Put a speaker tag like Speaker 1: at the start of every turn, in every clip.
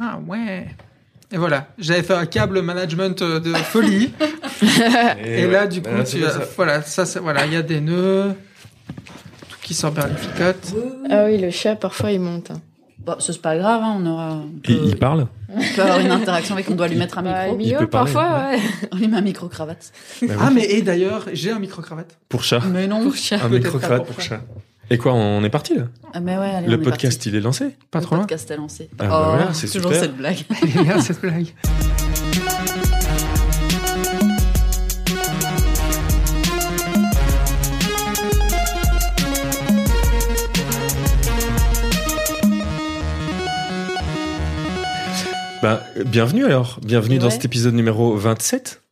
Speaker 1: Ah ouais. Et voilà, j'avais fait un câble management euh, de folie. et, là, du coup,
Speaker 2: Bah,
Speaker 1: tu
Speaker 2: ça.
Speaker 1: voilà, ça, voilà, il y a des nœuds, tout qui sort par les picotes.
Speaker 3: Ah oui, le chat, parfois, il monte.
Speaker 4: Bon, ça, c'est pas grave, hein, on aura. On
Speaker 2: Et
Speaker 4: peut,
Speaker 2: il parle
Speaker 4: on peut avoir une interaction avec. On doit lui mettre un
Speaker 3: Bah,
Speaker 4: micro.
Speaker 3: milieu,
Speaker 2: peut parler,
Speaker 3: parfois, ouais.
Speaker 4: On lui met un micro cravate.
Speaker 2: Bah
Speaker 1: Ah, mais et d'ailleurs, j'ai un micro-cravate.
Speaker 2: Pour chat.
Speaker 4: Mais non.
Speaker 3: Pour chat.
Speaker 2: Un pour
Speaker 1: pour
Speaker 2: chat. Et quoi, on est parti là
Speaker 4: Ah, ouais, allez,
Speaker 2: Le
Speaker 4: on est
Speaker 2: podcast,
Speaker 4: parti.
Speaker 2: il est lancé
Speaker 1: Pas
Speaker 4: Le
Speaker 1: trop loin.
Speaker 4: podcast est lancé.
Speaker 2: Ah, bah
Speaker 4: oh,
Speaker 2: voilà, c'est
Speaker 4: toujours
Speaker 2: super.
Speaker 4: cette blague.
Speaker 1: Bien, cette blague.
Speaker 2: Bah, bienvenue alors. Bienvenue dans cet épisode numéro 27.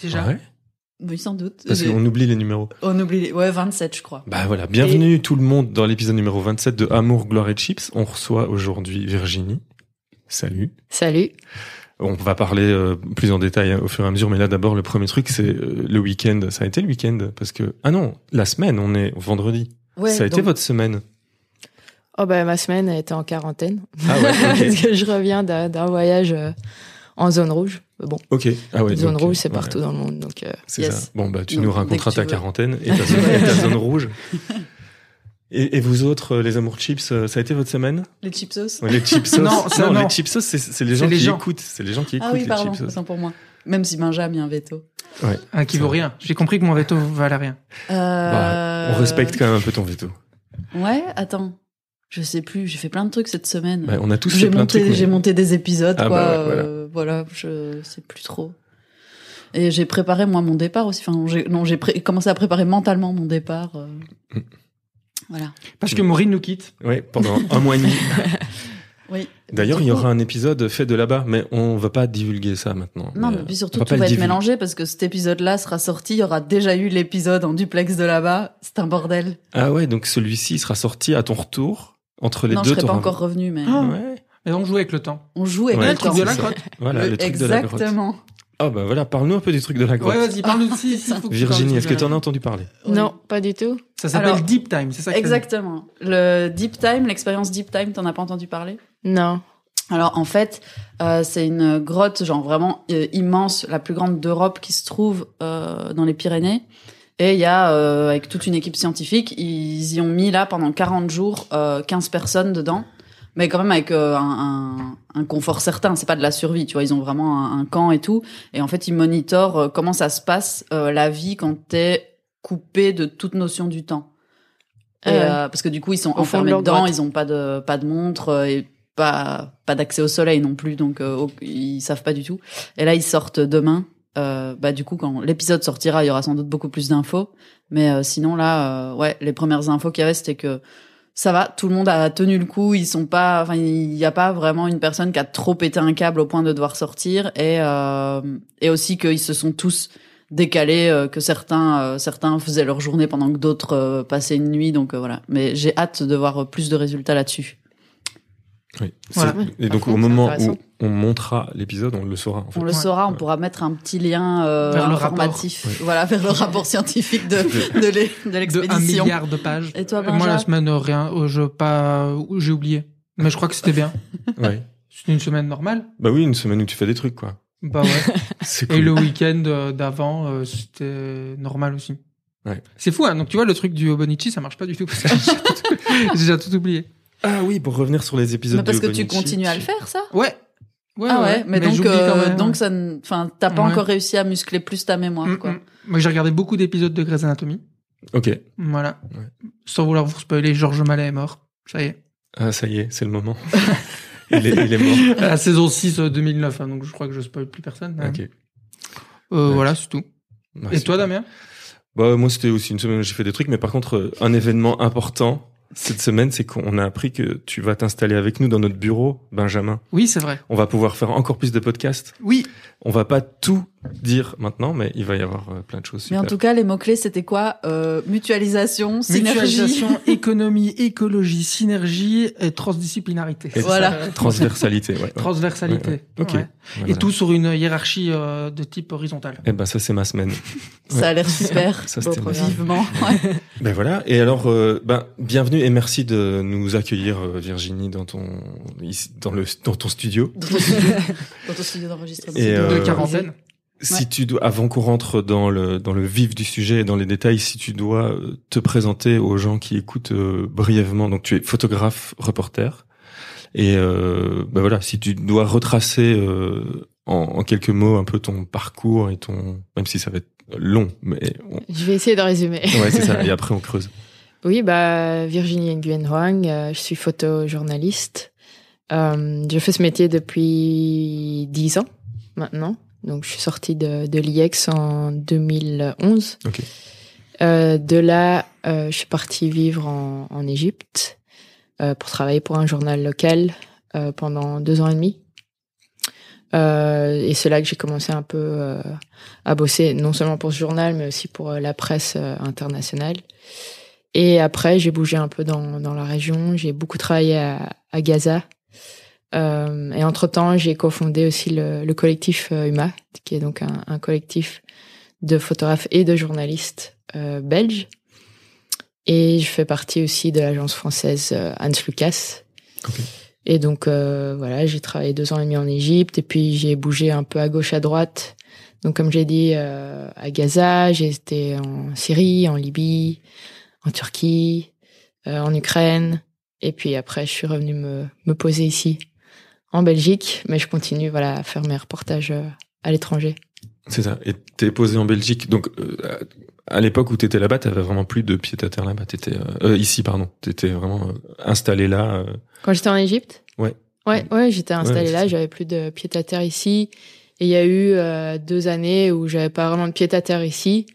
Speaker 1: Déjà.
Speaker 2: Ouais.
Speaker 4: Oui, sans doute.
Speaker 2: Parce qu'on oublie les numéros.
Speaker 4: On oublie les... Ouais, 27, je crois.
Speaker 2: Bah voilà, bienvenue tout le monde dans l'épisode numéro 27 de Amour, Gloire et Chips. On reçoit aujourd'hui Virginie. Salut.
Speaker 3: Salut.
Speaker 2: On va parler euh, plus en détail hein, au fur et à mesure, mais là d'abord le premier truc c'est euh, le week-end. Ça a été le week-end parce que ah non, la semaine, on est vendredi.
Speaker 4: Ouais,
Speaker 2: Ça a été votre semaine.
Speaker 3: Oh, bah, ma semaine a été en quarantaine.
Speaker 2: Ah ouais.
Speaker 3: Parce que je reviens d'un d'un voyage euh, en zone rouge. Bon,
Speaker 2: Ok. Ah ouais.
Speaker 3: zone
Speaker 2: donc,
Speaker 3: rouge, c'est
Speaker 2: ouais,
Speaker 3: partout dans le monde. Donc, euh,
Speaker 2: C'est
Speaker 4: Yes.
Speaker 2: ça. Bon bah tu
Speaker 4: Donc,
Speaker 2: nous raconteras ta
Speaker 4: veux.
Speaker 2: quarantaine et ta zone, et ta zone rouge. Et, et vous autres, euh, les amours chips, euh, ça a été votre semaine?
Speaker 4: Les chipsos
Speaker 2: Ouais, Les chipsos
Speaker 1: Non, ça, non.
Speaker 2: les chipsos, c'est c'est les
Speaker 1: C'est
Speaker 2: gens
Speaker 1: les
Speaker 2: qui
Speaker 1: gens.
Speaker 2: écoutent. C'est les gens qui écoutent
Speaker 4: Ah oui,
Speaker 2: les
Speaker 4: pardon,
Speaker 2: chipsos.
Speaker 4: pour moi. Même si Benjamin a un veto.
Speaker 1: Ah, qui vaut rien. J'ai compris que mon veto valait rien.
Speaker 4: Euh...
Speaker 2: Bah, on respecte quand même un peu ton veto.
Speaker 4: Ouais, attends. Je sais plus, j'ai fait plein de trucs cette semaine.
Speaker 2: Bah, on a tous fait
Speaker 4: J'ai
Speaker 2: plein de
Speaker 4: monté,
Speaker 2: trucs. mais-
Speaker 4: j'ai monté des épisodes,
Speaker 2: Ah
Speaker 4: quoi.
Speaker 2: bah ouais, voilà.
Speaker 4: euh, voilà, je sais plus trop. Et j'ai préparé moi mon départ aussi. Enfin, j'ai non, j'ai pré- commencé à préparer mentalement mon départ. euh.
Speaker 2: Mm.
Speaker 4: Voilà.
Speaker 1: Parce que Maureen nous quitte.
Speaker 2: Ouais, pendant un mois et demi.
Speaker 4: Oui.
Speaker 2: D'ailleurs, il y
Speaker 4: coup-
Speaker 2: aura un épisode fait de là-bas, mais on va pas divulguer ça maintenant.
Speaker 4: Non,
Speaker 2: Mais,
Speaker 4: mais
Speaker 2: euh,
Speaker 4: puis
Speaker 2: on
Speaker 4: surtout
Speaker 2: va
Speaker 4: tout
Speaker 2: pas le
Speaker 4: va être
Speaker 2: divulguer.
Speaker 4: mélangé parce que cet épisode-là sera sorti. Il y aura déjà eu l'épisode en duplex de là-bas. C'est un bordel.
Speaker 2: Ah ouais, donc celui-ci sera sorti à ton retour entre les
Speaker 4: non,
Speaker 2: deux.
Speaker 4: je serais pas encore revenu, mais
Speaker 1: Ah.
Speaker 2: Ouais.
Speaker 1: Et on joue avec le temps.
Speaker 4: on joue avec
Speaker 2: Ouais,
Speaker 4: le
Speaker 1: le truc
Speaker 4: temps.
Speaker 1: de la grotte.
Speaker 2: Voilà, le, truc de la grotte.
Speaker 4: Exactement.
Speaker 2: Ah bah voilà, parle-nous un peu du truc de la grotte.
Speaker 1: Ouais, vas-y, parle-nous de si,
Speaker 2: Virginie, est-ce que tu en as entendu parler
Speaker 4: Oui.
Speaker 3: non, pas du tout.
Speaker 1: Ça s'appelle Deep Time, c'est ça que
Speaker 4: Exactement. Le Deep Time, l'expérience Deep Time, t'en as pas entendu parler?
Speaker 3: Non.
Speaker 4: Alors en fait, euh, c'est une grotte genre vraiment euh, immense, la plus grande d'Europe qui se trouve euh, dans les Pyrénées. Et il y a, euh, avec toute une équipe scientifique, ils y ont mis là pendant 40 jours euh, 15 personnes dedans. Mais quand même avec euh, un, un, un confort certain, c'est pas de la survie, tu vois, ils ont vraiment un, un camp et tout. Et en fait, ils monitorent euh, comment ça se passe, euh, la vie quand t'es coupé de toute notion du temps. Et,
Speaker 3: Ah
Speaker 4: euh, parce que du coup, ils sont enfermés dedans, ils ont pas de pas de montre et pas pas d'accès au soleil non plus, donc euh, ils savent pas du tout. Et là, ils sortent demain. Euh, bah du coup, quand l'épisode sortira, il y aura sans doute beaucoup plus d'infos. Mais euh, sinon là, euh, ouais, les premières infos qu'il y avait, c'était que ça va, tout le monde a tenu le coup. Ils sont pas, enfin, il y a pas vraiment une personne qui a trop pété un câble au point de devoir sortir. Et euh, et aussi qu'ils se sont tous décalés, euh, que certains euh, certains faisaient leur journée pendant que d'autres euh, passaient une nuit. Donc euh, voilà. Mais j'ai hâte de voir plus de résultats là-dessus.
Speaker 2: Oui.
Speaker 1: Voilà.
Speaker 2: Et donc au moment où. On montera l'épisode, on le saura. En fait.
Speaker 4: On le
Speaker 1: Ouais.
Speaker 4: saura, on pourra mettre un petit lien euh,
Speaker 1: Vers le
Speaker 4: informatif,
Speaker 2: rapport.
Speaker 4: voilà, vers le rapport scientifique de de l'e- de
Speaker 1: De un
Speaker 4: l'expédition.
Speaker 1: milliard de pages.
Speaker 4: Et toi,
Speaker 1: Euh, Moi, la semaine, rien. euh, Je pas, j'ai oublié. Mais je crois que c'était bien.
Speaker 2: Ouais.
Speaker 1: C'était une semaine normale.
Speaker 2: Bah oui, une semaine où tu fais des trucs, quoi.
Speaker 1: Bah ouais.
Speaker 2: C'est
Speaker 1: Et
Speaker 2: cool.
Speaker 1: le week-end euh, d'avant, euh, c'était normal aussi.
Speaker 2: Ouais.
Speaker 1: C'est fou, hein. Donc tu vois, le truc du Obonichi, ça marche pas du tout. J'ai déjà tout- j'ai déjà tout oublié.
Speaker 2: Ah oui, pour revenir sur les épisodes
Speaker 4: Mais parce
Speaker 2: de
Speaker 4: que tu continues à le faire, ça?
Speaker 1: Ouais. Ouais,
Speaker 4: Ah ouais, mais, donc euh,
Speaker 1: quand même.
Speaker 4: donc ça, ne- enfin, t'as pas
Speaker 1: Ouais.
Speaker 4: encore réussi à muscler plus ta mémoire,
Speaker 1: Mm,
Speaker 4: quoi.
Speaker 1: mm. Moi, j'ai regardé beaucoup d'épisodes de Grey's Anatomy.
Speaker 2: Ok.
Speaker 1: Voilà.
Speaker 2: Ouais.
Speaker 1: Sans vouloir vous spoiler, Georges Mallet est mort. Ça y est.
Speaker 2: Ah ça y est, c'est le moment. il, est, il est mort.
Speaker 1: À la saison 6 euh, 2009, hein, donc je crois que je spoil plus personne. hein.
Speaker 2: Ok.
Speaker 1: Euh,
Speaker 2: Ouais.
Speaker 1: Voilà, c'est tout.
Speaker 2: Ouais,
Speaker 1: Et toi. Damien?
Speaker 2: Bah moi c'était aussi une semaine où j'ai fait des trucs, mais par contre euh, un événement important cette semaine, c'est qu'on a appris que tu vas t'installer avec nous dans notre bureau, Benjamin.
Speaker 1: Oui, c'est vrai.
Speaker 2: On va pouvoir faire encore plus de podcasts.
Speaker 1: Oui.
Speaker 2: On va pas tout dire maintenant, mais il va y avoir euh, plein de choses
Speaker 4: Mais en tout cas, les mots-clés, c'était quoi euh, Mutualisation, synergie.
Speaker 1: Mutualisation, économie, écologie, synergie et transdisciplinarité.
Speaker 2: Et
Speaker 4: Voilà.
Speaker 2: Transversalité, ouais.
Speaker 1: Transversalité.
Speaker 2: Ouais, ouais. Ok.
Speaker 1: Ouais.
Speaker 2: Voilà.
Speaker 1: Et tout sur une hiérarchie euh, de type horizontal.
Speaker 2: Eh ben, ça, c'est ma semaine.
Speaker 4: Ça a l'air super.
Speaker 2: Ça, c'était.
Speaker 4: Vivement. Ouais.
Speaker 2: Ben voilà. Et alors, euh, ben, bienvenue et merci de nous accueillir, euh, Virginie, dans ton, dans le, dans ton studio.
Speaker 4: Dans ton studio, dans ton studio d'enregistrement.
Speaker 1: De quarantaine.
Speaker 2: Si tu dois, avant qu'on rentre dans le, dans le vif du sujet et dans les détails, si tu dois euh, te présenter aux gens qui écoutent euh, brièvement, donc tu es photographe, reporter, et euh, ben voilà, si tu dois retracer euh, en, en quelques mots un peu ton parcours et ton, même si ça va être long, mais on-
Speaker 3: Je vais essayer de résumer.
Speaker 2: ouais c'est ça. Et après on creuse.
Speaker 3: Oui, bah, Virginie Nguyen Huang, euh, je suis photojournaliste. Je fais ce métier depuis 10 ans maintenant. Donc, je suis sortie de, de l'IEX en 2011.
Speaker 2: Ok.
Speaker 3: Euh, de là, euh, je suis partie vivre en, en Égypte euh, pour travailler pour un journal local euh, pendant deux ans et demi. Euh, et c'est là que j'ai commencé un peu euh, à bosser, non seulement pour ce journal, mais aussi pour la presse internationale. Et après, j'ai bougé un peu dans, dans la région. J'ai beaucoup travaillé à, à Gaza. Euh, et entre-temps, j'ai cofondé aussi le, le collectif euh, UMA, qui est donc un, un collectif de photographes et de journalistes euh, belges. Et je fais partie aussi de l'agence française euh, Hans Lucas.
Speaker 2: Ok.
Speaker 3: Et donc, euh, voilà, j'ai travaillé deux ans et demi en Égypte. Et puis, j'ai bougé un peu à gauche, à droite. Donc, comme j'ai dit, euh, à Gaza, j'ai été en Syrie, en Libye, en Turquie, euh, en Ukraine. Et puis après, je suis revenue me, me poser ici, en Belgique. Mais je continue voilà, à faire mes reportages euh, à l'étranger.
Speaker 2: C'est ça. Et t'es posé en Belgique. Donc, euh, à l'époque où t'étais là-bas, t'avais vraiment plus de pied à terre là-bas. T'étais euh, euh, ici, pardon. T'étais vraiment installé là. euh.
Speaker 3: Quand j'étais en Égypte?
Speaker 2: Ouais.
Speaker 3: Ouais, ouais j'étais installée
Speaker 2: c'est
Speaker 3: là, j'avais plus de pied à terre ici. Et il y a eu deux années où j'avais pas vraiment de pied à terre ici.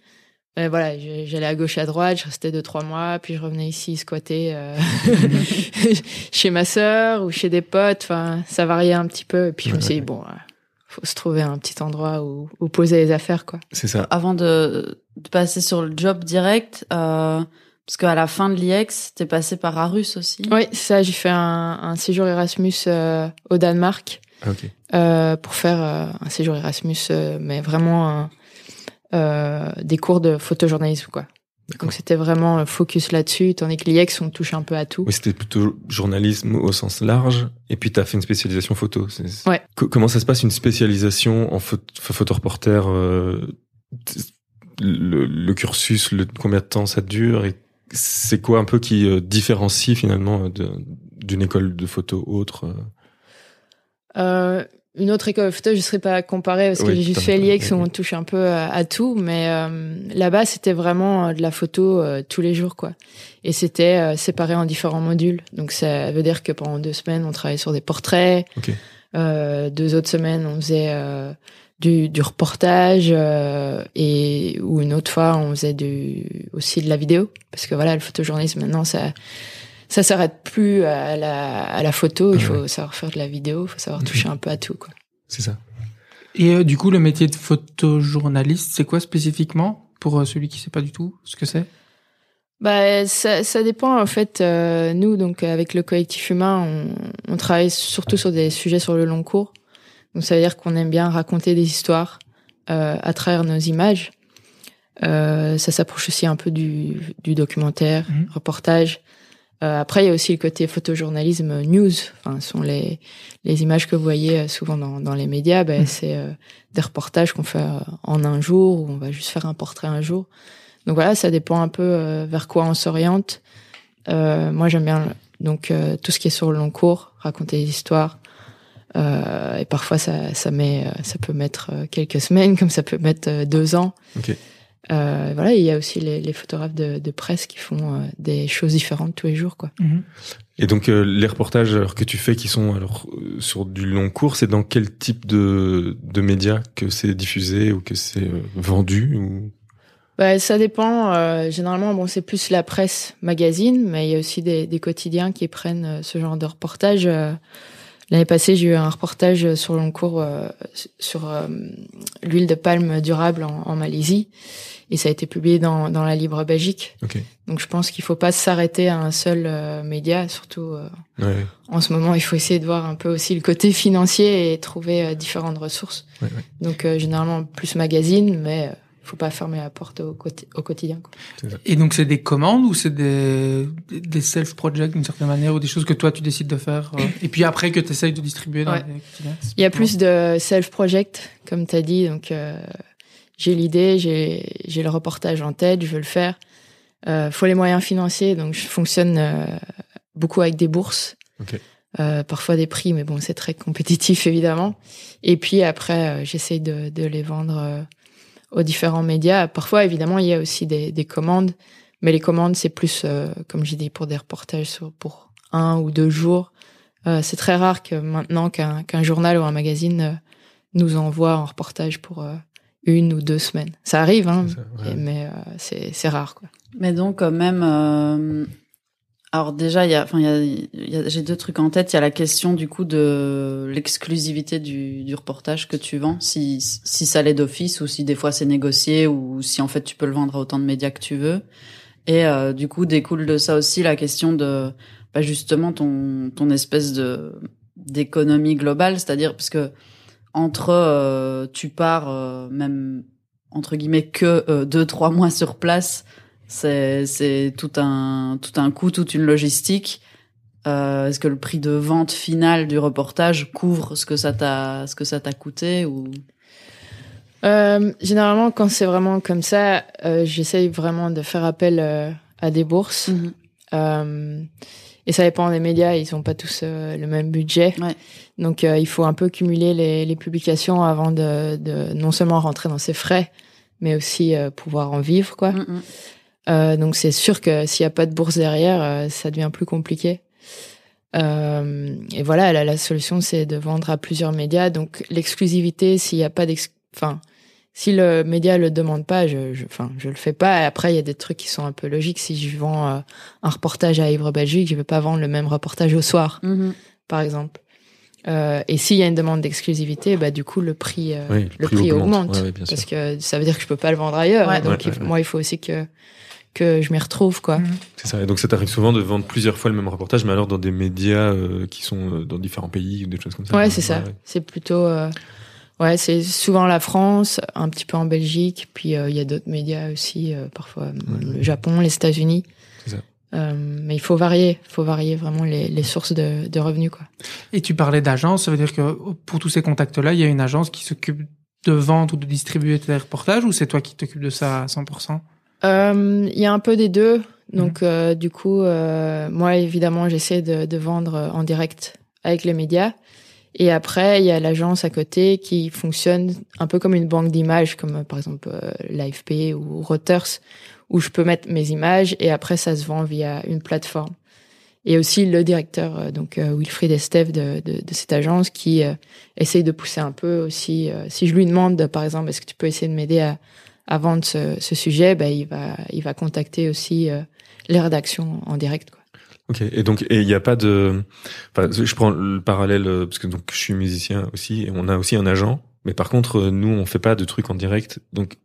Speaker 3: Mais voilà, je- j'allais à gauche à droite, je restais deux trois mois, puis je revenais ici squatter euh, chez ma sœur ou chez des potes. Enfin, ça variait un petit peu. Et puis je me suis dit
Speaker 2: ouais.
Speaker 3: bon, euh, faut se trouver un petit endroit où, où poser les affaires, quoi.
Speaker 2: C'est ça.
Speaker 4: Avant de, de passer sur le job direct, euh, parce qu'à la fin de l'IEX, t'es passé par Arus aussi.
Speaker 3: Oui, ça, j'ai fait un, un séjour Erasmus euh, au Danemark.
Speaker 2: Ah, ok.
Speaker 3: euh, pour faire euh, un séjour Erasmus, euh, mais vraiment un- euh, des cours de photojournalisme, quoi. Donc c'était vraiment euh, focus là-dessus, tandis que l'IEX, on touche un peu à tout.
Speaker 2: Oui, c'était plutôt journalisme au sens large. Et puis t'as fait une spécialisation photo.
Speaker 3: Ouais.
Speaker 2: Co- comment ça se passe une spécialisation en photo, euh, le, le cursus, le, combien de temps ça dure et c'est quoi un peu qui euh, différencie finalement euh, d'une école de photo autre euh?
Speaker 3: Euh, une autre école de photo, je ne serais pas comparée parce que
Speaker 2: Oui,
Speaker 3: j'ai juste fait l'IEX où on touche un peu à, à tout, mais euh, là-bas c'était vraiment euh, de la photo euh, tous les jours, quoi. Et c'était euh, séparé en différents modules. Donc ça veut dire que pendant deux semaines on travaillait sur des portraits.
Speaker 2: Ok.
Speaker 3: Euh, deux autres semaines on faisait euh, du, du reportage euh, et ou une autre fois on faisait du aussi de la vidéo parce que voilà le photojournalisme maintenant ça ça s'arrête plus à la, à la photo, il
Speaker 2: Ouais.
Speaker 3: faut savoir faire de la vidéo, il faut savoir toucher un peu à tout. Quoi.
Speaker 2: C'est ça.
Speaker 1: Et euh, du coup, le métier de photojournaliste, c'est quoi spécifiquement pour euh, celui qui sait pas du tout ce que c'est?
Speaker 3: Bah, ça, ça dépend en fait. euh, nous, donc avec le collectif humain, on, on travaille surtout sur des sujets sur le long cours. Donc ça veut dire qu'on aime bien raconter des histoires euh, à travers nos images. Euh, ça s'approche aussi un peu du, du documentaire,
Speaker 1: Mhm.
Speaker 3: reportage. Euh, après, il y a aussi le côté photojournalisme news. Enfin, ce sont les, les images que vous voyez euh, souvent dans, dans les médias. Ben,
Speaker 1: Mhm.
Speaker 3: C'est euh, des reportages qu'on fait euh, en un jour, où on va juste faire un portrait un jour. Donc voilà, ça dépend un peu euh, vers quoi on s'oriente. Euh, moi, j'aime bien donc euh, tout ce qui est sur le long cours, raconter des histoires. Euh, et parfois, ça, ça met, ça peut mettre quelques semaines, comme ça peut mettre deux ans.
Speaker 2: Ok.
Speaker 3: Euh, voilà, et il y a aussi les, les photographes de, de presse qui font euh, des choses différentes tous les jours, quoi.
Speaker 2: Et donc euh, les reportages alors, que tu fais qui sont alors euh, sur du long cours, c'est dans quel type de, de médias que c'est diffusé ou que c'est euh, vendu ou?
Speaker 3: Bah, ça dépend. euh, généralement, bon, c'est plus la presse magazine, mais il y a aussi des, des quotidiens qui prennent ce genre de reportage. Euh, L'année passée, j'ai eu un reportage sur long cours euh, sur euh, l'huile de palme durable en, en, Malaisie et ça a été publié dans, dans la Libre Belgique.
Speaker 2: Okay.
Speaker 3: Donc je pense qu'il faut pas s'arrêter à un seul euh, média, surtout
Speaker 2: ouais.
Speaker 3: en ce moment. Il faut essayer de voir un peu aussi le côté financier et trouver différentes ressources.
Speaker 2: Ouais,
Speaker 3: Donc généralement plus magazine, mais faut pas fermer la porte au, au quotidien. Quoi.
Speaker 1: Et donc c'est des commandes ou c'est des, des self projects d'une certaine manière ou des choses que toi tu décides de faire euh, et puis après que tu essayes de distribuer dans
Speaker 3: ouais.
Speaker 1: les quotidiens
Speaker 3: Il y a plus de self project comme tu as dit donc euh, j'ai l'idée, j'ai j'ai le reportage en tête, je veux le faire. Euh, faut les moyens financiers donc je fonctionne euh, beaucoup avec des bourses.
Speaker 2: Okay.
Speaker 3: Euh, parfois des prix, mais bon, c'est très compétitif évidemment. Et puis après, euh, j'essaye de, de les vendre euh, aux différents médias. Parfois, évidemment, il y a aussi des, des commandes, mais les commandes, c'est plus, euh, comme j'ai dit, pour des reportages sur, pour un ou deux jours. Euh, c'est très rare que maintenant qu'un qu'un journal ou un magazine euh, nous envoie un reportage pour une ou deux semaines. Ça arrive, hein,
Speaker 2: ça, ouais.
Speaker 3: mais c'est c'est rare, quoi.
Speaker 4: Mais donc, quand même, euh, alors déjà, il y a, enfin, j'ai deux trucs en tête. Il y a la question du coup de l'exclusivité du, du reportage que tu vends, si si ça l'est d'office ou si des fois c'est négocié ou si en fait tu peux le vendre à autant de médias que tu veux. Et euh, du coup découle de ça aussi la question de bah, justement ton ton espèce de d'économie globale, c'est-à-dire parce que entre euh, tu pars euh, même entre guillemets que euh, deux trois mois sur place c'est c'est tout un tout un coût, toute une logistique. Euh, Est-ce que le prix de vente final du reportage couvre ce que ça t'a ce que ça t'a coûté ou?
Speaker 3: Euh, Généralement, quand c'est vraiment comme ça, euh, j'essaye vraiment de faire appel à des bourses. -hmm. et ça dépend des médias, ils ont pas tous le même budget.
Speaker 4: Ouais.
Speaker 3: Donc il faut un peu cumuler les, les publications avant de, de, non seulement rentrer dans ses frais, mais aussi pouvoir en vivre, quoi.
Speaker 4: -hmm.
Speaker 3: Euh, donc c'est sûr que s'il n'y a pas de bourse derrière, euh, ça devient plus compliqué. Euh, et voilà, la, la solution c'est de vendre à plusieurs médias. Donc l'exclusivité, s'il n'y a pas d'ex, enfin, si le média le demande pas, je, je, enfin, je le fais pas. Et après, il y a des trucs qui sont un peu logiques. Si je vends euh, un reportage à Ivre Belgique, je vais pas vendre le même reportage au soir,
Speaker 4: mm -hmm.
Speaker 3: par exemple. Euh, et s'il y a une demande d'exclusivité, bah du coup le prix, euh,
Speaker 2: oui,
Speaker 3: le, prix, augmente,
Speaker 2: augmente. Ouais,
Speaker 3: parce que ça veut dire que je peux pas le vendre ailleurs.
Speaker 4: Ouais.
Speaker 3: donc
Speaker 2: ouais,
Speaker 3: il, moi, il faut aussi que que je m'y retrouve quoi.
Speaker 1: Mmh.
Speaker 2: C'est ça. Et donc ça t'arrive souvent de vendre plusieurs fois le même reportage, mais alors dans des médias euh, qui sont euh, dans différents pays ou des choses comme ça.
Speaker 3: Ouais, c'est ça. C'est plutôt euh, ouais, c'est souvent la France, un petit peu en Belgique, puis il y a d'autres médias aussi, parfois le Japon, les États-Unis.
Speaker 2: C'est ça.
Speaker 3: Euh, mais il faut varier, il faut varier vraiment les, les sources de, de, revenus quoi.
Speaker 1: Et tu parlais d'agence, ça veut dire que pour tous ces contacts-là, il y a une agence qui s'occupe de vendre ou de distribuer tes reportages, ou c'est toi qui t'occupes de ça à 100%
Speaker 3: euh, Il y a un peu des deux. Donc mmh. euh, du coup, euh, moi évidemment, j'essaie de, de vendre en direct avec les médias. Et après, il y a l'agence à côté qui fonctionne un peu comme une banque d'images, comme par exemple l'AFP ou Reuters, où je peux mettre mes images et après ça se vend via une plateforme. Et aussi le directeur, donc Wilfried Estève de, de, de, cette agence, qui euh, essaye de pousser un peu aussi. Euh, si je lui demande, par exemple, est-ce que tu peux essayer de m'aider à, à vendre ce, ce sujet, ben il va il va contacter aussi euh, les rédactions en direct. Quoi.
Speaker 2: Ok. Et donc et il n'y a pas de. Enfin, je prends le parallèle parce que donc je suis musicien aussi et on a aussi un agent. Mais par contre, nous, on fait pas de trucs en direct. Donc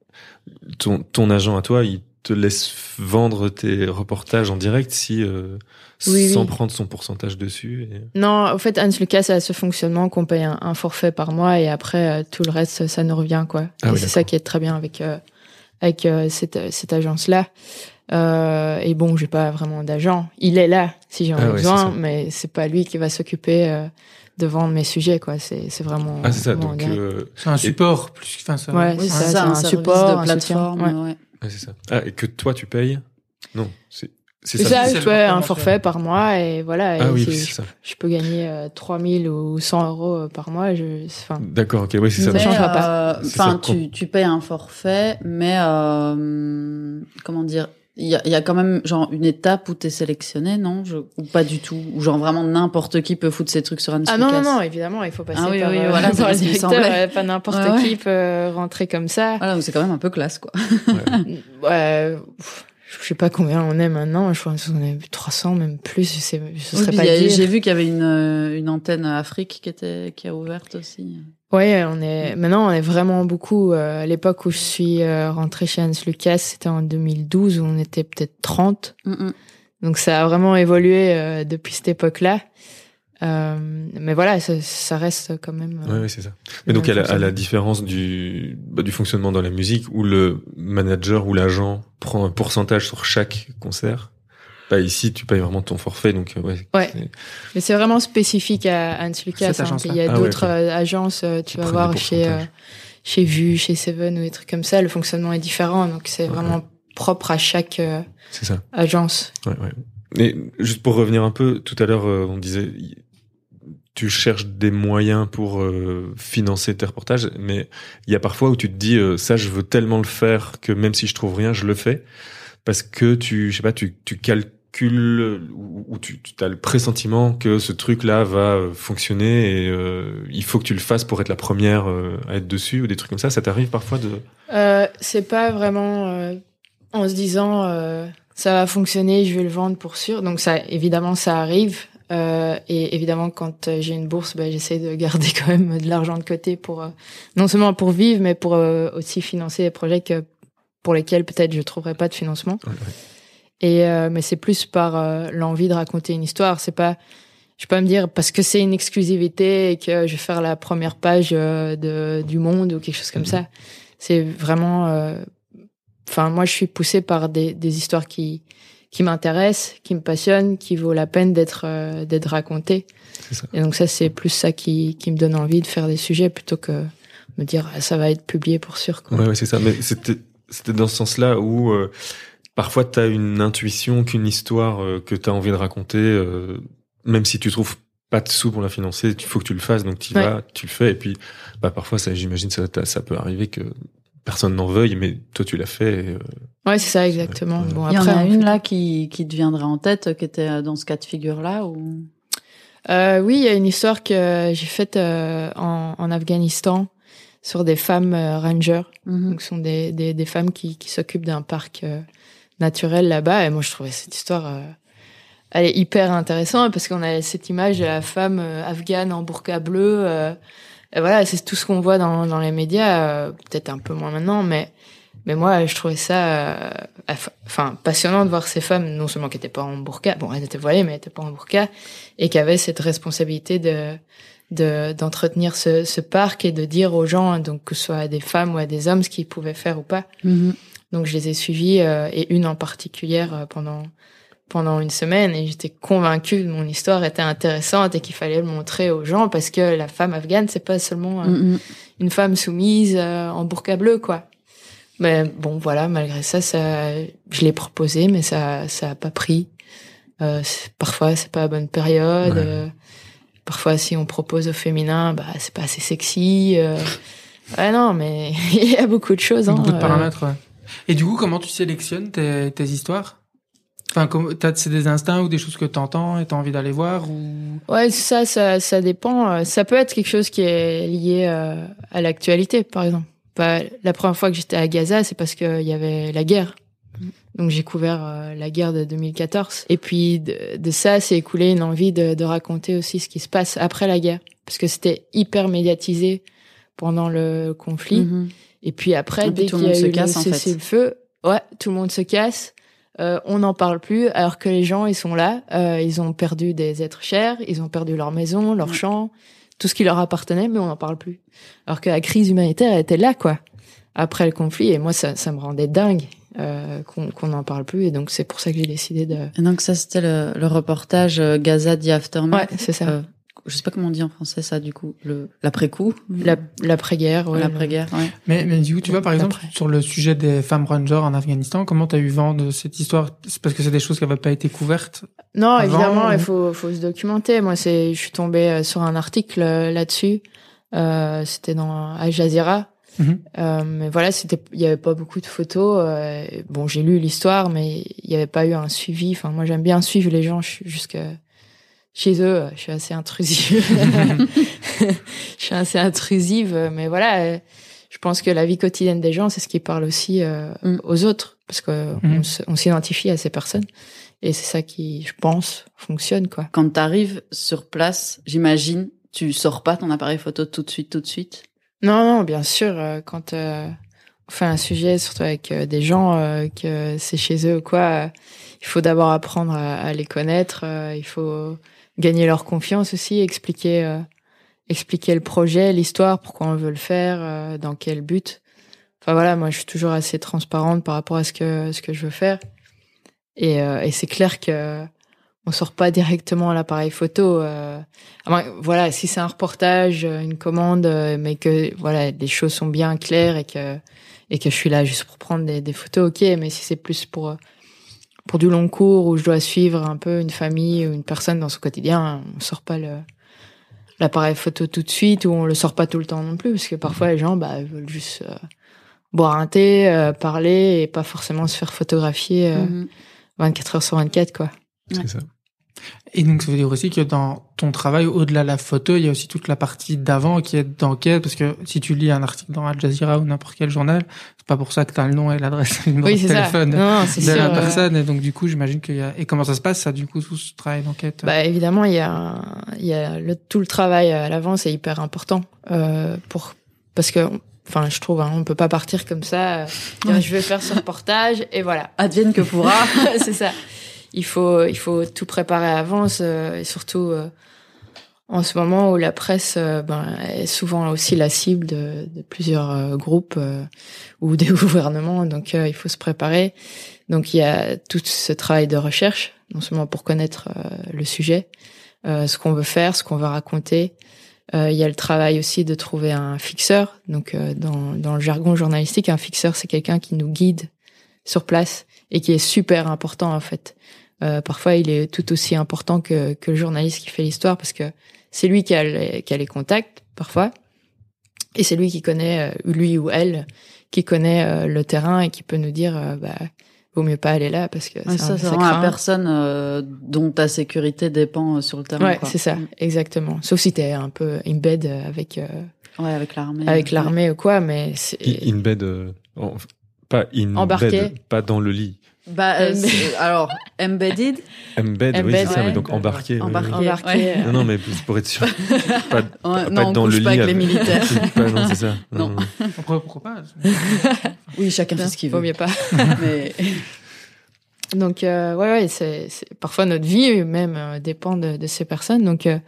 Speaker 2: ton ton agent à toi, il te laisse vendre tes reportages en direct si euh,
Speaker 3: oui,
Speaker 2: sans
Speaker 3: oui.
Speaker 2: prendre son pourcentage dessus. Et...
Speaker 3: Non, au fait, Hans Lucas a ce fonctionnement qu'on paye un, un, forfait par mois et après euh, tout le reste, ça nous revient quoi.
Speaker 2: Ah,
Speaker 3: et
Speaker 2: oui,
Speaker 3: c'est ça qui est très bien avec euh, avec cette, cette agence là. Euh, et bon, j'ai pas vraiment d'agent. Il est là si j'en ai
Speaker 2: ah,
Speaker 3: besoin, mais c'est pas lui qui va s'occuper euh, de vendre mes sujets quoi. C'est c'est vraiment.
Speaker 2: Ah c'est ça.
Speaker 3: vraiment
Speaker 2: Donc euh,
Speaker 1: c'est un support plus. Enfin ça.
Speaker 3: Ouais, c'est
Speaker 4: ça,
Speaker 3: ça,
Speaker 4: un,
Speaker 3: support,
Speaker 4: de plateforme.
Speaker 3: un soutien,
Speaker 4: ouais.
Speaker 2: Ah, c'est ça. Ah et que toi tu payes? Non, c'est c'est
Speaker 3: C'est
Speaker 2: ça.
Speaker 3: ça,
Speaker 1: c'est
Speaker 3: je fais un
Speaker 1: forfait
Speaker 3: par mois et voilà.
Speaker 2: Ah
Speaker 3: et
Speaker 2: oui, c'est
Speaker 3: je,
Speaker 2: ça.
Speaker 3: je peux gagner euh, 3000 ou 100 euros euh, par mois. Je,
Speaker 2: D'accord, ok, oui, c'est ça.
Speaker 3: Mais-
Speaker 2: Donc,
Speaker 3: changera pas.
Speaker 4: euh,
Speaker 2: C'est
Speaker 4: Enfin,
Speaker 2: ça,
Speaker 4: tu, tu payes un forfait, mais euh, comment dire il y a, y a quand même genre une étape où t'es sélectionné, non? Je, Ou pas du tout? Ou genre vraiment n'importe qui peut foutre ses trucs sur un
Speaker 3: Ah non, non, non, évidemment, il faut passer
Speaker 4: Ah oui,
Speaker 3: par,
Speaker 4: oui,
Speaker 3: euh,
Speaker 4: voilà,
Speaker 3: par le directeur, euh, pas n'importe
Speaker 4: Ouais, ouais.
Speaker 3: qui peut rentrer comme ça.
Speaker 4: Voilà, donc c'est quand même un peu classe, quoi.
Speaker 2: ouais.
Speaker 3: Ouais, pff, je sais pas combien on est maintenant. Je crois qu'on est 300, même plus. Je sais, je
Speaker 4: Oui,
Speaker 3: serais pas.
Speaker 4: J'ai vu qu'il y avait une, euh, une antenne Afrique qui était qui a ouverte aussi.
Speaker 3: Ouais, on est maintenant on est vraiment beaucoup. Euh, à l'époque où je suis euh, rentrée chez Hans Lucas, c'était en 2012 où on était peut-être 30.
Speaker 4: Mm, mm.
Speaker 3: Donc ça a vraiment évolué euh, depuis cette époque-là. Euh, mais voilà, ça, ça reste quand même. euh,
Speaker 2: Ouais, ouais, c'est ça. Mais donc, à la, à la différence du, bah, du fonctionnement dans la musique, où le manager ou l'agent prend un pourcentage sur chaque concert, bah, ici, tu payes vraiment ton forfait, donc, euh, ouais.
Speaker 3: Ouais. Mais c'est vraiment spécifique à Hans Lucas. Hein. Il y a
Speaker 2: Ah
Speaker 3: d'autres euh, agences, euh, tu vas voir chez euh, chez Vue, chez Seven ou des trucs comme ça. Le fonctionnement est différent, donc c'est
Speaker 2: Ouais.
Speaker 3: vraiment propre à chaque euh,
Speaker 2: C'est ça.
Speaker 3: agence.
Speaker 2: Ouais, ouais. Et juste pour revenir un peu, tout à l'heure, euh, on disait, tu cherches des moyens pour euh, financer tes reportages, mais il y a parfois où tu te dis, euh, ça, je veux tellement le faire que même si je trouve rien, je le fais parce que tu, je sais pas, tu, tu calcules ou, ou tu, tu as le pressentiment que ce truc-là va euh, fonctionner et euh, il faut que tu le fasses pour être la première euh, à être dessus ou des trucs comme ça. Ça t'arrive parfois de
Speaker 3: Euh, c'est pas vraiment euh, en se disant ça va fonctionner, je vais le vendre pour sûr. Donc ça, évidemment, ça arrive. Et évidemment, quand j'ai une bourse, ben, j'essaie de garder quand même de l'argent de côté pour non seulement pour vivre, mais pour aussi financer des projets que pour lesquels peut-être je trouverais pas de financement.
Speaker 2: Ouais, ouais.
Speaker 3: Et euh, mais c'est plus par euh, l'envie de raconter une histoire. C'est pas, je peux pas me dire parce que c'est une exclusivité et que je vais faire la première page euh, de du Monde ou quelque chose comme
Speaker 2: Mhm.
Speaker 3: ça. C'est vraiment, euh, enfin moi je suis poussée par des des histoires qui qui m'intéressent, qui me passionnent, qui vaut la peine d'être euh, d'être racontées. Et donc ça c'est plus ça qui qui me donne envie de faire des sujets plutôt que me dire ah, ça va être publié pour sûr. Quoi.
Speaker 2: Ouais, ouais, c'est ça. Mais c'était, c'était dans ce sens-là où euh, parfois tu as une intuition qu'une histoire euh, que tu as envie de raconter, euh, même si tu trouves pas de sous pour la financer, il faut que tu le fasses, donc tu y
Speaker 3: Ouais.
Speaker 2: vas, tu le fais, et puis bah parfois ça, j'imagine ça, ça peut arriver que personne n'en veuille, mais toi tu l'as fait. et, euh,
Speaker 3: Ouais c'est ça exactement.
Speaker 2: Ouais.
Speaker 3: Bon
Speaker 4: Il y en a une là qui qui te viendrait en tête, qui était dans ce cas de figure là ou?
Speaker 3: Euh, oui, il y a une histoire que j'ai faite euh, en, en Afghanistan sur des femmes euh, rangers.
Speaker 4: Mhm.
Speaker 3: Donc, ce sont des, des, des femmes qui, qui s'occupent d'un parc euh, naturel là-bas. Et moi, je trouvais cette histoire, euh, elle est hyper intéressante parce qu'on a cette image de la femme euh, afghane en burqa bleu. euh, et voilà, c'est tout ce qu'on voit dans, dans les médias, peut-être un peu moins maintenant, mais mais moi, je trouvais ça, enfin, passionnant de voir ces femmes, non seulement qui étaient pas en burqa, bon, elles étaient voilées, mais elles étaient pas en burqa, et qui avaient cette responsabilité de de d'entretenir ce, ce parc et de dire aux gens, donc que ce soit à des femmes ou à des hommes, ce qu'ils pouvaient faire ou pas.
Speaker 4: Mhm.
Speaker 3: Donc je les ai suivis euh, et une en particulière euh, pendant pendant une semaine et j'étais convaincue que mon histoire était intéressante et qu'il fallait le montrer aux gens parce que la femme afghane c'est pas seulement euh,
Speaker 4: Mhm.
Speaker 3: une femme soumise euh, en burqa bleu quoi. Mais bon voilà malgré ça ça je l'ai proposé mais ça ça a pas pris. Euh, c'est- parfois c'est pas la bonne période.
Speaker 2: Ouais.
Speaker 3: euh, parfois si on propose au féminin bah c'est pas assez sexy. Euh, ouais non mais il y a beaucoup de choses. Hein,
Speaker 1: Beaucoup de
Speaker 3: euh,
Speaker 1: paramètres, ouais. Et du coup, comment tu sélectionnes tes, tes histoires? Enfin, c'est des instincts ou des choses que t'entends et t'as envie d'aller voir ou?
Speaker 3: Ouais, ça, ça, ça dépend. Euh, Ça peut être quelque chose qui est lié euh, à l'actualité, par exemple. Bah, la première fois que j'étais à Gaza, c'est parce qu'il y avait la guerre. Donc j'ai couvert euh, la guerre de 2014. Et puis de, de ça, c'est écoulé une envie de, de raconter aussi ce qui se passe après la guerre, parce que c'était hyper médiatisé pendant le conflit.
Speaker 4: Mhm.
Speaker 3: Et puis après,
Speaker 4: Et puis
Speaker 3: dès
Speaker 4: tout
Speaker 3: qu'il y a
Speaker 4: monde se
Speaker 3: eu
Speaker 4: casse, en
Speaker 3: le
Speaker 4: fait.
Speaker 3: cessez-le-feu, ouais, tout le monde se casse. Euh, on n'en parle plus, alors que les gens, ils sont là. Euh, ils ont perdu des êtres chers, ils ont perdu leur maison, leur
Speaker 4: Ouais.
Speaker 3: champ, tout ce qui leur appartenait, mais on n'en parle plus. Alors que la crise humanitaire elle était là, quoi, après le conflit. Et moi, ça, ça me rendait dingue euh, qu'on qu'on n'en parle plus. Et donc, c'est pour ça que j'ai décidé de...
Speaker 4: Et donc ça c'était le, le reportage euh, Gaza The Aftermath.
Speaker 3: Ouais, c'est ça.
Speaker 4: Je sais pas comment on dit en français ça du coup, le l'après-coup,
Speaker 3: La- L'après-guerre, ouais.
Speaker 4: l'après-guerre. Ouais.
Speaker 1: Mais, mais du coup, tu vois, par exemple, sur le sujet des femmes rangers en Afghanistan, comment t'as eu vent de cette histoire? C'est parce que c'est des choses qui n'avaient pas été couvertes
Speaker 3: Non,
Speaker 1: Avant,
Speaker 3: évidemment,
Speaker 1: ou-
Speaker 3: il faut, faut se documenter. Moi, c'est, je suis tombée euh, sur un article euh, là-dessus. Euh, c'était dans Al Jazeera.
Speaker 1: Mhm.
Speaker 3: Euh, mais voilà, c'était, il y avait pas beaucoup de photos. euh, bon, j'ai lu l'histoire, mais il y avait pas eu un suivi. Enfin, moi, j'aime bien suivre les gens je suis jusque chez eux. Je suis assez intrusive. je suis assez intrusive, mais voilà. euh, Je pense que la vie quotidienne des gens, c'est ce qui parle aussi euh,
Speaker 4: Mm.
Speaker 3: aux autres. parce que
Speaker 1: Mhm.
Speaker 3: on s'identifie à ces personnes et c'est ça qui, je pense, fonctionne quoi.
Speaker 4: Quand t'arrives sur place, j'imagine, tu sors pas ton appareil photo tout de suite, tout de suite?
Speaker 3: Non, non, bien sûr, euh, quand euh, on fait un sujet, surtout avec euh, des gens euh, que c'est chez eux ou quoi, euh, il faut d'abord apprendre à, à les connaître, euh, il faut gagner leur confiance aussi, expliquer, euh, expliquer le projet, l'histoire, pourquoi on veut le faire, euh, dans quel but. Enfin voilà, moi je suis toujours assez transparente par rapport à ce que ce que je veux faire, et, euh, et c'est clair que on sort pas directement à l'appareil photo. Moins- voilà, si c'est un reportage, une commande, mais que voilà, les choses sont bien claires et que et que je suis là juste pour prendre des, des photos, ok. Mais si c'est plus pour pour du long cours où je dois suivre un peu une famille ou une personne dans son quotidien, on sort pas le l'appareil photo tout de suite ou on le sort pas tout le temps non plus parce que parfois les gens bah veulent juste euh, boire un thé, euh, parler et pas forcément se faire photographier euh,
Speaker 4: Mhm.
Speaker 3: 24 heures sur 24 quoi.
Speaker 2: C'est ça.
Speaker 1: Et donc, ça veut dire aussi que dans ton travail, au-delà de la photo, il y a aussi toute la partie d'avant qui est d'enquête, parce que si tu lis un article dans Al Jazeera ou n'importe quel journal, pas pour ça que tu as le nom et l'adresse et le numéro
Speaker 3: Oui,
Speaker 1: de
Speaker 3: c'est ça.
Speaker 1: téléphone
Speaker 3: Non, non, c'est
Speaker 1: de
Speaker 3: sûr.
Speaker 1: la
Speaker 3: euh,
Speaker 1: personne. Et donc, du coup, j'imagine qu'il y a... Et comment ça se passe, ça, du coup, tout ce travail d'enquête?
Speaker 3: Bah évidemment, il y a, il y a le, tout le travail à l'avance est hyper important euh, pour parce que, enfin, je trouve, hein, on peut pas partir comme ça. euh, dire. Je vais faire ce reportage et voilà.
Speaker 4: Advienne que pourra.
Speaker 3: c'est ça. Il faut, il faut tout préparer à l'avance euh, et surtout euh, en ce moment où la presse euh, ben, est souvent aussi la cible de, plusieurs euh, groupes euh, ou des gouvernements. Donc il faut se préparer. Donc il y a tout ce travail de recherche, non seulement pour connaître le sujet, ce qu'on veut faire, ce qu'on veut raconter. Il y a le travail aussi de trouver un fixeur. Donc dans, dans le jargon journalistique, un fixeur c'est quelqu'un qui nous guide sur place et qui est super important en fait. Parfois, il est tout aussi important que, que le journaliste qui fait l'histoire parce que c'est lui qui a, les, qui a les contacts parfois et c'est lui qui connaît euh, lui ou elle qui connaît euh, le terrain et qui peut nous dire euh, bah vaut mieux pas aller là parce que
Speaker 4: Ouais, ça, c'est la personne euh, dont ta sécurité dépend sur le terrain.
Speaker 3: Ouais, c'est ça,
Speaker 4: Mm.
Speaker 3: exactement. Sauf si t'es un peu embed avec euh,
Speaker 4: Ouais, avec l'armée.
Speaker 3: avec l'armée ou quoi, mais c'est
Speaker 2: In in bed, euh, en- pas in
Speaker 3: Embarqué.
Speaker 2: bed, pas dans le lit.
Speaker 4: Bah, euh, c'est- alors, embedded.
Speaker 2: Embed, oui,
Speaker 3: Embed,
Speaker 2: c'est ça,
Speaker 4: ouais.
Speaker 2: mais donc embarqué. oui,
Speaker 4: Embarqué.
Speaker 2: oui.
Speaker 3: embarqué.
Speaker 4: ouais.
Speaker 3: euh,
Speaker 2: Non, non, mais pour être sûr. Pas, pas,
Speaker 4: Ouais,
Speaker 2: pas
Speaker 4: non,
Speaker 2: être
Speaker 4: on
Speaker 2: dans le
Speaker 4: couche
Speaker 2: lit.
Speaker 4: pas avec les militaires.
Speaker 2: Pas- non, c'est ça.
Speaker 4: Non.
Speaker 1: Pourquoi, pourquoi pas?
Speaker 4: Oui, chacun fait ce qu'il
Speaker 3: vaut
Speaker 4: veut.
Speaker 3: mieux pas.
Speaker 4: Mais
Speaker 3: Donc euh, ouais, ouais c'est, c'est parfois notre vie même euh, dépend de, de ces personnes. Donc euh,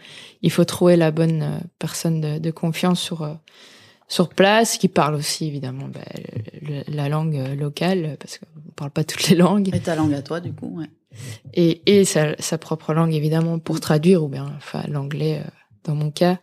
Speaker 3: il faut trouver la bonne euh, personne de, de confiance sur euh, sur place qui parle aussi évidemment bah, le- la langue locale parce qu'on parle pas toutes les langues
Speaker 4: et ta langue à toi, du coup, ouais.
Speaker 3: et et sa, sa propre langue évidemment pour traduire ou bien enfin l'anglais euh, dans mon cas.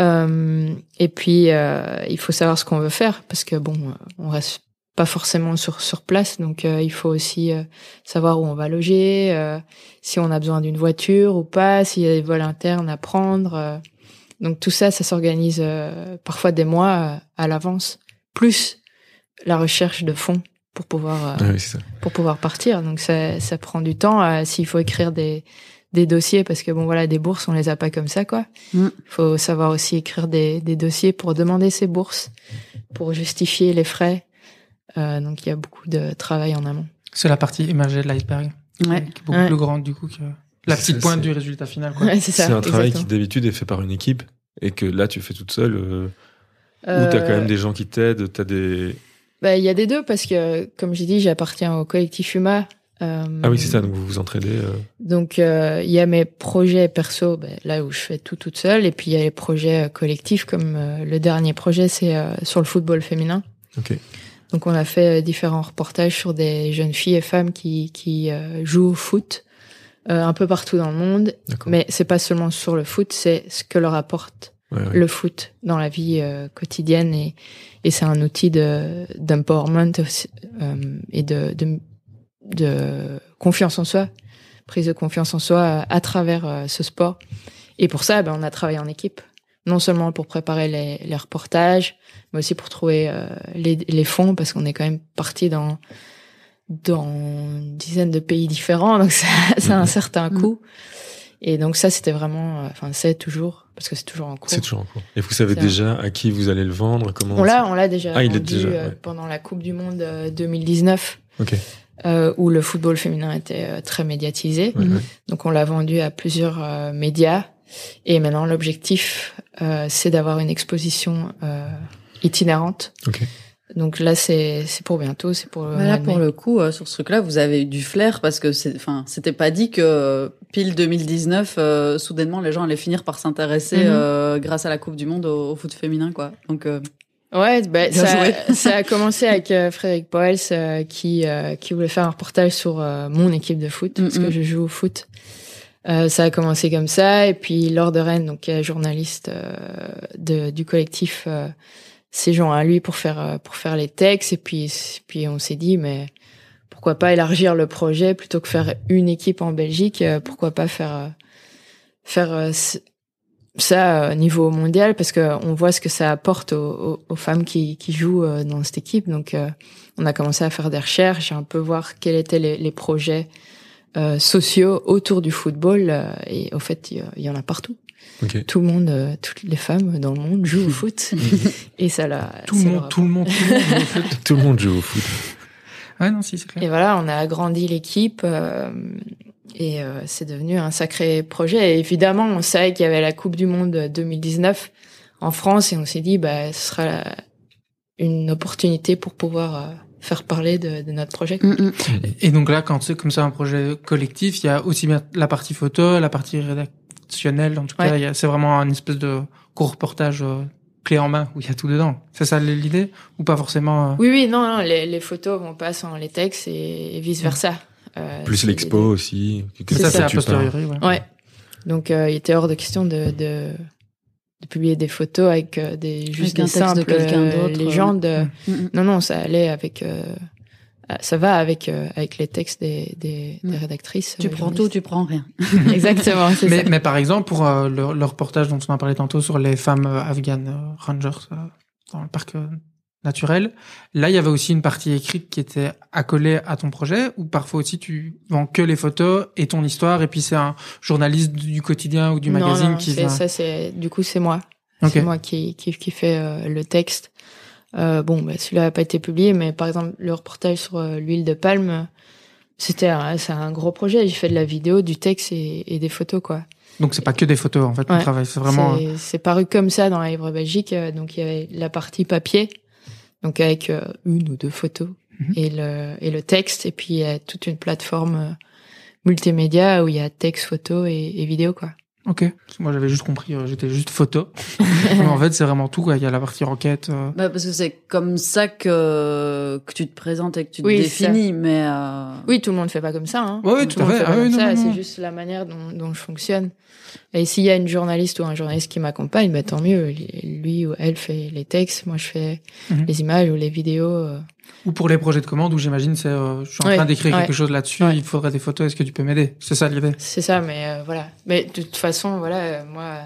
Speaker 3: Euh, et puis euh, il faut savoir ce qu'on veut faire parce que bon on reste pas forcément sur sur place donc euh, il faut aussi euh, savoir où on va loger euh, si on a besoin d'une voiture ou pas s'il y a des vols internes à prendre euh. Donc tout ça ça s'organise euh, parfois des mois euh, à l'avance plus la recherche de fonds pour pouvoir euh,
Speaker 2: Ah oui, c'est ça.
Speaker 3: pour pouvoir partir. Donc ça, ça prend du temps. S'il faut écrire des, des dossiers, parce que bon voilà, des bourses, on les a pas comme ça quoi. Il
Speaker 4: Mm.
Speaker 3: faut savoir aussi écrire des, des dossiers pour demander ces bourses, pour justifier les frais. Euh, donc il y a beaucoup de travail en amont.
Speaker 1: C'est la partie émergée de l'iceberg,
Speaker 4: Ouais.
Speaker 1: qui est beaucoup
Speaker 3: Ouais.
Speaker 1: plus grande, du coup, que la petite pointe du résultat final. Quoi.
Speaker 3: Ouais, c'est
Speaker 2: un travail qui d'habitude est fait par une équipe et que là tu fais toute seule. Euh, Ou t'as quand
Speaker 3: Euh,
Speaker 2: même des gens qui t'aident, t'as des.
Speaker 3: bah, il y a des deux parce que comme j'ai dit, j'appartiens au collectif Huma. Euh,
Speaker 2: Ah oui, c'est ça. Donc vous vous entraidez. euh,
Speaker 3: Donc euh, il y a mes projets perso, ben, là où je fais tout toute seule, et puis il y a les projets euh, collectifs comme euh, le dernier projet c'est euh, sur le football féminin.
Speaker 2: Ok.
Speaker 3: Donc on a fait euh, différents reportages sur des jeunes filles et femmes qui qui euh, jouent au foot euh, un peu partout dans le monde, mais c'est pas seulement sur le foot, c'est ce que leur apporte
Speaker 2: Ouais, ouais.
Speaker 3: le foot dans la vie euh, quotidienne et et c'est un outil de d'empowerment euh, et de, de de confiance en soi, prise de confiance en soi euh, à travers euh, ce sport. Et pour ça, ben, on a travaillé en équipe, non seulement pour préparer les, les reportages, mais aussi pour trouver euh, les, les fonds, parce qu'on est quand même parti dans dans une dizaine de pays différents, donc ça, ça a un
Speaker 2: Mhm.
Speaker 3: certain
Speaker 4: Mhm.
Speaker 3: coût. Et donc ça, c'était vraiment, euh, enfin c'est toujours, parce que c'est toujours en cours.
Speaker 2: C'est toujours en cours. Et vous savez déjà à qui vous allez le vendre Comment
Speaker 3: On l'a, on l'a déjà
Speaker 2: Ah, il est
Speaker 3: vendu
Speaker 2: déjà,
Speaker 3: euh,
Speaker 2: ouais.
Speaker 3: pendant la Coupe du Monde euh, 2019.
Speaker 2: Ok.
Speaker 3: euh, où le football féminin était euh, très médiatisé.
Speaker 2: Ouais, ouais.
Speaker 3: Donc on l'a vendu à plusieurs euh, médias. Et maintenant l'objectif, euh, c'est d'avoir une exposition euh, itinérante.
Speaker 2: Ok.
Speaker 3: Donc là c'est c'est pour bientôt, c'est pour le de
Speaker 4: pour le coup, euh, sur ce truc-là, vous avez eu du flair parce que c'est, enfin, c'était pas dit que euh, pile 2019, euh, soudainement, les gens allaient finir par s'intéresser
Speaker 3: Mhm.
Speaker 4: euh, grâce à la Coupe du Monde au, au foot féminin, quoi. Donc, euh,
Speaker 3: Ouais, bah, ça, ça a commencé avec euh, Frédéric Poels euh, qui euh, qui voulait faire un reportage sur euh, mon équipe de foot parce
Speaker 4: Mhm.
Speaker 3: que je joue au foot. Euh, ça a commencé comme ça et puis Laure de Rennes, donc qui est journaliste euh, de, du collectif, s'est joint à lui pour faire euh, pour faire les textes et puis puis on s'est dit mais pourquoi pas élargir le projet plutôt que faire une équipe en Belgique, euh, pourquoi pas faire euh, faire ça au niveau mondial parce que on voit ce que ça apporte aux, femmes qui, qui jouent dans cette équipe. Donc, on a commencé à faire des recherches, un peu voir quels étaient les, projets sociaux autour du football. et au fait, il y en a partout. Tout le monde, euh, toutes les femmes dans le monde jouent au foot. et ça l'a.
Speaker 1: Tout le monde,
Speaker 3: leur a-
Speaker 1: tout le monde, tout le monde. joue au foot.
Speaker 2: Tout le monde joue au foot.
Speaker 1: Ouais, non, si, c'est clair.
Speaker 3: Et voilà, on a agrandi l'équipe euh, et euh, c'est devenu un sacré projet. Et évidemment, on savait qu'il y avait la Coupe du Monde 2019 en France et on s'est dit, bah, ce sera la- une opportunité pour pouvoir euh, faire parler de, de notre projet.
Speaker 1: Et donc là, quand c'est comme ça un projet collectif, il y a aussi bien la partie photo, la partie En tout cas,
Speaker 3: Ouais.
Speaker 1: c'est vraiment un espèce de court reportage euh, clé en main où il y a tout dedans. C'est ça l'idée? Ou pas forcément euh,
Speaker 3: Oui, oui, non, non, les, les photos vont pas sans les textes et, vice versa. Euh,
Speaker 2: Plus l'expo aussi.
Speaker 3: C'est
Speaker 1: Ça,
Speaker 3: ça,
Speaker 1: c'est posteriori. Ouais.
Speaker 3: Ouais. Donc, euh, il était hors de question de, de, de publier des photos avec des juste
Speaker 4: un
Speaker 3: des
Speaker 4: texte de quelqu'un d'autre,
Speaker 3: légendes.
Speaker 4: Mhm.
Speaker 3: Non, non, ça allait avec. Euh, ça va avec euh, avec les textes des des, des
Speaker 4: Mm.
Speaker 3: rédactrices.
Speaker 4: tu
Speaker 3: euh,
Speaker 4: prends tout, tu prends rien.
Speaker 3: Exactement,
Speaker 1: Mais,
Speaker 3: ça.
Speaker 1: mais par exemple, pour euh, le, le reportage dont on a parlé tantôt sur les femmes euh, afghanes euh, rangers euh, dans le parc euh, naturel, là, il y avait aussi une partie écrite qui était accolée à ton projet, ou parfois aussi tu vends que les photos et ton histoire, et puis c'est un journaliste du quotidien ou du
Speaker 3: Non,
Speaker 1: magazine
Speaker 3: non,
Speaker 1: qui
Speaker 3: ça c'est du coup c'est moi. C'est moi qui qui qui fait euh, le texte. Euh, bon, bah, celui-là a pas été publié, mais par exemple le reportage sur euh, l'huile de palme, c'était un, c'est un gros projet. J'ai fait de la vidéo, du texte et, et des photos quoi.
Speaker 1: Donc c'est pas que des photos, en fait,
Speaker 3: Ouais.
Speaker 1: travail, c'est vraiment...
Speaker 3: C'est- C'est paru comme ça dans la livre Belgique. euh, Donc il y avait la partie papier, donc avec euh, une ou deux photos
Speaker 1: Mhm.
Speaker 3: et le et le texte, et puis il y a toute une plateforme multimédia où il y a texte, photo et, et vidéo quoi.
Speaker 1: Ok. Parce que Moi, j'avais juste compris, euh, j'étais juste photo. Mais en fait, c'est vraiment tout, quoi. Il y a la partie enquête. euh,
Speaker 4: Bah, parce que c'est comme ça que, que tu te présentes et que tu te
Speaker 3: Oui,
Speaker 4: définis, mais euh,
Speaker 3: Oui, tout le monde fait pas comme ça. Hein.
Speaker 1: Ouais, ouais,
Speaker 3: tout
Speaker 1: tout à
Speaker 3: le monde
Speaker 1: fait. Ah oui,
Speaker 3: comme
Speaker 1: non,
Speaker 3: ça.
Speaker 1: non, non.
Speaker 3: C'est juste la manière dont, dont je fonctionne. Et s'il y a une journaliste ou un journaliste qui m'accompagne, bah, tant mieux. Lui ou elle fait les textes, moi je fais
Speaker 1: Mhm.
Speaker 3: les images ou les vidéos. euh.
Speaker 1: Ou pour les projets de commande, où j'imagine, c'est, euh, je suis en
Speaker 3: Ouais,
Speaker 1: train d'écrire
Speaker 3: ouais.
Speaker 1: quelque chose là-dessus,
Speaker 3: Ouais.
Speaker 1: il faudrait des photos, est-ce que tu peux m'aider? C'est ça l'idée.
Speaker 3: C'est ça, mais euh, voilà. Mais de toute façon, voilà, euh, moi,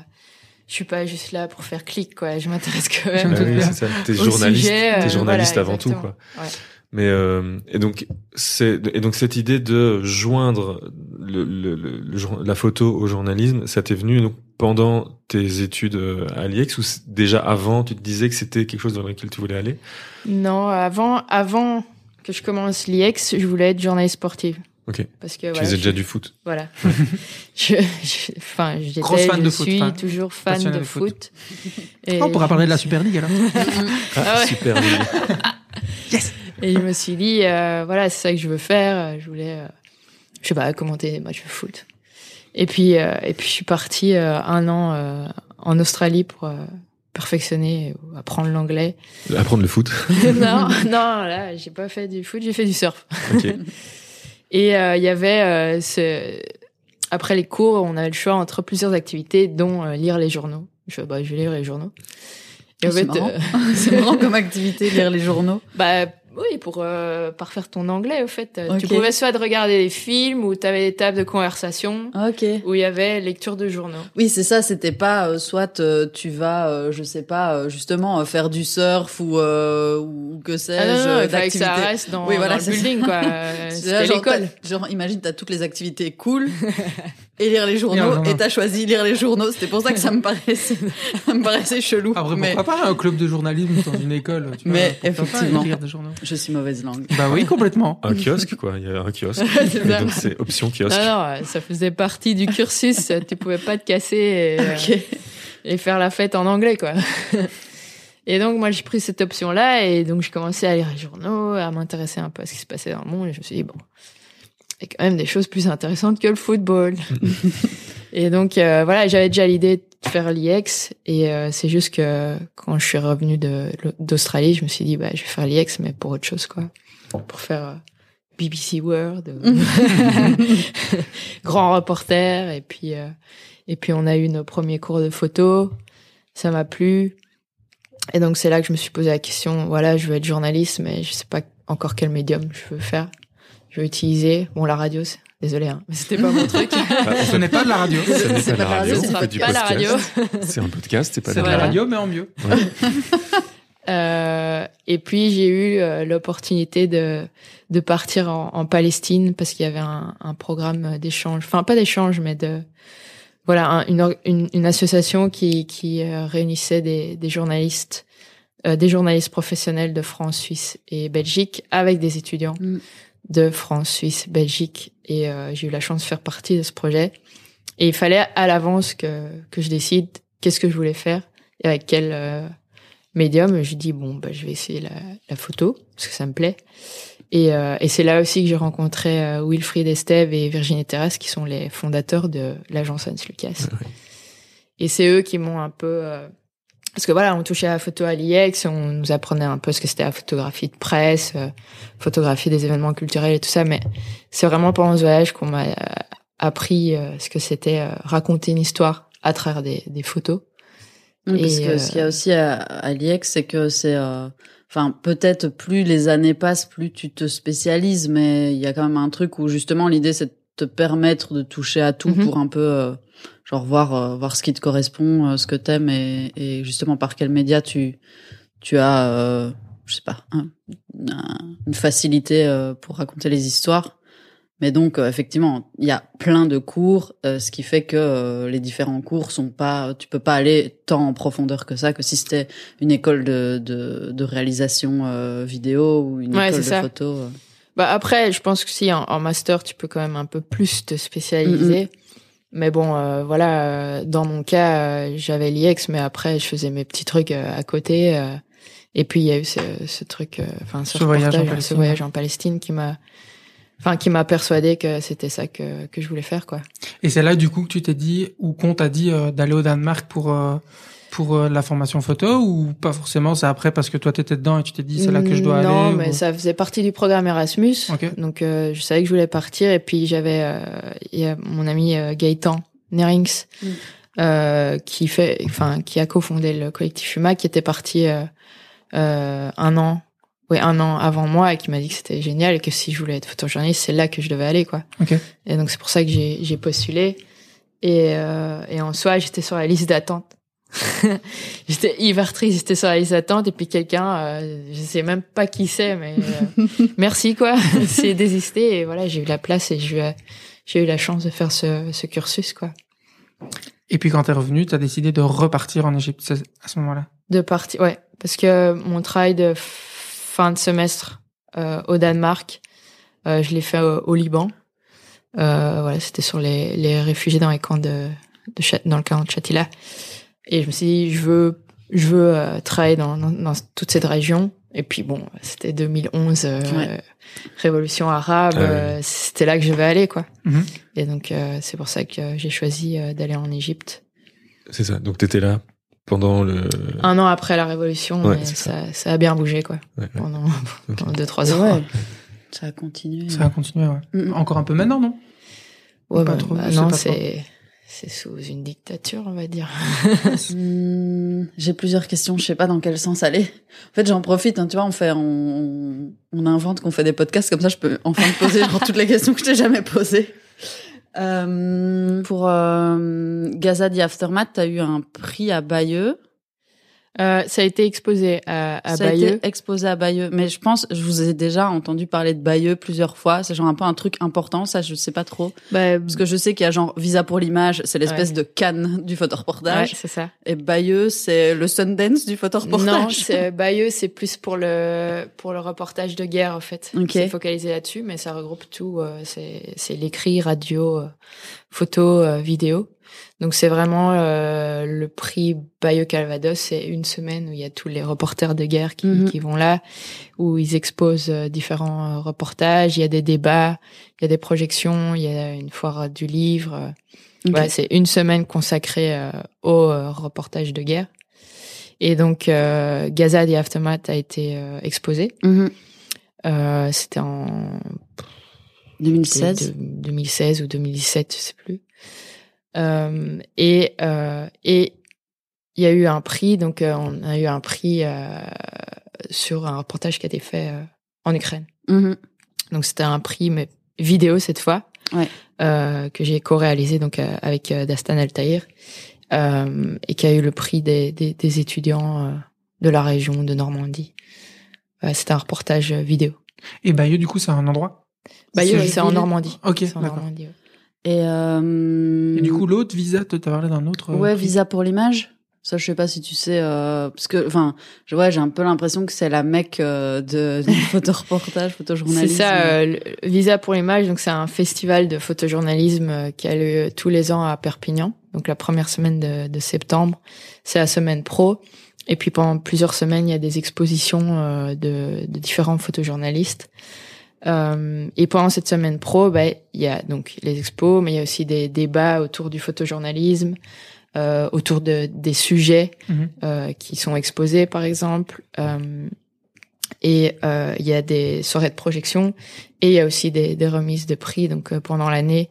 Speaker 3: je suis pas juste là pour faire clic, quoi. Je m'intéresse quand même.
Speaker 1: J'aime
Speaker 2: Bah oui, c'est ça. T'es journaliste,
Speaker 3: sujet, euh,
Speaker 2: t'es journaliste
Speaker 3: voilà,
Speaker 2: avant tout, quoi.
Speaker 3: Ouais.
Speaker 2: Mais euh, et donc c'est et donc cette idée de joindre le, le, le- la photo au journalisme, ça t'est venu pendant tes études euh, à l'IEX ou déjà avant tu te disais que c'était quelque chose dans lequel tu voulais aller?
Speaker 3: Non, avant, avant que je commence l'IEX, je voulais être journaliste sportive.
Speaker 2: Ok.
Speaker 3: Parce que
Speaker 2: Tu
Speaker 3: voilà,
Speaker 2: faisais
Speaker 3: je-
Speaker 2: déjà du foot.
Speaker 3: Voilà. je, je- enfin, j'étais,
Speaker 1: Grosse fan
Speaker 3: je
Speaker 1: de foot,
Speaker 3: suis
Speaker 1: enfin,
Speaker 3: toujours fan de
Speaker 1: de foot.
Speaker 3: foot. Et
Speaker 1: Oh, on pourra parler de la Super League, alors.
Speaker 3: Ah ouais.
Speaker 2: super. Lily.
Speaker 3: Et je me suis dit, euh, voilà, c'est ça que je veux faire. Je voulais, euh, je sais pas, commenter des matchs de foot. Et puis, euh, et puis je suis partie euh, un an euh, en Australie pour euh, perfectionner, ou apprendre l'anglais.
Speaker 2: Apprendre le foot.
Speaker 3: non, non, là, j'ai pas fait du foot, j'ai fait du surf.
Speaker 2: Ok.
Speaker 3: Et euh, il y avait euh, ce... après les cours, on avait le choix entre plusieurs activités, dont euh, lire les journaux. Je bah, je vais lire les journaux. Et en
Speaker 4: C'est marrant.
Speaker 3: euh,
Speaker 4: c'est marrant comme activité, lire les journaux.
Speaker 3: bah oui, pour euh, parfaire ton anglais, au fait, Euh, tu pouvais soit de regarder des films ou t'avais des tables de conversation
Speaker 4: Ok.
Speaker 3: où il y avait lecture de journaux.
Speaker 4: Oui, c'est ça. C'était pas euh, soit euh, tu vas, euh, je sais pas, euh, justement euh, faire du surf ou euh, ou que sais-je
Speaker 3: Ah non, non, non, il fallait que ça reste dans,
Speaker 4: Oui, voilà,
Speaker 3: dans
Speaker 4: c'est
Speaker 3: le
Speaker 4: ça.
Speaker 3: building, quoi.
Speaker 4: C'est
Speaker 3: C'était
Speaker 4: genre,
Speaker 3: l'école.
Speaker 4: Genre, imagine, t'as toutes les activités cool. et lire les journaux. Et t'as choisi lire les journaux. C'était pour ça que ça me paraissait, ça me paraissait chelou.
Speaker 1: Après,
Speaker 4: mais
Speaker 1: pourquoi pas un club de journalisme dans une école tu vois,
Speaker 4: Mais
Speaker 1: pas
Speaker 4: effectivement.
Speaker 1: lire des journaux?
Speaker 4: je suis mauvaise langue.
Speaker 1: Bah oui, complètement.
Speaker 2: Un kiosque, quoi. Il y a un kiosque.
Speaker 3: C'est
Speaker 2: option kiosque.
Speaker 3: Non, non, ça faisait partie du cursus. tu pouvais pas te casser et, euh, et faire la fête en anglais, quoi. Et donc, moi, j'ai pris cette option-là et donc, je commençais à lire les journaux, à m'intéresser un peu à ce qui se passait dans le monde et je me suis dit, bon, a quand même des choses plus intéressantes que le football. et donc, euh, voilà, j'avais déjà l'idée de faire l'IEX et euh, c'est juste que quand je suis revenue de- d'Australie, je me suis dit, bah, je vais faire l'IEX, mais pour autre chose, quoi. Pour faire euh, BBC World, euh, grand reporter et puis euh, et puis on a eu nos premiers cours de photo ça m'a plu et donc c'est là que je me suis posé la question voilà je veux être journaliste mais je sais pas encore quel médium je veux faire je veux utiliser bon la radio c'est désolé hein, mais c'était pas mon truc
Speaker 2: Ah, en
Speaker 1: Ce n'est pas de la radio.
Speaker 2: ce n'est
Speaker 4: C'est
Speaker 2: pas de la
Speaker 4: pas la
Speaker 2: radio, c'est pas
Speaker 3: pas,
Speaker 2: du
Speaker 3: la radio
Speaker 2: podcast. C'est un podcast, c'est pas de
Speaker 1: C'est de
Speaker 2: la radio.
Speaker 1: mais en mieux.
Speaker 3: Euh, et puis j'ai eu euh, l'opportunité de de partir en, en Palestine parce qu'il y avait un, un programme d'échange, enfin pas d'échange mais de voilà un- une, or- une une association qui qui euh, réunissait des des journalistes euh, des journalistes professionnels de France, Suisse et Belgique avec des étudiants
Speaker 4: Mm.
Speaker 3: De France, Suisse, Belgique et euh, j'ai eu la chance de faire partie de ce projet et il fallait à l'avance que que je décide qu'est-ce que je voulais faire et avec quel euh, médium. Je dis bon, bah, je vais essayer la, la photo parce que ça me plaît. Et, euh, et c'est là aussi que j'ai rencontré Wilfried Estève et Virginie Terrasse, qui sont les fondateurs de l'agence Hans Lucas. Et c'est eux qui m'ont un peu parce que voilà, on touchait à la photo à l'IEX, on nous apprenait un peu ce que c'était la photographie de presse, euh, photographie des événements culturels et tout ça. Mais c'est vraiment pendant ce voyage qu'on m'a euh, appris euh, ce que c'était euh, raconter une histoire à travers des, des photos.
Speaker 4: Oui, parce
Speaker 3: Et,
Speaker 4: que ce qu'il y a aussi à, à l'IEX, c'est que c'est, enfin, peut-être plus les années passent, plus tu te spécialises, mais il y a quand même un truc où justement l'idée c'est de te permettre de toucher à tout
Speaker 3: Mhm.
Speaker 4: pour un peu, genre voir, euh, voir ce qui te correspond, euh, ce que t'aimes et, et justement par quel média tu, tu as, euh, je sais pas, un- un- une facilité euh, pour raconter les histoires. Mais donc euh, effectivement, il y a plein de cours, euh, ce qui fait que euh, les différents cours sont pas, tu peux pas aller tant en profondeur que ça que si c'était une école de de, de réalisation euh, vidéo ou une
Speaker 3: Ouais,
Speaker 4: école de
Speaker 3: ça.
Speaker 4: photo.
Speaker 3: Bah après, je pense que si en, en master, tu peux quand même un peu plus te spécialiser. Mais bon, euh, voilà, euh, dans mon cas, euh, j'avais l'IEX, mais après, je faisais mes petits trucs euh, à côté. euh, et puis il y a eu ce, ce truc, euh, enfin ce,
Speaker 1: Ce voyage en Palestine.
Speaker 3: ce voyage en Palestine qui m'a, enfin qui m'a persuadé que c'était ça que que je voulais faire, quoi.
Speaker 1: Et c'est là, du coup, que tu t'es dit, ou qu'on t'a dit euh, d'aller au Danemark pour euh, pour euh, la formation photo, ou pas forcément, c'est après parce que toi t'étais dedans et tu t'es dit, c'est là que je dois
Speaker 3: non,
Speaker 1: aller.
Speaker 3: mais
Speaker 1: ou-
Speaker 3: ça faisait partie du programme Erasmus.
Speaker 1: Ok.
Speaker 3: Donc euh, je savais que je voulais partir et puis j'avais euh, il y a mon ami euh, Gaëtan Nerings
Speaker 4: Mm.
Speaker 3: euh, qui fait enfin qui a cofondé le collectif Huma qui était parti euh, euh, un an oui un an avant moi et qui m'a dit que c'était génial et que si je voulais être photojournaliste c'est là que je devais aller quoi.
Speaker 1: Ok.
Speaker 3: Et donc c'est pour ça que j'ai j'ai postulé et euh, et en soi j'étais sur la liste d'attente. j'étais hyper triste, j'étais sur la liste d'attente et puis quelqu'un, euh, je sais même pas qui c'est, mais euh, merci quoi, c'est désisté et voilà j'ai eu la place et j'ai eu, j'ai eu la chance de faire ce, ce cursus quoi.
Speaker 1: Et puis quand t'es revenu, t'as décidé de repartir en Égypte à ce moment-là?
Speaker 3: De partir, ouais, parce que mon travail de fin de semestre euh, au Danemark, euh, je l'ai fait au, au Liban. Euh, voilà, c'était sur les, les réfugiés dans les camps de, de dans le camp de Shatila. Et je me suis dit, je veux, je veux euh, travailler dans, dans, dans toute cette région. Et puis bon, c'était 2011, euh,
Speaker 4: Ouais.
Speaker 3: révolution arabe.
Speaker 2: Ah ouais.
Speaker 3: euh, c'était là que je vais aller, quoi.
Speaker 1: Mhm.
Speaker 3: Et donc euh, c'est pour ça que j'ai choisi euh, d'aller en Égypte.
Speaker 2: C'est ça. Donc t'étais là pendant le.
Speaker 3: Un an après la révolution,
Speaker 2: Ouais,
Speaker 3: mais
Speaker 2: c'est
Speaker 3: ça, ça a bien bougé, quoi.
Speaker 2: Ouais, ouais.
Speaker 3: pendant,
Speaker 2: Ok.
Speaker 3: pendant deux trois ans.
Speaker 4: ouais, ça a continué.
Speaker 1: Ça a continué, ouais.
Speaker 4: Mm.
Speaker 1: Encore un peu maintenant, non
Speaker 3: Ouais,
Speaker 1: Pas
Speaker 3: bah,
Speaker 1: trop,
Speaker 3: bah, non,
Speaker 1: pas
Speaker 3: c'est c'est sous une dictature, on va dire.
Speaker 4: Hmm, J'ai plusieurs questions, je sais pas dans quel sens aller. En fait, j'en profite, hein, tu vois, on fait, on, on invente qu'on fait des podcasts comme ça, je peux enfin te poser toutes les questions que je t'ai jamais posées. Euh, pour euh, Gaza The Aftermath, t'as eu un prix à Bayeux.
Speaker 3: Euh, ça a été exposé à, à
Speaker 4: Ça a
Speaker 3: Bayeux.
Speaker 4: été exposé à Bayeux. Mais je pense, je vous ai déjà entendu parler de Bayeux plusieurs fois. C'est genre un peu un truc important, ça, je sais pas trop.
Speaker 3: Bah,
Speaker 4: Parce que je sais qu'il y a genre Visa pour l'image, c'est l'espèce
Speaker 3: Ouais.
Speaker 4: de Cannes du
Speaker 3: ouais,
Speaker 4: photoreportage.
Speaker 3: c'est ça.
Speaker 4: Et Bayeux, c'est le Sundance du photoreportage.
Speaker 3: Non, c'est- Bayeux, c'est plus pour le pour le reportage de guerre en fait.
Speaker 4: Ok.
Speaker 3: C'est focalisé là-dessus, mais ça regroupe tout. euh, c'est c'est l'écrit, radio, euh, photo, euh, vidéo. Donc c'est vraiment euh, le prix Bayeux Calvados. C'est une semaine où il y a tous les reporters de guerre qui,
Speaker 4: Mhm.
Speaker 3: qui vont là, où ils exposent euh, différents euh, reportages. Il y a des débats, il y a des projections, il y a une foire du livre. voilà, c'est une semaine consacrée euh, au euh, reportage de guerre. Et donc, euh, Gaza the Aftermath a été exposé.
Speaker 4: Mhm.
Speaker 3: C'était en
Speaker 4: 2016.
Speaker 3: de- 2016 ou 2017, je sais plus. Euh, et euh, et il y a eu un prix, donc euh, on a eu un prix euh, sur un reportage qui a été fait euh, en Ukraine.
Speaker 4: Mhm.
Speaker 3: Donc c'était un prix mais vidéo cette fois
Speaker 4: Ouais.
Speaker 3: euh, que j'ai co-réalisé donc euh, avec euh, Dastan Altaïr euh, et qui a eu le prix des, des, des étudiants euh, de la région de Normandie. C'était un reportage vidéo.
Speaker 1: Et Bayeux, du coup, c'est un endroit?
Speaker 3: Bayeux,
Speaker 1: C'est
Speaker 3: en Normandie.
Speaker 1: Ok,
Speaker 3: C'est en
Speaker 1: d'accord.
Speaker 3: Normandie. ouais.
Speaker 4: Et, euh...
Speaker 1: Et du coup, l'autre, Visa, tu as parlé d'un autre. euh,
Speaker 4: ouais,
Speaker 1: prix
Speaker 4: Visa pour l'image. Ça, je sais pas si tu sais, euh, parce que, enfin, je- ouais, j'ai un peu l'impression que c'est la mec euh, de, du photoreportage,
Speaker 3: C'est
Speaker 4: photojournalisme.
Speaker 3: ça, euh, le Visa pour l'image. Donc c'est un festival de photojournalisme euh, qui a lieu tous les ans à Perpignan. Donc la première semaine de, de septembre, c'est la semaine pro. Et puis pendant plusieurs semaines, il y a des expositions euh, de, de différents photojournalistes. Euh, et pendant cette semaine pro, bah, il y a donc les expos, mais il y a aussi des débats autour du photojournalisme, euh, autour de, des sujets
Speaker 1: Mhm.
Speaker 3: euh, qui sont exposés, par exemple. Euh, et euh, il y a des soirées de projection et il y a aussi des, des remises de prix. Donc pendant l'année,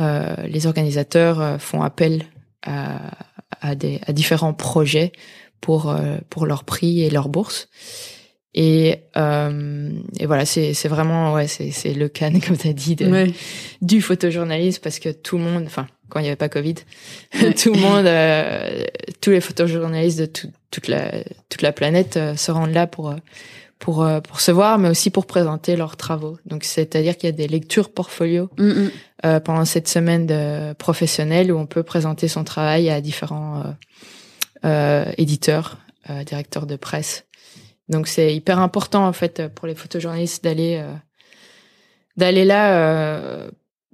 Speaker 3: euh, les organisateurs font appel à, à, des, à différents projets pour pour leurs prix et leurs bourses. Et, euh, et voilà, c'est vraiment ouais, c'est le can comme tu as dit de,
Speaker 4: Ouais.
Speaker 3: du photojournalisme parce que tout le monde, enfin quand il n'y avait pas Covid,
Speaker 4: Ouais.
Speaker 3: tout le monde, euh, tous les photojournalistes de tout- toute la toute la planète euh, se rendent là pour euh, pour euh, pour se voir, mais aussi pour présenter leurs travaux. Donc c'est-à-dire qu'il y a des lectures portfolio
Speaker 4: Mhm.
Speaker 3: euh, pendant cette semaine de professionnelle où on peut présenter son travail à différents éditeurs, euh, directeurs de presse. Donc c'est hyper important en fait pour les photojournalistes d'aller euh, d'aller là, euh,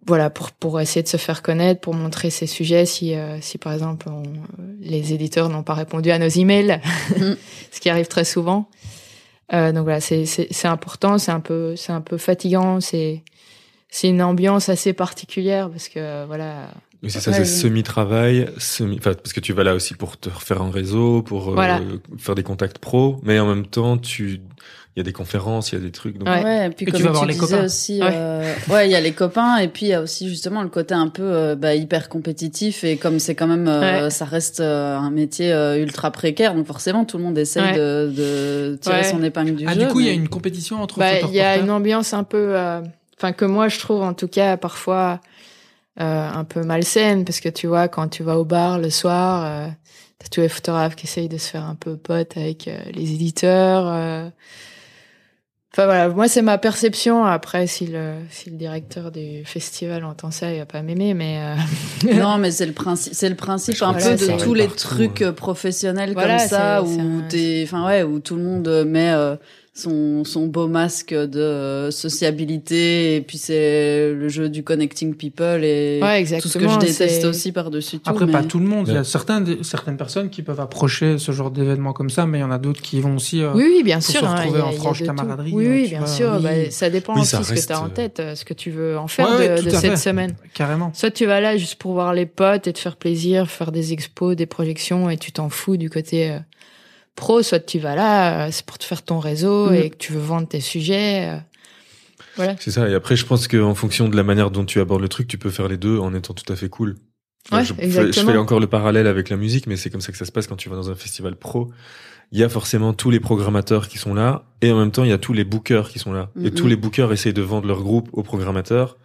Speaker 3: voilà pour pour essayer de se faire connaître, pour montrer ses sujets. Si euh, si par exemple on- les éditeurs n'ont pas répondu à nos emails,
Speaker 4: Mhm.
Speaker 3: ce qui arrive très souvent. Euh, donc voilà, c'est c'est important, c'est un peu c'est un peu fatigant, c'est c'est une ambiance assez particulière parce que euh, voilà
Speaker 2: Mais c'est ça,
Speaker 4: Ouais,
Speaker 2: c'est
Speaker 4: oui.
Speaker 2: semi-travail, semi, enfin, parce que tu vas là aussi pour te refaire un réseau, pour euh,
Speaker 3: Voilà.
Speaker 2: faire des contacts pro, mais en même temps, tu, il y a des conférences, il y a des trucs. Donc...
Speaker 3: Ouais.
Speaker 4: Ouais. et puis
Speaker 1: Et
Speaker 4: comme
Speaker 1: tu vas voir les copains.
Speaker 4: aussi,
Speaker 3: Ouais.
Speaker 4: euh, ouais, il y a les copains et puis il y a aussi justement le côté un peu euh, bah, hyper compétitif et comme c'est quand même, euh,
Speaker 3: Ouais.
Speaker 4: ça reste euh, un métier euh, ultra précaire, donc forcément tout le monde essaye
Speaker 3: Ouais.
Speaker 4: de, de tirer
Speaker 3: Ouais.
Speaker 4: son épingle du
Speaker 1: Ah,
Speaker 4: jeu.
Speaker 1: du coup, il y a une compétition entre
Speaker 3: bah il y a une ambiance un peu euh, enfin que moi je trouve en tout cas parfois euh, un peu malsaine parce que tu vois quand tu vas au bar le soir euh, t'as tous les photographes qui essayent de se faire un peu pote avec euh, les éditeurs euh. Enfin voilà, moi c'est ma perception. Après, si le si le directeur du festival entend ça, il va pas m'aimer, mais euh,
Speaker 4: Non, mais c'est le principe, c'est le principe un peu de tous les
Speaker 2: partout,
Speaker 4: trucs
Speaker 2: hein.
Speaker 4: professionnels
Speaker 3: Voilà,
Speaker 4: comme ça où
Speaker 3: un-
Speaker 4: t'es, enfin ouais, où tout le monde met euh, son son beau masque de euh, sociabilité et puis c'est le jeu du connecting people et
Speaker 3: ouais,
Speaker 4: tout
Speaker 3: exactement.
Speaker 4: ce que je déteste aussi par dessus tout.
Speaker 1: Après,
Speaker 4: mais-
Speaker 1: pas tout le monde. Il y a certains, certaines personnes qui peuvent approcher ce genre d'événement comme ça, mais il y en a d'autres qui vont aussi. euh,
Speaker 3: Oui, oui, bien
Speaker 1: pour
Speaker 3: sûr.
Speaker 1: se
Speaker 3: hein,
Speaker 1: retrouver
Speaker 3: a-
Speaker 1: en franche
Speaker 3: de
Speaker 1: camaraderie,
Speaker 3: Oui, oui,
Speaker 1: tu
Speaker 3: bien
Speaker 1: vois,
Speaker 3: sûr.
Speaker 1: oui.
Speaker 3: Bah, ça dépend
Speaker 2: Oui,
Speaker 3: aussi
Speaker 2: ça
Speaker 3: ce que tu as en
Speaker 2: euh,
Speaker 3: tête, ce que tu veux en faire
Speaker 1: Ouais,
Speaker 3: de, de cette
Speaker 1: fait.
Speaker 3: semaine.
Speaker 1: Carrément.
Speaker 3: Soit tu vas là juste pour voir les potes et te faire plaisir, faire des expos, des projections et tu t'en fous du côté euh, pro, soit tu vas là, euh, c'est pour te faire ton réseau
Speaker 4: Mhm.
Speaker 3: et que tu veux vendre tes sujets. euh, voilà.
Speaker 2: C'est ça. Et après, je pense qu'en fonction de la manière dont tu abordes le truc, tu peux faire les deux en étant tout à fait cool. Enfin,
Speaker 3: Ouais,
Speaker 2: je,
Speaker 3: exactement.
Speaker 2: je fais encore le parallèle avec la musique, mais c'est comme ça que ça se passe quand tu vas dans un festival pro. Il y a forcément tous les programmateurs qui sont là, et en même temps, il y a tous les bookers qui sont là. Et
Speaker 4: Mhm.
Speaker 2: tous les bookers essayent de vendre leur groupe aux programmateurs.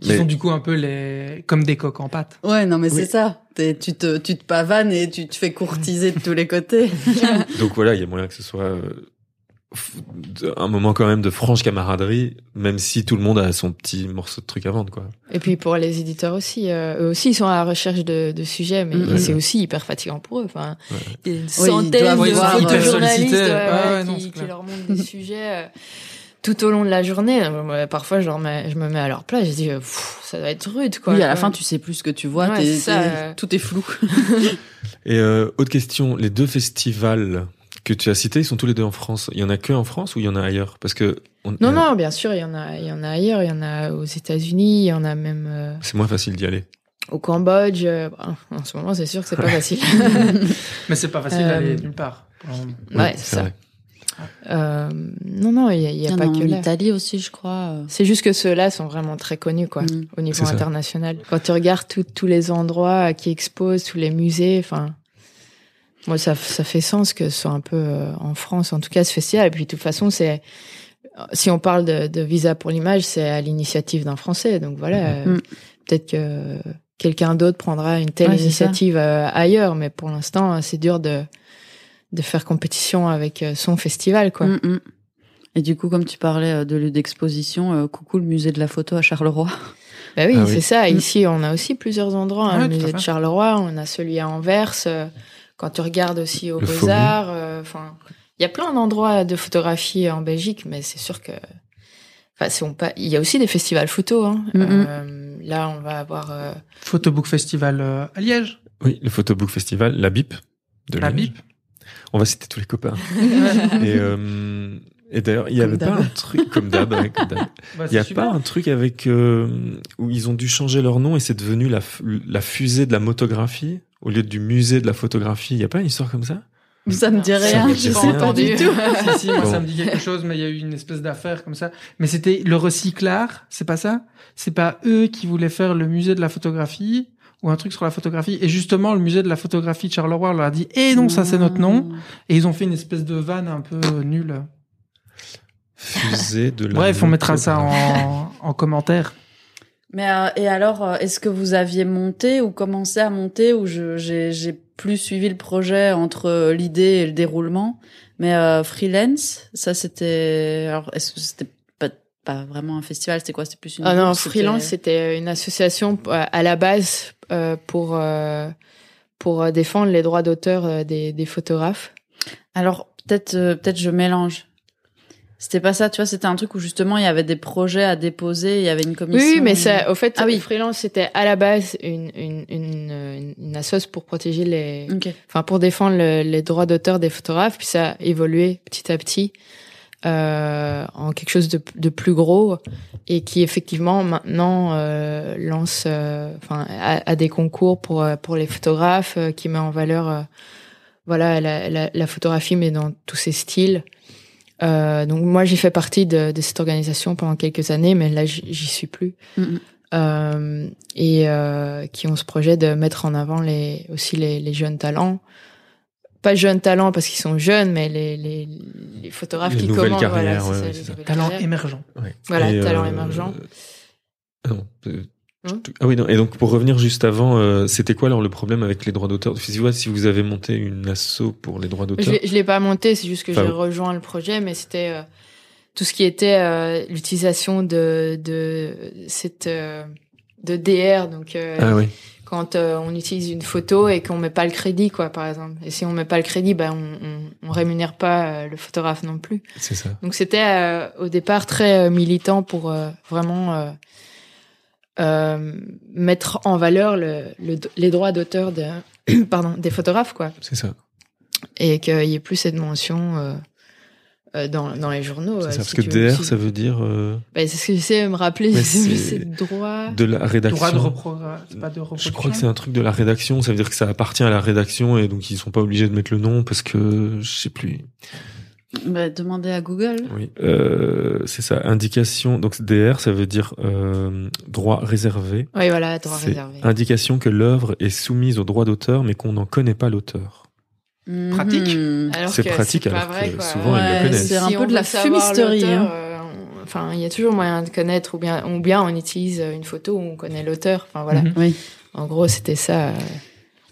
Speaker 1: Qui sont du coup un peu les comme des coques en pâte.
Speaker 4: Ouais, non mais
Speaker 2: Oui.
Speaker 4: c'est ça. T'es- tu te tu te pavanes et tu te fais courtiser de tous les côtés.
Speaker 2: Donc voilà, il y a moyen que ce soit euh, un moment quand même de franche camaraderie, même si tout le monde a son petit morceau de truc à vendre, quoi.
Speaker 3: Et puis pour les éditeurs aussi, euh, eux aussi ils sont à la recherche de, de sujets, mais
Speaker 4: Mhm.
Speaker 3: c'est aussi hyper fatigant pour eux. Enfin,
Speaker 2: Ouais.
Speaker 3: il y a une
Speaker 4: ils
Speaker 3: centaine
Speaker 4: doivent
Speaker 3: de, de
Speaker 4: euh,
Speaker 3: journalistes ouais,
Speaker 1: Ouais,
Speaker 3: ouais,
Speaker 1: ouais, non,
Speaker 3: qui, qui leur montrent des sujets euh, tout au long de la journée. Euh, parfois, je, leur mets- je me mets à leur place, je dis, euh, ça doit être rude, quoi.
Speaker 4: oui, à la fin tu sais plus ce que tu vois.
Speaker 3: Ouais,
Speaker 4: t'es-
Speaker 3: c'est ça,
Speaker 4: t'es-
Speaker 3: euh.
Speaker 4: Tout est flou.
Speaker 2: Et euh, autre question, les deux festivals que tu as cités, ils sont tous les deux en France. Il y en a que en France ou il y en a ailleurs? Parce que on-
Speaker 3: Non, non, bien sûr, il y en a, il y en a ailleurs, il y en a aux États-Unis, il y en a même euh,
Speaker 2: c'est moins facile d'y aller.
Speaker 3: au Cambodge. euh, bon, en ce moment, c'est sûr que c'est pas facile.
Speaker 1: Mais c'est pas facile
Speaker 3: Euh,
Speaker 1: d'aller nulle part.
Speaker 3: ouais, c'est ça.
Speaker 2: vrai.
Speaker 3: Euh, non, non, il y a, y a pas
Speaker 4: a
Speaker 3: que
Speaker 4: en
Speaker 3: là.
Speaker 4: Italie aussi, je crois. euh.
Speaker 3: C'est juste que ceux-là sont vraiment très connus, quoi,
Speaker 4: Mm.
Speaker 3: au niveau
Speaker 2: C'est ça.
Speaker 3: international. Quand tu regardes tout- tous les endroits qui exposent, tous les musées, enfin, moi, ça, ça fait sens que ce soit un peu euh, en France, en tout cas, ce festival. Et puis, de toute façon, c'est, si on parle de, de visa pour l'image, c'est à l'initiative d'un Français. Donc voilà, euh,
Speaker 4: Mm.
Speaker 3: peut-être que quelqu'un d'autre prendra une telle
Speaker 4: Ouais,
Speaker 3: initiative euh, ailleurs, mais pour l'instant, c'est dur de de faire compétition avec euh, son festival, quoi.
Speaker 4: Mm, mm. Et du coup, comme tu parlais euh, de lieu d'exposition, euh, coucou le musée de la photo à Charleroi.
Speaker 3: Bah oui,
Speaker 2: Ah oui.
Speaker 3: c'est ça.
Speaker 4: Mm.
Speaker 3: Ici, on a aussi plusieurs endroits. hein.
Speaker 1: Ouais,
Speaker 3: le musée de. Charleroi, on a celui à Anvers. euh, Quand tu regardes aussi au
Speaker 2: Le
Speaker 3: Beaux-Arts, euh, enfin, il y a plein d'endroits de photographie en Belgique, mais c'est sûr que, enfin, pas, il y a aussi des festivals photo. Hein.
Speaker 4: Mm, mm.
Speaker 3: Euh, là, on va avoir. euh,
Speaker 1: Photobook Festival euh, à Liège.
Speaker 2: Oui, le Photobook Festival, la BIP. De
Speaker 1: La
Speaker 2: Liège.
Speaker 1: BIP.
Speaker 2: On va citer tous les copains. et euh, et d'ailleurs, il y
Speaker 4: Comme
Speaker 2: avait pas un truc comme d'hab.
Speaker 1: Bah,
Speaker 2: Il y a pas un truc avec euh, où ils ont dû changer leur nom et c'est devenu la, la fusée de la motographie au lieu du musée de la photographie. Il y a pas une histoire comme ça?
Speaker 4: Ça me dit rien. Je
Speaker 2: dit
Speaker 4: sais pas du tout.
Speaker 1: si, si, moi,
Speaker 2: Bon.
Speaker 1: ça me dit quelque chose, mais il y a eu une espèce d'affaire comme ça. Mais c'était le recyclard, c'est pas ça? C'est pas eux qui voulaient faire le musée de la photographie? Ou un truc sur la photographie. Et justement, le musée de la photographie de Charleroi leur a dit, eh non, ça c'est notre nom. Et ils ont fait une espèce de vanne un peu nulle.
Speaker 2: Fusée de la
Speaker 1: Bref, on mettra ça en, en commentaire.
Speaker 4: Mais euh, et alors, euh, est-ce que vous aviez monté ou commencé à monter ou je j'ai j'ai plus suivi le projet entre euh, l'idée et le déroulement? Mais euh, freelance, ça c'était alors est-ce que c'était pas vraiment un festival C'était quoi? C'était plus une
Speaker 3: Ah non, Freelance, c'était une association euh, à la base euh, pour euh, pour défendre les droits d'auteur des, des photographes.
Speaker 4: Alors peut-être euh, peut-être je mélange. C'était pas ça, tu vois, c'était un truc où justement il y avait des projets à déposer, il y avait une commission.
Speaker 3: Oui, mais ça, au fait,
Speaker 4: Ah oui.
Speaker 3: Freelance, c'était à la base une une une, une, assoce pour protéger les, enfin pour défendre le- les droits d'auteur des photographes. Puis ça a évolué petit à petit euh, en quelque chose de, de plus gros et qui effectivement maintenant euh, lance, euh, enfin, a, a des concours pour euh, pour les photographes, euh, qui met en valeur, voilà, la, la, la photographie, mais dans tous ses styles. Euh, donc moi j'ai fait partie de, de cette organisation pendant quelques années, mais là j'y suis plus. Euh, et euh, qui ont ce projet de mettre en avant les aussi les, les jeunes talents. Pas jeunes talents parce qu'ils sont jeunes, mais les, les, les photographes
Speaker 2: Les
Speaker 3: qui
Speaker 2: nouvelles
Speaker 3: commencent.
Speaker 2: carrières,
Speaker 3: voilà,
Speaker 2: ouais, ça.
Speaker 1: Talent
Speaker 3: carrières.
Speaker 1: émergent.
Speaker 2: Ouais.
Speaker 3: Voilà,
Speaker 2: Et,
Speaker 3: talent
Speaker 2: euh,
Speaker 3: émergent.
Speaker 2: ah non. euh,
Speaker 3: Hein
Speaker 2: ah oui, non. Et donc, pour revenir juste avant, euh, c'était quoi alors le problème avec les droits d'auteur? Si, vous- si vous avez monté une asso pour les droits d'auteur
Speaker 3: je l'ai pas monté, c'est juste que
Speaker 2: Enfin,
Speaker 3: j'ai rejoint le projet, mais c'était euh, tout ce qui était euh, l'utilisation de de cette euh, de DR, donc euh,
Speaker 2: Ah oui,
Speaker 3: quand euh, on utilise une photo et qu'on met pas le crédit, quoi, par exemple. Et si on met pas le crédit, ben on, on, on rémunère pas euh, le photographe non plus.
Speaker 2: c'est ça.
Speaker 3: Donc c'était euh, au départ très militant pour vraiment mettre en valeur le, le- les droits d'auteur de, pardon, des photographes, quoi,
Speaker 2: C'est ça.
Speaker 3: et qu'il y ait plus cette mention dans, dans les journaux.
Speaker 2: C'est
Speaker 3: euh,
Speaker 2: ça. Parce que
Speaker 3: veux,
Speaker 2: DR,
Speaker 3: si-
Speaker 2: ça veut dire euh,
Speaker 3: Ben, c'est ce que j'essaie de me rappeler. C'est droit.
Speaker 2: de la rédaction.
Speaker 1: Droit de reprogramme, c'est pas de reproduction.
Speaker 2: Je crois que c'est un truc de la rédaction. Ça veut dire que ça appartient à la rédaction et donc ils sont pas obligés de mettre le nom parce que je sais plus.
Speaker 4: Bah, demandez à Google.
Speaker 2: Oui. Euh, c'est ça. Indication. Donc DR, ça veut dire euh, droit réservé.
Speaker 3: Oui, voilà, droit réservé.
Speaker 2: indication que l'œuvre est soumise au droit d'auteur mais qu'on n'en connaît pas l'auteur.
Speaker 1: Pratique.
Speaker 3: Alors
Speaker 2: c'est
Speaker 3: que
Speaker 2: pratique,
Speaker 3: c'est pas
Speaker 2: alors
Speaker 3: vrai,
Speaker 2: que souvent, ils le connaissent.
Speaker 4: c'est un
Speaker 3: Si
Speaker 4: peu
Speaker 3: on
Speaker 4: de la fumisterie, hein.
Speaker 3: euh, on- enfin, il y a toujours moyen de connaître ou bien, ou bien on utilise une photo où on connaît l'auteur. Enfin voilà.
Speaker 1: Mhm.
Speaker 4: Oui.
Speaker 3: En gros, c'était ça.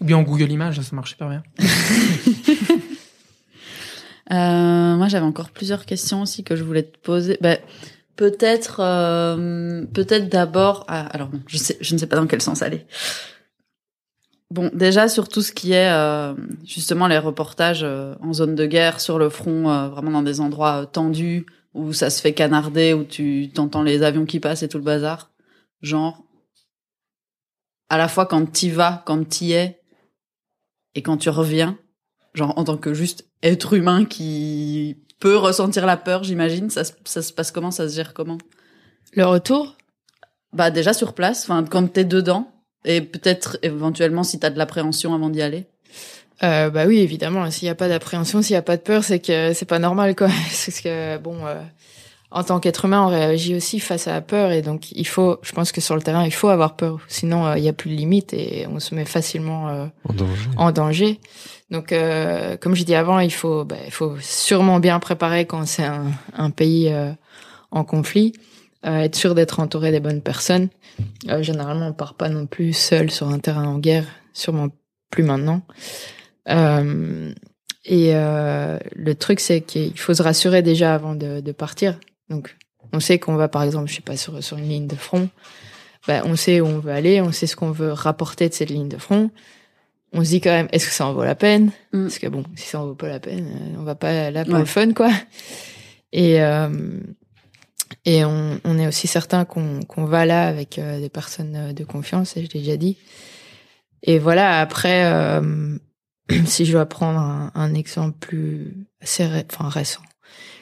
Speaker 1: Ou bien en Google Images, ça marche super bien.
Speaker 4: Euh, moi, j'avais encore plusieurs questions aussi que je voulais te poser. Ben, peut-être, euh, peut-être d'abord. Ah, alors bon, je sais, je ne sais pas dans quel sens aller. Bon, déjà sur tout ce qui est euh, justement les reportages euh, en zone de guerre sur le front, euh, vraiment dans des endroits euh, tendus où ça se fait canarder, où tu t'entends les avions qui passent et tout le bazar. Genre, à la fois quand t'y vas, quand t'y es, et quand tu reviens, genre en tant que juste être humain qui peut ressentir la peur, j'imagine. Ça, ça se passe comment Ça se gère comment?
Speaker 3: Le retour?
Speaker 4: Bah déjà sur place, enfin quand t'es dedans, et peut-être éventuellement si t'as de l'appréhension avant d'y aller.
Speaker 3: Euh, bah oui, évidemment. S'il n'y a pas d'appréhension, s'il n'y a pas de peur, c'est que c'est pas normal, quoi. Parce que bon, euh, en tant qu'être humain, on réagit aussi face à la peur, et donc il faut, je pense que sur le terrain, il faut avoir peur. Sinon, euh, il y a plus de limite et on se met facilement euh,
Speaker 2: En danger.
Speaker 3: en danger. Donc, euh, comme j'ai dit avant, il faut, bah, il faut sûrement bien préparer quand c'est un, un pays euh, en conflit, euh, être sûr d'être entouré des bonnes personnes. Euh, généralement, on part pas non plus seul sur un terrain en guerre, sûrement plus maintenant. Euh, et euh, le truc, c'est qu'il faut se rassurer déjà avant de, de partir. Donc, on sait qu'on va, par exemple, je sais pas, sur, sur une ligne de front. Ben, on sait où on veut aller, on sait ce qu'on veut rapporter de cette ligne de front. On se dit quand même, est-ce que ça en vaut la peine?
Speaker 4: Mm.
Speaker 3: Parce que bon, si ça en vaut pas la peine, on va pas là pour
Speaker 4: Ouais.
Speaker 3: le fun, quoi. Et et on, on est aussi certain qu'on qu'on va là avec euh, des personnes euh, de confiance, et je l'ai déjà dit. Et voilà, après, euh, si je dois prendre un, un exemple plus assez ré- enfin, récent,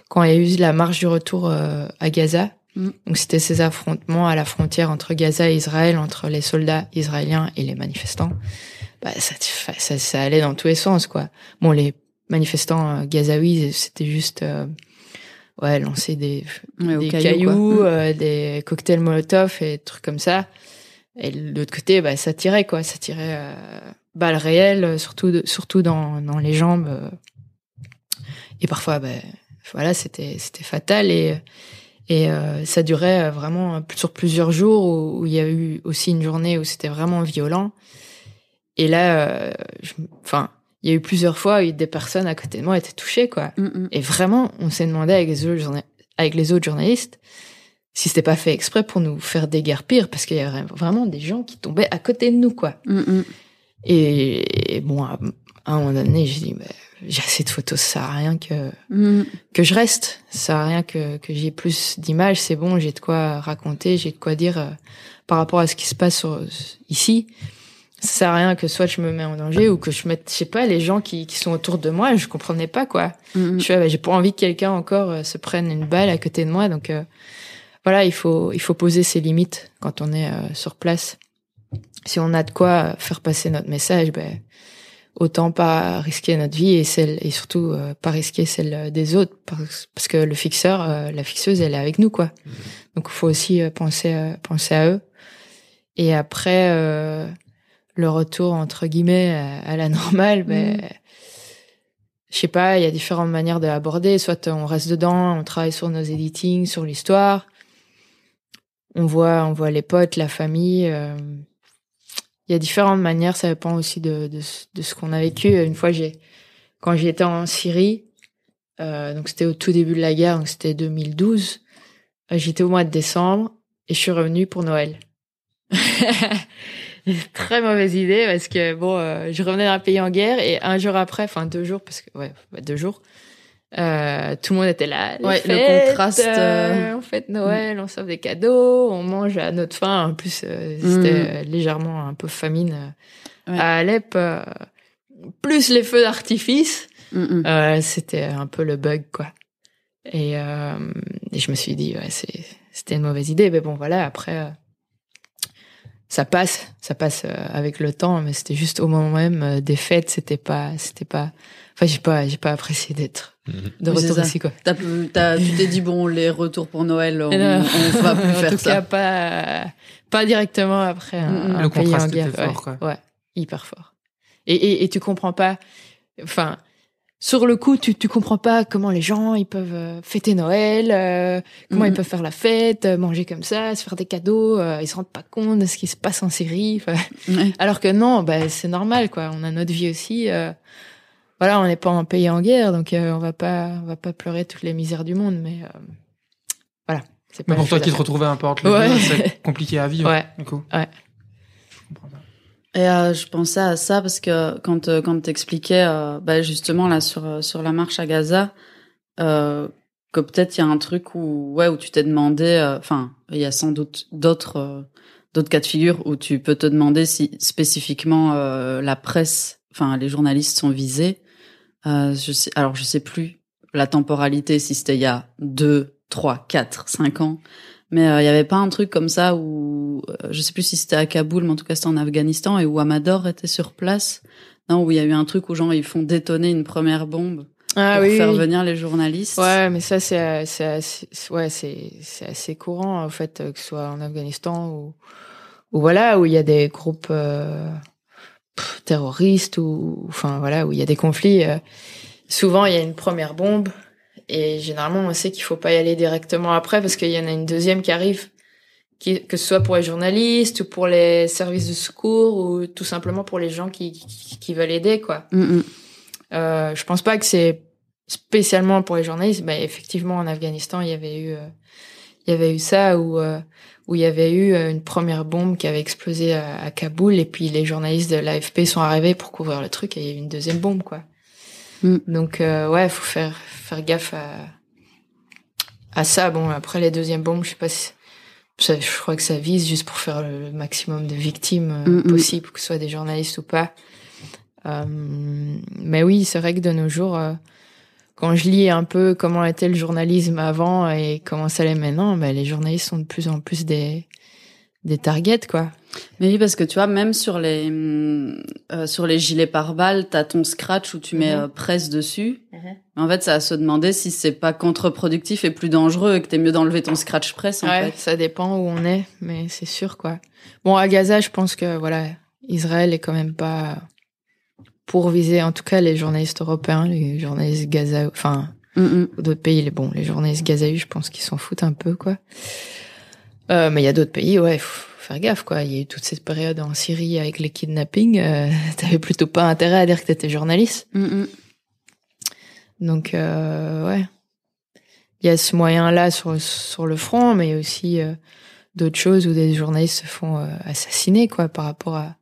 Speaker 3: quand il y a eu la marche du retour euh, à Gaza,
Speaker 4: Mm.
Speaker 3: donc c'était ces affrontements à la frontière entre Gaza et Israël, entre les soldats israéliens et les manifestants, bah, ça, ça, ça allait dans tous les sens, quoi. Bon, les manifestants euh, gazaouis, c'était juste euh, ouais, lancer des,
Speaker 4: Ouais,
Speaker 3: des
Speaker 4: caillou,
Speaker 3: cailloux,
Speaker 4: quoi.
Speaker 3: euh, des cocktails Molotov et des trucs comme ça. Et de l'autre côté, bah, ça tirait, quoi. Ça tirait euh, balles réelles, euh, surtout, de- surtout dans, dans les jambes. Et parfois, bah, voilà, c'était, c'était fatal. Et, et euh, ça durait euh, vraiment sur plusieurs jours où, où il y a eu aussi une journée où c'était vraiment violent. Et là, je- enfin, il y a eu plusieurs fois où des personnes à côté de moi étaient touchées, quoi.
Speaker 4: Mm, mm.
Speaker 3: Et vraiment, on s'est demandé avec les autres, journa- avec les autres journalistes si c'était pas fait exprès pour nous faire déguerpir, parce qu'il y avait vraiment des gens qui tombaient à côté de nous, quoi.
Speaker 4: Mm.
Speaker 3: Et, et bon, à, à un moment donné, j'ai dit, bah, j'ai assez de photos, ça sert à rien que
Speaker 4: Mm.
Speaker 3: que je reste, ça sert à rien que que j'ai plus d'images, c'est bon, j'ai de quoi raconter, j'ai de quoi dire euh, par rapport à ce qui se passe sur- ici. Ça sert à rien que soit je me mets en danger ou que je mette, je sais pas, les gens qui, qui sont autour de moi, je comprenais pas quoi.
Speaker 4: Mm, mm.
Speaker 3: Je fais, bah, j'ai pas envie que quelqu'un encore euh, se prenne une balle à côté de moi. Donc euh, voilà, il faut il faut poser ses limites quand on est euh, sur place. Si on a de quoi faire passer notre message, ben autant pas risquer notre vie et celle et surtout euh, pas risquer celle des autres parce, parce que le fixeur, euh, la fixeuse, elle est avec nous quoi. Donc il faut aussi euh, penser euh, penser à eux. Et après euh, le retour entre guillemets à, à la normale, ben
Speaker 4: Mhm.
Speaker 3: je sais pas, il y a différentes manières de l'aborder. Soit on reste dedans, on travaille sur nos editings, sur l'histoire. On voit, on voit les potes, la famille. euh, Il y a différentes manières. Ça dépend aussi de, de, ce- de ce qu'on a vécu. Une fois, j'ai, quand j'étais en Syrie, euh, donc c'était au tout début de la guerre, donc c'était 2012. euh, J'étais au mois de décembre et je suis revenue pour Noël. Très mauvaise idée parce que bon, euh, je revenais d'un pays en guerre et un jour après, enfin deux jours parce que ouais, ouais, deux jours, euh, tout le monde était là.
Speaker 4: Ouais, le
Speaker 3: fêtes,
Speaker 4: contraste,
Speaker 3: euh,
Speaker 4: euh,
Speaker 3: on fête Noël, on s'offre des cadeaux, on mange à notre faim. En plus, euh, c'était
Speaker 4: Mm.
Speaker 3: euh, légèrement un peu famine
Speaker 4: Ouais.
Speaker 3: à Alep. euh, plus les feux d'artifice,
Speaker 4: Mm, mm.
Speaker 3: euh, c'était un peu le bug quoi. Et, euh, et je me suis dit ouais, c'était une mauvaise idée, mais bon voilà après. Ça passe, ça passe euh, avec le temps, mais c'était juste au moment même euh, des fêtes, c'était pas, c'était pas. Enfin, j'ai pas, j'ai pas apprécié d'être
Speaker 2: Mhm.
Speaker 3: de
Speaker 4: Oui,
Speaker 3: retour ici quoi.
Speaker 4: T'as pu- t'as- tu t'es dit bon les retours pour Noël on,
Speaker 3: non.
Speaker 4: on va plus
Speaker 3: en
Speaker 4: faire
Speaker 3: tout
Speaker 4: ça.
Speaker 3: cas, pas, pas directement après un,
Speaker 4: Mm, mm.
Speaker 3: un
Speaker 1: Le
Speaker 3: pays
Speaker 1: contraste
Speaker 3: en guerre.
Speaker 1: était
Speaker 3: ouais,
Speaker 1: fort, quoi.
Speaker 3: ouais, hyper fort. Et, et, et tu comprends pas. Enfin, sur le coup, tu tu comprends pas comment les gens ils peuvent euh, fêter Noël, euh, comment ils peuvent faire la fête, euh, manger comme ça, se faire des cadeaux, euh, ils se rendent pas compte de ce qui se passe en
Speaker 4: Ouais.
Speaker 3: alors que non, bah c'est normal quoi. On a notre vie aussi. euh, voilà, on n'est pas un pays en guerre, donc euh, on va pas on va pas pleurer toutes les misères du monde, mais euh, voilà. C'est pas
Speaker 1: Mais pour toi qui te retrouvais un peu entre les
Speaker 3: Ouais.
Speaker 1: deux, c'est compliqué à vivre.
Speaker 3: Ouais.
Speaker 1: Du coup.
Speaker 3: Ouais.
Speaker 4: Et euh, je pensais à ça parce que quand euh, quand t'expliquais euh, bah, justement là sur euh, sur la marche à Gaza, euh, que peut-être il y a un truc où ouais où tu t'es demandé, enfin il y a sans doute d'autres d'autres cas de figure où tu peux te demander si spécifiquement la presse, enfin les journalistes sont visés. Je sais, alors je sais plus la temporalité si c'était il y a deux, trois, quatre, cinq ans. Mais euh, il y avait pas un truc comme ça où euh, je sais plus si c'était à Kaboul, mais en tout cas c'était en Afghanistan et où Amador était sur place. Non, où il y a eu un truc où genre ils font détonner une première bombe
Speaker 3: Ah
Speaker 4: pour
Speaker 3: oui,
Speaker 4: faire
Speaker 3: oui.
Speaker 4: venir les journalistes.
Speaker 3: Ouais, mais ça c'est euh, c'est assez, ouais c'est c'est assez courant en fait euh, que ce soit en Afghanistan ou ou voilà où il y a des groupes euh, terroristes ou enfin voilà où il y a des conflits. euh, souvent il y a une première bombe et généralement on sait qu'il faut pas y aller directement après parce qu'il y en a une deuxième qui arrive. Qui, que ce soit pour les journalistes ou pour les services de secours ou tout simplement pour les gens qui, qui, qui veulent aider quoi.
Speaker 4: Mm, mm.
Speaker 3: Euh, je pense pas que c'est spécialement pour les journalistes. Mais effectivement, en Afghanistan, il y avait eu, euh, il y avait eu ça où euh, où il y avait eu euh, une première bombe qui avait explosé à, à Kaboul et puis les journalistes de l'AFP sont arrivés pour couvrir le truc et il y a eu une deuxième bombe quoi.
Speaker 4: Mm.
Speaker 3: Donc euh, ouais, faut faire faire gaffe à à ça. Bon après les deuxièmes bombes, je sais pas si ça, je crois que ça vise juste pour faire le maximum de victimes euh,
Speaker 4: Mm, mm.
Speaker 3: possible, que ce soit des journalistes ou pas. Euh, mais oui, c'est vrai que de nos jours, euh, quand je lis un peu comment était le journalisme avant et comment ça l'est maintenant, ben, les journalistes sont de plus en plus des des targets quoi.
Speaker 4: Mais oui, parce que tu vois, même sur les euh, sur les gilets pare-balles, t'as ton scratch où tu mets
Speaker 3: Mhm.
Speaker 4: euh, presse dessus. Mais en fait, ça à se demander si c'est pas contre-productif et plus dangereux et que t'es mieux d'enlever ton scratch presse en
Speaker 3: ouais,
Speaker 4: fait.
Speaker 3: ça dépend où on est, mais c'est sûr quoi. Bon, à Gaza, je pense que voilà, Israël est quand même pas pour viser, en tout cas les journalistes européens, les journalistes Gaza, enfin d'autres pays, les bon, les journalistes gazaouis, je pense qu'ils s'en foutent un peu quoi. Euh, mais il y a d'autres pays, ouais, faut faire gaffe quoi. Il y a eu toute cette période en Syrie avec les kidnappings, euh, t'avais plutôt pas intérêt à dire que t'étais journaliste.
Speaker 4: Mm, mm.
Speaker 3: Donc euh, ouais, il y a ce moyen-là sur sur le front, mais il y a aussi euh, d'autres choses où des journalistes se font euh, assassiner quoi par rapport à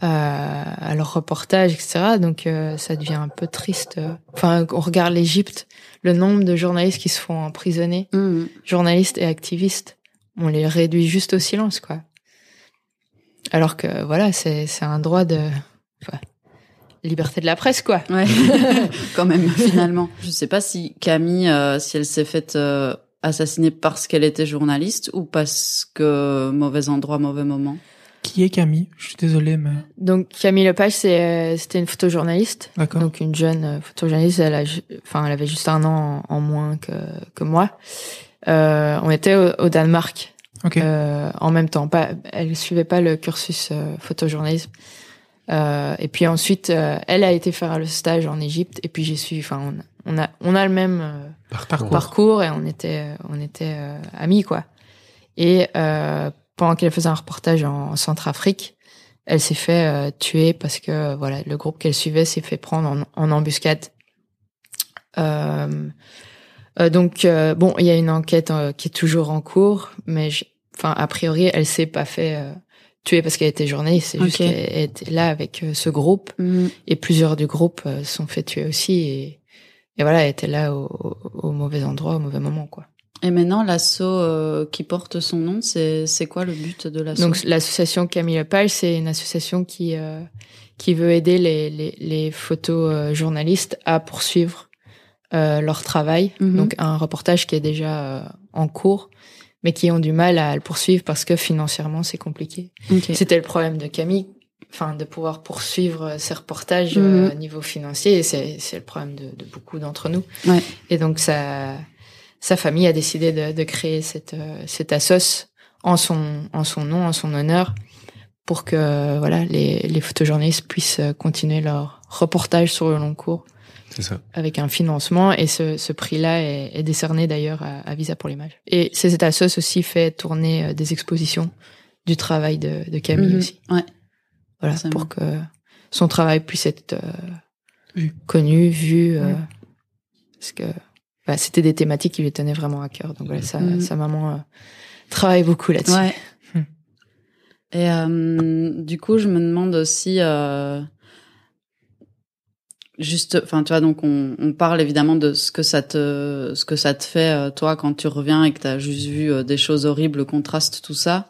Speaker 3: à, à leur reportage, etc. Donc euh, ça devient un peu triste. Enfin, on regarde l'Égypte, le nombre de journalistes qui se font emprisonner,
Speaker 4: Mm,
Speaker 3: journalistes et activistes, on les réduit juste au silence quoi. Alors que voilà, c'est c'est un droit de enfin, liberté de la presse quoi.
Speaker 4: Ouais, quand même, finalement. Je sais pas si Camille, euh, si elle s'est faite euh, assassiner parce qu'elle était journaliste ou parce que mauvais endroit, mauvais moment.
Speaker 1: Qui est Camille? Je suis désolé, mais
Speaker 3: Donc Camille Lepage, c'est euh, c'était une photojournaliste.
Speaker 1: d'accord.
Speaker 3: Donc une jeune photojournaliste, elle a, enfin, elle avait juste un an en, en moins que que moi. Euh, on était au, au Danemark euh, en même temps. Pas, elle suivait pas le cursus euh, photojournalisme. Euh, et puis ensuite, euh, elle a été faire le stage en Égypte. Et puis j'ai suivi. Enfin, on, on a on a le même euh,
Speaker 2: Parcours.
Speaker 3: parcours et on était on était amis quoi. Et pendant qu'elle faisait un reportage en, en Centrafrique, elle s'est fait tuer parce que voilà le groupe qu'elle suivait s'est fait prendre en, en embuscade. Euh, donc euh, bon, il y a une enquête euh, qui est toujours en cours, mais enfin a priori elle s'est pas fait euh, tuer parce qu'elle était journaliste, c'est juste qu'elle était là avec ce groupe
Speaker 4: Mm.
Speaker 3: et plusieurs du groupe euh, sont fait tuer aussi et, et voilà elle était là au, au, au mauvais endroit au mauvais moment quoi.
Speaker 4: Et maintenant, l'asso euh, qui porte son nom, c'est c'est quoi le but de l'asso
Speaker 3: Donc l'association Camille Lepage, c'est une association qui euh, qui veut aider les les, les photojournalistes à poursuivre leur travail.
Speaker 4: Mhm.
Speaker 3: Donc un reportage qui est déjà euh, en cours, mais qui ont du mal à le poursuivre parce que financièrement c'est compliqué. C'était le problème de Camille, enfin de pouvoir poursuivre ses reportages euh,
Speaker 4: Mhm.
Speaker 3: au niveau financier. Et c'est c'est le problème de, de beaucoup d'entre nous.
Speaker 4: Ouais.
Speaker 3: Et donc sa sa famille a décidé de, de créer cette euh, cette assos en son en son nom, en son honneur, pour que voilà les les photojournalistes puissent euh, continuer leur reportage sur le long cours
Speaker 2: ça.
Speaker 3: avec un financement et ce, ce prix-là est, est décerné d'ailleurs à, à Visa pour l'image. Et CZ Assos aussi fait tourner euh, des expositions du travail de, de Camille
Speaker 4: Mhm.
Speaker 3: aussi.
Speaker 4: Ouais.
Speaker 3: Voilà, pour que son travail puisse être euh,
Speaker 1: Vu.
Speaker 3: connu, vu. euh. Parce que bah, c'était des thématiques qui lui tenaient vraiment à cœur. Donc voilà, sa,
Speaker 4: Mhm.
Speaker 3: sa maman euh, travaille beaucoup là-dessus.
Speaker 4: Ouais.
Speaker 1: Hmm.
Speaker 4: Et euh, du coup, je me demande aussi, euh, juste, enfin, tu vois, donc on, on parle évidemment de ce que ça te, ce que ça te fait euh, toi quand tu reviens et que t'as juste vu euh, des choses horribles, le contraste, tout ça.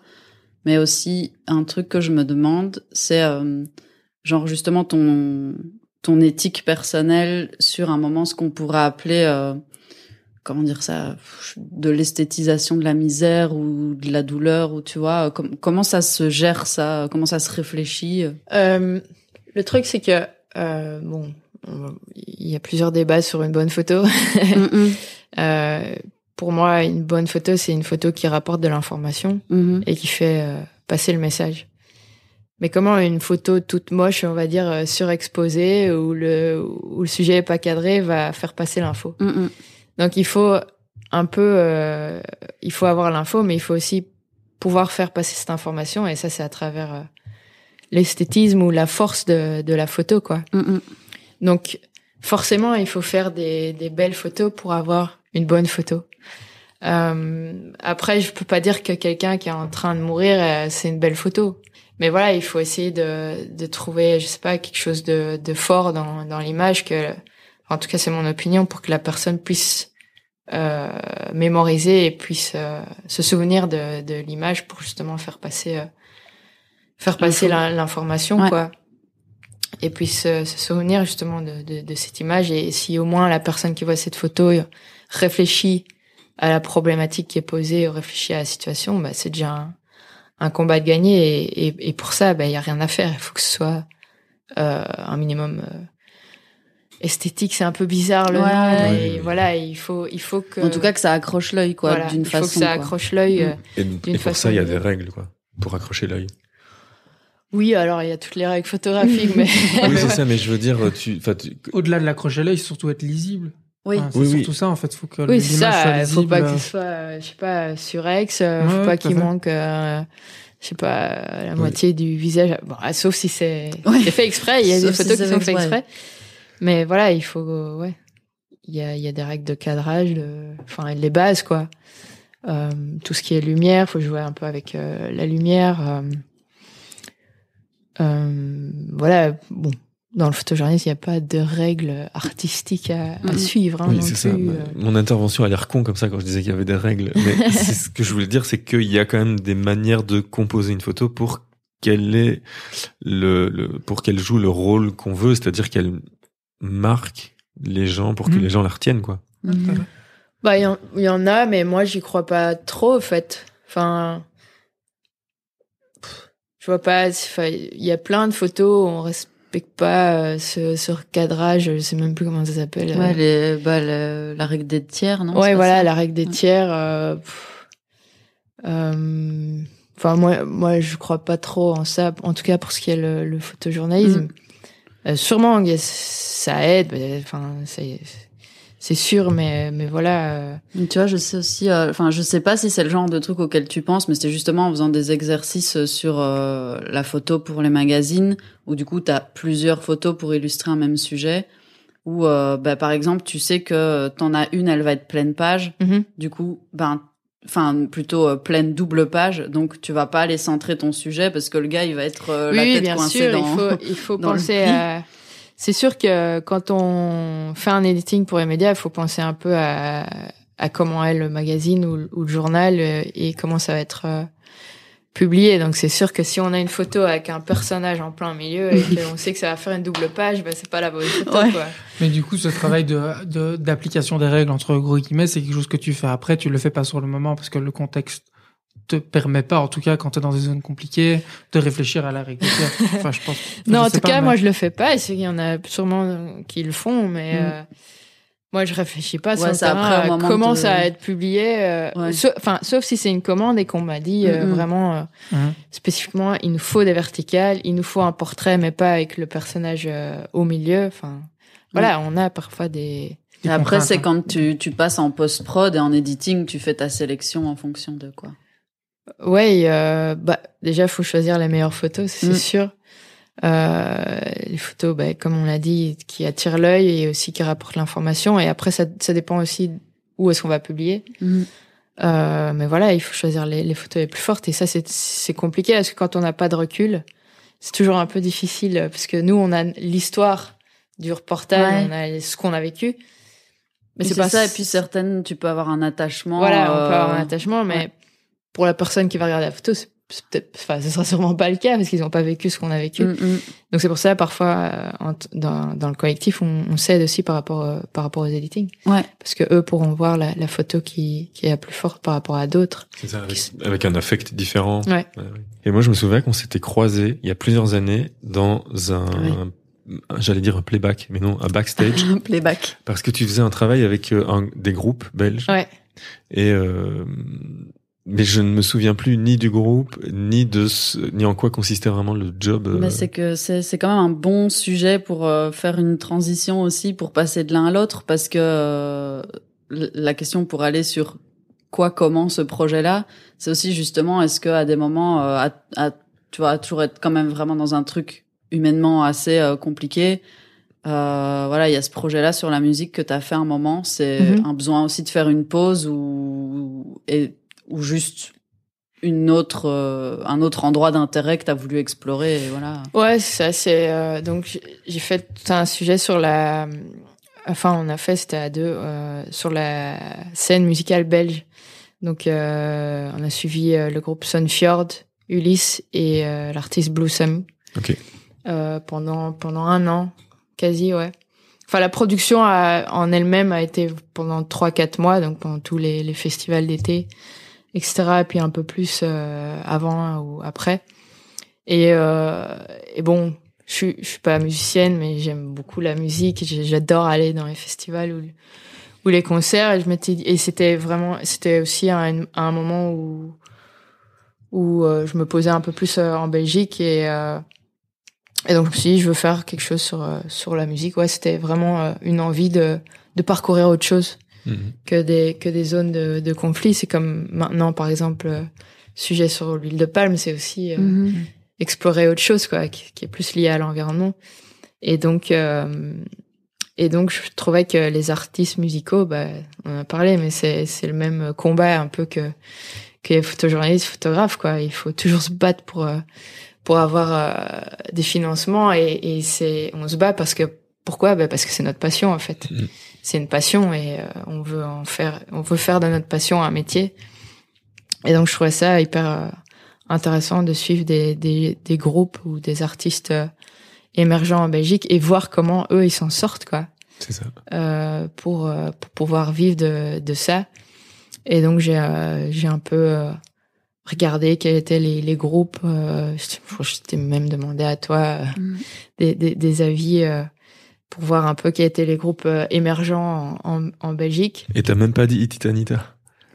Speaker 4: Mais aussi un truc que je me demande, c'est euh, genre justement ton ton éthique personnelle sur un moment ce qu'on pourrait appeler euh, comment dire ça de l'esthétisation de la misère ou de la douleur ou tu vois com- comment ça se gère ça comment ça se réfléchit?
Speaker 3: Euh, le truc, c'est que euh, bon, on- il y a plusieurs débats sur une bonne photo. Euh, pour moi, une bonne photo, c'est une photo qui rapporte de l'information
Speaker 4: Mhm.
Speaker 3: et qui fait euh, passer le message. Mais comment une photo toute moche, on va dire euh, surexposée, où le où le sujet est pas cadré, va faire passer l'info?
Speaker 4: Mhm.
Speaker 3: Donc il faut un peu, euh, il faut avoir l'info, mais il faut aussi pouvoir faire passer cette information, et ça c'est à travers euh, l'esthétisme ou la force de, de la photo, quoi. Donc forcément, il faut faire des, des belles photos pour avoir une bonne photo. Euh, après, je peux pas dire que quelqu'un qui est en train de mourir, euh, c'est une belle photo. Mais voilà, il faut essayer de, de trouver, je sais pas, quelque chose de, de fort dans, dans l'image que, en tout cas, c'est mon opinion, pour que la personne puisse euh, mémoriser et puisse euh, se souvenir de, de l'image pour justement faire passer, euh, faire passer l'information,
Speaker 4: Ouais.
Speaker 3: quoi. Et puisse se souvenir justement de, de, de cette image. Et si au moins la personne qui voit cette photo réfléchit à la problématique qui est posée, réfléchit à la situation, bah, c'est déjà un, un combat de gagner. Et, et, et pour ça, bah, il y a rien à faire. Il faut que ce soit euh, un minimum euh, esthétique. C'est un peu bizarre le
Speaker 4: Ouais,
Speaker 3: nom.
Speaker 2: ouais.
Speaker 3: Et voilà, il faut, il faut que.
Speaker 4: en tout cas que ça accroche l'œil quoi
Speaker 3: voilà,
Speaker 4: d'une
Speaker 3: il
Speaker 4: façon
Speaker 3: faut que ça accroche l'œil.
Speaker 4: Mm.
Speaker 3: euh.
Speaker 2: Et, pour
Speaker 3: façon
Speaker 2: ça, il y a des règles, quoi, pour accrocher l'œil.
Speaker 3: Oui, alors il y a toutes les règles photographiques, mais.
Speaker 2: oui, c'est ça, mais je veux dire, tu, tu-
Speaker 1: Au-delà de l'accrocher à l'œil, surtout être lisible.
Speaker 4: oui
Speaker 1: Enfin, c'est
Speaker 2: Oui, oui.
Speaker 1: surtout ça, en fait. Faut que
Speaker 3: Oui, c'est
Speaker 1: soit
Speaker 3: ça. Faut pas que ce soit, euh, je sais pas, surex. euh,
Speaker 1: Ouais,
Speaker 3: faut
Speaker 1: ouais,
Speaker 3: pas qu'il manque, euh, je sais pas, la
Speaker 2: Oui.
Speaker 3: moitié du visage. Bon, ah, sauf si c'est
Speaker 4: Ouais.
Speaker 3: c'est fait exprès. Il y a
Speaker 4: Sauf
Speaker 3: des photos qui sont
Speaker 4: fait
Speaker 3: faites
Speaker 4: exprès.
Speaker 3: exprès. Mais voilà, il faut, euh, ouais. Il y a, il y a des règles de cadrage, enfin, les bases, quoi. Euh, tout ce qui est lumière, faut jouer un peu avec euh, la lumière. Euh, voilà, bon. Dans le photojournalisme, il n'y a pas de règles artistiques à, à
Speaker 4: Mhm.
Speaker 3: suivre. Hein,
Speaker 2: oui, c'est ça.
Speaker 3: euh.
Speaker 2: Mon intervention a l'air con comme ça quand je disais qu'il y avait des règles. Mais ce que je voulais dire, c'est qu'il y a quand même des manières de composer une photo pour qu'elle ait le, le pour qu'elle joue le rôle qu'on veut, c'est-à-dire qu'elle marque les gens pour que
Speaker 1: Mhm.
Speaker 2: les gens la retiennent, quoi.
Speaker 4: Mhm.
Speaker 3: Bah, il y, en- il y en a, mais moi, j'y crois pas trop, au fait. Enfin, je vois pas. enfin, Il y a plein de photos où on respecte pas euh, ce, ce recadrage. Je sais même plus comment ça s'appelle. euh.
Speaker 4: ouais les, bah, le- la règle des tiers non
Speaker 3: ouais, voilà, la règle des tiers. euh, euh, Enfin, moi, moi, je crois pas trop en ça. En tout cas, pour ce qui est le, le photojournalisme.
Speaker 4: Mm.
Speaker 3: Euh, sûrement, ça aide. Enfin, c'est c'est sûr, mais mais voilà. euh,
Speaker 4: Tu vois, je sais aussi, euh, enfin, je sais pas si c'est le genre de truc auquel tu penses, mais c'était justement en faisant des exercices sur euh, la photo pour les magazines, où du coup, tu as plusieurs photos pour illustrer un même sujet, où, euh, bah, par exemple, tu sais que t'en as une, elle va être pleine page,
Speaker 3: mhm.
Speaker 4: du coup, ben, enfin, plutôt euh, pleine double page, donc tu vas pas aller centrer ton sujet parce que le gars, il va être euh, la
Speaker 3: oui,
Speaker 4: tête
Speaker 3: bien
Speaker 4: coincée
Speaker 3: sûr,
Speaker 4: dans...
Speaker 3: il faut, il faut penser à. C'est sûr que quand on fait un editing pour les médias, il faut penser un peu à, à comment est le magazine ou, le- ou le journal euh, et comment ça va être euh, publié. Donc c'est sûr que si on a une photo avec un personnage en plein milieu et qu'on sait que ça va faire une double page, ben c'est pas la bonne photo.
Speaker 4: Ouais.
Speaker 3: Quoi.
Speaker 1: Mais du coup, ce travail de de- d'application des règles entre gros guillemets, c'est quelque chose que tu fais après. Tu le fais pas sur le moment parce que le contexte te permet pas, en tout cas quand tu es dans des zones compliquées, de réfléchir à la règle. enfin, je pense. enfin,
Speaker 3: Non,
Speaker 1: je
Speaker 3: en tout
Speaker 1: pas,
Speaker 3: cas,
Speaker 1: mais-
Speaker 3: moi je le fais pas et c'est qu'il y en a sûrement euh, qui le font, mais
Speaker 4: Mm.
Speaker 3: euh, moi je réfléchis pas
Speaker 4: Ouais,
Speaker 3: sur
Speaker 4: après,
Speaker 3: à comment
Speaker 4: de-
Speaker 3: ça va être publié. euh,
Speaker 4: Ouais.
Speaker 3: sauf, enfin, sauf si c'est une commande et qu'on m'a dit euh,
Speaker 4: Mm, mm.
Speaker 3: vraiment euh,
Speaker 1: Mhm.
Speaker 3: spécifiquement, il nous faut des verticales, il nous faut un portrait, mais pas avec le personnage euh, au milieu. Enfin, voilà, on a parfois des.
Speaker 4: Et après, c'est quand tu, tu passes en post-prod et en editing, tu fais ta sélection en fonction de quoi
Speaker 3: Ouais, euh, bah déjà, faut choisir les meilleures photos, c'est
Speaker 4: Mm.
Speaker 3: sûr. Euh, les photos, bah, comme on l'a dit, qui attirent l'œil et aussi qui rapportent l'information. Et après, ça, ça dépend aussi où est-ce qu'on va publier. Euh, mais voilà, il faut choisir les, les photos les plus fortes. Et ça, c'est c'est compliqué parce que quand on n'a pas de recul, c'est toujours un peu difficile euh, parce que nous, on a l'histoire du reportage,
Speaker 4: Ouais.
Speaker 3: on a ce qu'on a vécu.
Speaker 4: Mais c'est pas ça. Et puis certaines, tu peux avoir un attachement.
Speaker 3: Voilà, on peut
Speaker 4: euh,
Speaker 3: avoir un attachement, mais
Speaker 4: ouais.
Speaker 3: Pour la personne qui va regarder la photo, c'est peut-être, enfin, ce sera sûrement pas le cas parce qu'ils n'ont pas vécu ce qu'on a vécu.
Speaker 4: mm, mm.
Speaker 3: Donc c'est pour ça, parfois, euh, dans, dans le collectif, on, on s'aide aussi par rapport, euh, par rapport aux editing.
Speaker 4: Ouais.
Speaker 3: Parce que eux pourront voir la, la photo qui, qui est la plus forte par rapport à d'autres.
Speaker 2: C'est ça, avec, avec un affect différent.
Speaker 3: Ouais.
Speaker 2: ouais. Et moi, je me souviens qu'on s'était croisés il y a plusieurs années dans un, j'allais dire un playback, mais non, un backstage,
Speaker 4: Un playback.
Speaker 2: parce que tu faisais un travail avec euh, un, des groupes belges.
Speaker 3: Ouais.
Speaker 2: Et euh, mais je ne me souviens plus ni du groupe, ni de ce, ni en quoi consistait vraiment le job. euh,
Speaker 4: Mais c'est que c'est c'est quand même un bon sujet pour euh, faire une transition aussi pour passer de l'un à l'autre parce que euh, la question pour aller sur quoi comment ce projet-là, c'est aussi justement est-ce que à des moments euh, à, à- tu vois à toujours être quand même vraiment dans un truc humainement assez euh, compliqué. Euh, voilà, il y a ce projet-là sur la musique que tu as fait un moment, c'est
Speaker 3: Mhm.
Speaker 4: un besoin aussi de faire une pause ou et ou juste une autre euh, un autre endroit d'intérêt que tu as voulu explorer et voilà.
Speaker 3: Ouais, c'est ça. C'est euh, donc j'ai- fait tout un sujet sur la. Enfin, on a fait c'était à deux euh, sur la scène musicale belge. Donc, euh, on a suivi euh, le groupe Sunfjord, Ulysse et euh, l'artiste Blue Sam
Speaker 2: Ok.
Speaker 3: euh, pendant pendant un an, quasi ouais. Enfin, la production a- en elle-même a été pendant trois quatre mois, donc pendant tous les, les festivals d'été, etc. Et puis un peu plus euh, avant ou après. Et, euh, et bon, je suis, je suis pas musicienne, mais j'aime beaucoup la musique. J'adore aller dans les festivals ou, ou les concerts. Et je m'étais et c'était vraiment, c'était aussi un, un moment où où euh, je me posais un peu plus en Belgique et et donc je me suis dit je veux faire quelque chose sur sur la musique. Ouais, c'était vraiment une envie de de parcourir autre chose
Speaker 2: Mhm.
Speaker 3: que des que des zones de, de conflit. C'est comme maintenant, par exemple, euh, sujet sur l'huile de palme, c'est aussi euh, explorer autre chose, quoi, qui, qui est plus lié à l'environnement. Et donc, euh, et donc, je trouvais que les artistes musicaux, bah, on en a parlé, mais c'est c'est le même combat un peu que que les photojournalistes, photographes, quoi. Il faut toujours se battre pour euh, pour avoir euh, des financements et, et c'est on se bat parce que pourquoi? Bah parce que c'est notre passion en fait.
Speaker 2: Mhm.
Speaker 3: C'est une passion et euh, on veut en faire on veut faire de notre passion un métier. Et donc je trouvais ça hyper euh, intéressant de suivre des, des, des groupes ou des artistes euh, émergents en Belgique et voir comment eux ils s'en sortent quoi
Speaker 2: C'est ça.
Speaker 3: euh, pour euh, pour pouvoir vivre de de ça. Et donc j'ai euh, j'ai un peu euh, regardé quels étaient les les groupes. Euh, je t'ai même demandé à toi euh,
Speaker 4: Mhm.
Speaker 3: des, des des avis euh, pour voir un peu quels étaient les groupes euh, émergents en, en, en Belgique.
Speaker 2: Et t'as même pas dit Ititanita.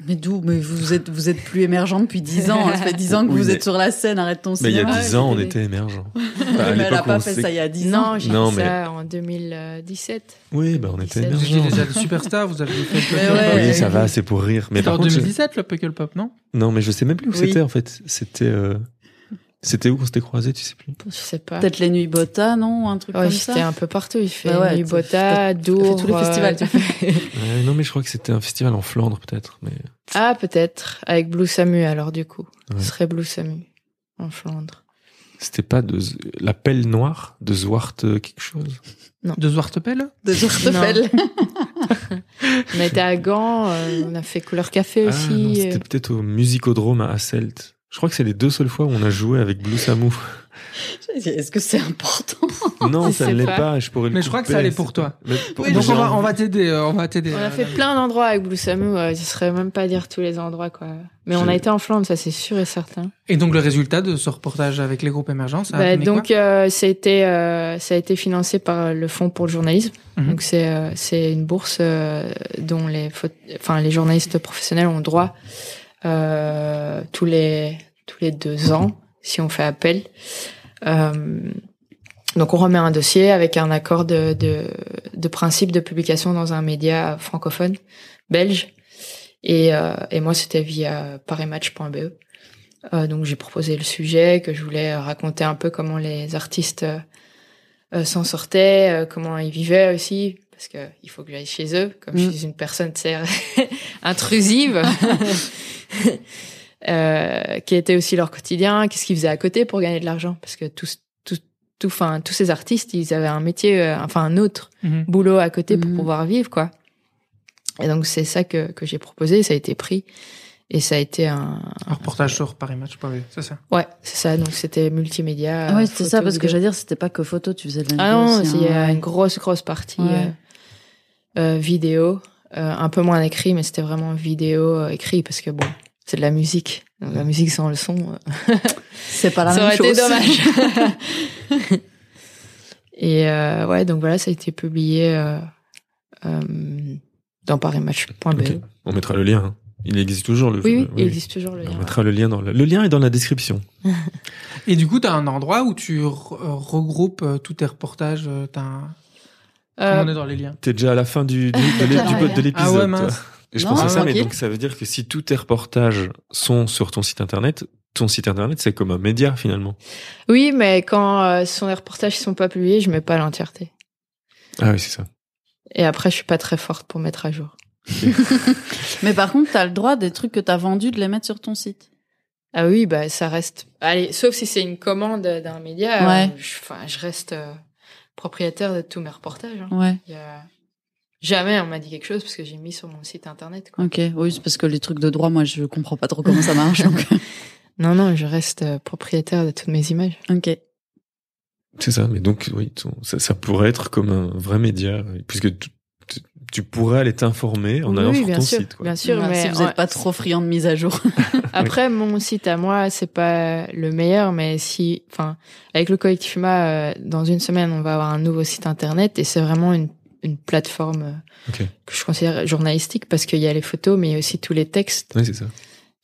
Speaker 4: Mais d'où? Mais vous êtes vous êtes plus émergent depuis 10 ans. hein. Ça fait 10 ans que
Speaker 2: Oui,
Speaker 4: vous
Speaker 2: mais-
Speaker 4: êtes sur la scène. Arrête ton
Speaker 2: Mais il y a
Speaker 4: cinéma.
Speaker 2: 10 ans, on était émergents.
Speaker 4: Oui,
Speaker 2: Bah, à
Speaker 4: mais elle a
Speaker 2: l'époque,
Speaker 4: pas fait ça il y a 10 ans.
Speaker 3: Non, j'ai
Speaker 2: Non,
Speaker 3: fait
Speaker 2: mais-
Speaker 3: ça en 2017.
Speaker 2: Oui, bah on était
Speaker 3: 17.
Speaker 1: Vous
Speaker 2: émergents.
Speaker 1: étiez déjà des superstars, vous avez fait le
Speaker 4: ouais.
Speaker 1: Pop.
Speaker 2: Oui, ça va, c'est pour rire. Mais
Speaker 1: C'était
Speaker 2: par
Speaker 1: en
Speaker 2: contre, je-
Speaker 1: 2017 le Puckle Pop, non?
Speaker 2: Non, mais je sais même plus où
Speaker 4: Oui.
Speaker 2: c'était en fait. C'était, euh, c'était où qu'on s'était croisés, tu sais plus?
Speaker 3: Je sais pas.
Speaker 4: Peut-être les nuits Bota, non Un truc
Speaker 3: Ouais,
Speaker 4: comme ça?
Speaker 3: un peu partout. Il fait
Speaker 4: Bah ouais,
Speaker 3: Nuit
Speaker 4: t'as-
Speaker 3: Bota,
Speaker 4: t'as-
Speaker 3: Dour.
Speaker 4: tous les festivals,
Speaker 3: euh,
Speaker 2: Ouais, non, mais je crois que c'était un festival en Flandre peut-être. Mais
Speaker 3: Ah, peut-être. Avec Blue Samu, alors, du coup.
Speaker 2: Ouais.
Speaker 3: Ce serait Blue Samu. En Flandre.
Speaker 2: c'était pas de la pelle noire de Zwart euh, quelque chose?
Speaker 1: De Zwartepelle?
Speaker 4: De Zortefel.
Speaker 3: On a été à Gand, euh, on a fait couleur café
Speaker 2: Ah,
Speaker 3: aussi.
Speaker 2: non,
Speaker 3: euh.
Speaker 2: c'était peut-être au Musicodrome à Hasselt. Je crois que c'est les deux seules fois où on a joué avec Blue Samu.
Speaker 4: Est-ce que c'est important?
Speaker 2: Non,
Speaker 3: Je
Speaker 2: ça ne l'est
Speaker 3: pas.
Speaker 2: Je pourrais le
Speaker 1: Mais je crois que ça allait
Speaker 2: c'est
Speaker 1: pour toi.
Speaker 2: Mais pour-
Speaker 3: Oui,
Speaker 2: moi,
Speaker 1: Donc on va,
Speaker 2: envie-
Speaker 1: on va t'aider, euh, on va t'aider.
Speaker 3: On a
Speaker 1: euh,
Speaker 3: fait plein d'endroits avec Blue Samu, euh, je saurais même pas dire tous les endroits, quoi. Mais on
Speaker 2: Je-
Speaker 3: a été en Flandre, ça c'est sûr et certain.
Speaker 1: Et donc le résultat de ce reportage avec les groupes émergents, ça a
Speaker 3: Bah, donc, euh, ça a été, euh, ça a été financé par le Fonds pour le journalisme.
Speaker 1: Mhm.
Speaker 3: Donc, c'est, euh, c'est une bourse euh, dont les, enfin, les journalistes professionnels ont droit euh, tous les tous les deux ans si on fait appel. Euh, donc on remet un dossier avec un accord de, de, de principe de publication dans un média francophone belge. Et, euh, et moi, c'était via parimatch.be. Euh, donc j'ai proposé le sujet, que je voulais raconter un peu comment les artistes euh, s'en sortaient, euh, comment ils vivaient aussi, parce que il faut que j'aille chez eux, comme je
Speaker 4: Mm.
Speaker 3: suis une personne intrusive. euh, qui était aussi leur quotidien, qu'est-ce qu'ils faisaient à côté pour gagner de l'argent, parce que tous, tous, tout, enfin tous ces artistes, ils avaient un métier, euh, enfin un autre
Speaker 1: Mhm.
Speaker 3: boulot à côté pour
Speaker 4: Mhm.
Speaker 3: pouvoir vivre, quoi. Et donc c'est ça que que j'ai proposé, ça a été pris et ça a été un,
Speaker 1: Un reportage sur Paris Match, pas vu, c'est ça?
Speaker 3: ouais, c'est ça. Donc c'était multimédia.
Speaker 4: Ah ouais, c'était ça, parce que
Speaker 3: vidéo.
Speaker 4: j'allais dire, c'était pas que photo, tu faisais de la
Speaker 3: Ah non,
Speaker 4: aussi,
Speaker 3: il y
Speaker 4: hein.
Speaker 3: a une grosse grosse partie
Speaker 4: Ouais.
Speaker 3: euh, vidéo, euh, un peu moins écrit, mais c'était vraiment vidéo euh, écrit parce que bon, c'est de la musique. Donc la musique sans le son, euh,
Speaker 4: C'est pas la
Speaker 3: ça
Speaker 4: même
Speaker 3: aurait
Speaker 4: chose.
Speaker 3: été dommage. Et euh, ouais, donc voilà, ça a été publié euh, euh, dans parismatch.be.
Speaker 2: On mettra le lien. hein. Il existe toujours le.
Speaker 3: Oui, oui, il existe toujours le lien.
Speaker 2: On mettra le lien dans le. Le lien est dans la description.
Speaker 1: Et du coup, t'as un endroit où tu re- euh, regroupes euh, tous tes reportages. euh, T'as un...
Speaker 3: Euh,
Speaker 1: On est dans les liens.
Speaker 2: T'es déjà à la fin du, du- de l'é- du bot de l'épisode.
Speaker 1: Ah ouais,
Speaker 2: toi.
Speaker 1: mince.
Speaker 2: Et je
Speaker 4: Non,
Speaker 2: pensais ça, mais donc ça veut dire que si tous tes reportages sont sur ton site internet, ton site internet c'est comme un média finalement.
Speaker 3: Oui, mais quand euh, ce sont des reportages qui sont pas publiés, je mets pas l'entièreté.
Speaker 2: Ah oui, c'est ça.
Speaker 3: Et après, je suis pas très forte pour mettre à jour.
Speaker 4: Mais par contre, t'as le droit des trucs que t'as vendus de les mettre sur ton site.
Speaker 3: Ah oui, bah ça reste. Allez, sauf si c'est une commande d'un média.
Speaker 4: Ouais.
Speaker 3: euh, je reste euh, propriétaire de tous mes reportages. hein.
Speaker 4: Ouais.
Speaker 3: Il y a... Jamais on m'a dit quelque chose parce que j'ai mis sur mon site internet. Quoi.
Speaker 4: Ok. Oui, c'est parce que les trucs de droit, moi, je comprends pas trop comment ça marche. donc.
Speaker 3: Non, non, je reste euh, propriétaire de toutes mes images.
Speaker 4: ok.
Speaker 2: C'est ça. Mais donc oui, ça, ça pourrait être comme un vrai média, puisque tu, pourrais aller t'informer en allant
Speaker 3: oui,
Speaker 2: sur
Speaker 3: bien
Speaker 2: ton
Speaker 3: sûr,
Speaker 2: site. Quoi.
Speaker 3: bien sûr.
Speaker 4: Voilà,
Speaker 3: mais
Speaker 4: si vous n'êtes
Speaker 3: ouais,
Speaker 4: pas trop friand de mise à jour.
Speaker 3: Après, mon site à moi, c'est pas le meilleur, mais si, enfin, avec le collectif UMA, euh, dans une semaine, on va avoir un nouveau site internet et c'est vraiment une, une plateforme euh, que je considère journalistique parce qu'il y a les photos, mais il y a aussi tous les textes.
Speaker 2: Oui, c'est ça.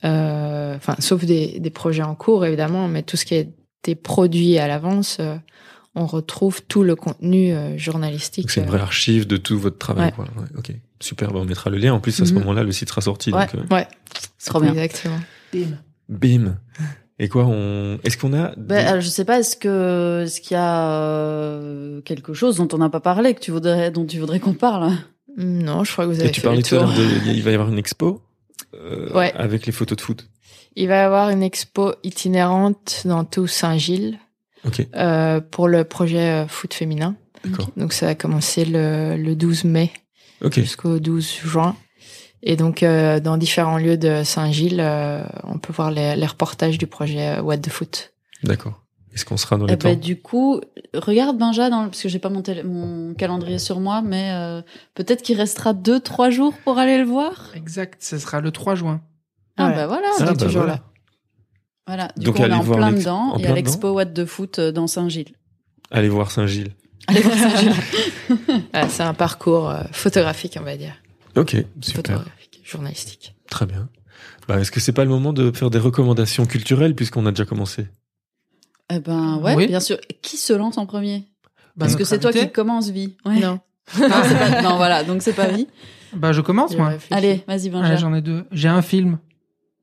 Speaker 3: Euh, Enfin, sauf des, des projets en cours, évidemment, mais tout ce qui a été produit à l'avance, euh, on retrouve tout le contenu euh, journalistique.
Speaker 2: C'est une
Speaker 3: euh,
Speaker 2: vraie archive de tout votre travail.
Speaker 3: Ouais.
Speaker 2: Quoi. Ouais, ok. Super. Bah, on mettra le lien. En plus, à ce
Speaker 4: Mhm.
Speaker 2: moment-là, le site sera sorti.
Speaker 4: Ouais.
Speaker 2: Donc, euh,
Speaker 3: Ouais,
Speaker 4: Trop bien.
Speaker 3: exactement.
Speaker 2: bim. Et quoi on... Est-ce qu'on a
Speaker 4: Ben,
Speaker 2: des-
Speaker 4: alors, je sais pas, est-ce que, est-ce qu'il y a euh, quelque chose dont on n'a pas parlé, que tu voudrais, dont tu voudrais qu'on parle?
Speaker 3: Non, je crois que vous
Speaker 2: Et
Speaker 3: avez
Speaker 2: tu
Speaker 3: fait
Speaker 2: parlais
Speaker 3: le
Speaker 2: tout à l'heure de, il va y avoir une expo euh,
Speaker 3: Ouais.
Speaker 2: avec les photos de foot.
Speaker 3: Il va y avoir une expo itinérante dans tout Saint-Gilles Euh, pour le projet euh, foot féminin.
Speaker 2: d'accord.
Speaker 3: Donc ça va commencer le, le 12 mai jusqu'au 12 juin. Et donc euh, dans différents lieux de Saint-Gilles, euh, on peut voir les, les reportages du projet What the Foot.
Speaker 2: d'accord. Est-ce qu'on sera dans les
Speaker 4: Eh ben,
Speaker 2: temps?
Speaker 4: du coup, regarde Benja, dans, le- parce que j'ai pas mon, télé- mon calendrier sur moi, mais euh, peut-être qu'il restera deux, trois jours pour aller le voir?
Speaker 1: Exact, ce sera le 3 juin.
Speaker 4: Ah
Speaker 3: Ouais.
Speaker 4: bah voilà.
Speaker 2: Ah, bah,
Speaker 3: toujours
Speaker 2: voilà.
Speaker 3: là.
Speaker 4: Voilà. Du
Speaker 2: Donc,
Speaker 4: coup, on est en plein dedans
Speaker 2: en
Speaker 4: et
Speaker 2: plein
Speaker 4: à l'expo What the Foot euh, dans Saint-Gilles.
Speaker 2: Allez voir Saint-Gilles.
Speaker 4: Allez voir Saint-Gilles.
Speaker 3: Voilà, c'est un parcours euh, photographique, on va dire.
Speaker 2: Ok, super.
Speaker 3: Photographique, journalistique.
Speaker 2: Très bien. Bah, Est-ce que c'est pas le moment de faire des recommandations culturelles puisqu'on a déjà commencé
Speaker 4: eh ben ouais,
Speaker 1: Oui.
Speaker 4: bien sûr. Qui se lance en premier?
Speaker 1: Bah,
Speaker 4: Parce que c'est toi qui commence, vie. Ouais.
Speaker 3: Non.
Speaker 4: Non, c'est pas- non, voilà, donc c'est pas vie.
Speaker 1: Bah, je commence, moi.
Speaker 3: réfléchi.
Speaker 4: Allez, vas-y, Benja.
Speaker 1: Ouais, j'en ai deux. J'ai un film.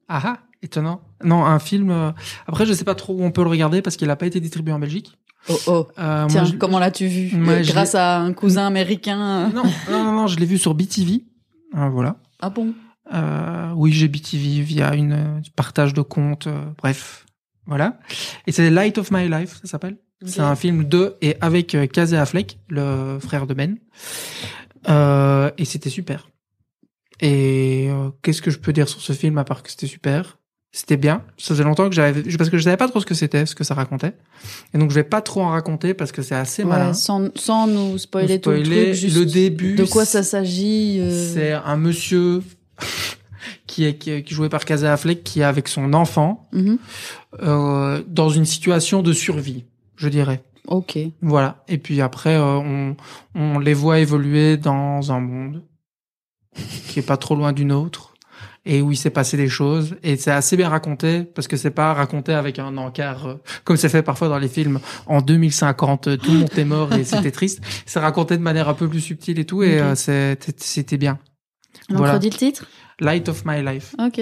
Speaker 1: Ah ah, étonnant. Non, un film. euh, Après, je sais pas trop où on peut le regarder parce qu'il a pas été distribué en Belgique.
Speaker 4: Oh oh.
Speaker 1: Euh,
Speaker 4: Tiens,
Speaker 1: moi, je-
Speaker 4: comment l'as-tu vu?
Speaker 1: Moi,
Speaker 4: Grâce à un cousin américain. euh.
Speaker 1: Non, non, non, non, je l'ai vu sur BTV. Euh, voilà.
Speaker 4: Ah bon?
Speaker 1: Euh, oui, j'ai BTV via une partage de comptes. euh, bref, voilà. Et c'est Light of My Life, ça s'appelle. C'est un film de et avec Casey Affleck, le frère de Ben. Euh, et c'était super. Et qu'est-ce que je peux dire sur ce film à part que c'était super? C'était bien. Ça faisait longtemps que j'avais parce que je savais pas trop ce que c'était, ce que ça racontait. Et donc je vais pas trop en raconter parce que c'est assez
Speaker 4: Ouais,
Speaker 1: malin.
Speaker 4: sans, sans nous spoiler,
Speaker 1: Nous
Speaker 4: tout le truc, juste
Speaker 1: le début,
Speaker 4: de quoi ça s'agit. euh,
Speaker 1: C'est un monsieur qui est qui joué par Casey Affleck qui est avec son enfant
Speaker 4: mhm.
Speaker 1: euh, dans une situation de survie, je dirais.
Speaker 4: Ok.
Speaker 1: Voilà. Et puis après, euh, on, on les voit évoluer dans un monde qui est pas trop loin du nôtre. Et où il s'est passé des choses et c'est assez bien raconté parce que c'est pas raconté avec un encart euh, comme c'est fait parfois dans les films en 2050 euh, tout le monde est mort et c'était triste. C'est raconté de manière un peu plus subtile et tout et euh, c'était bien.
Speaker 4: Donc,
Speaker 1: Voilà.
Speaker 4: le titre
Speaker 1: Light of My Life.
Speaker 4: Ok.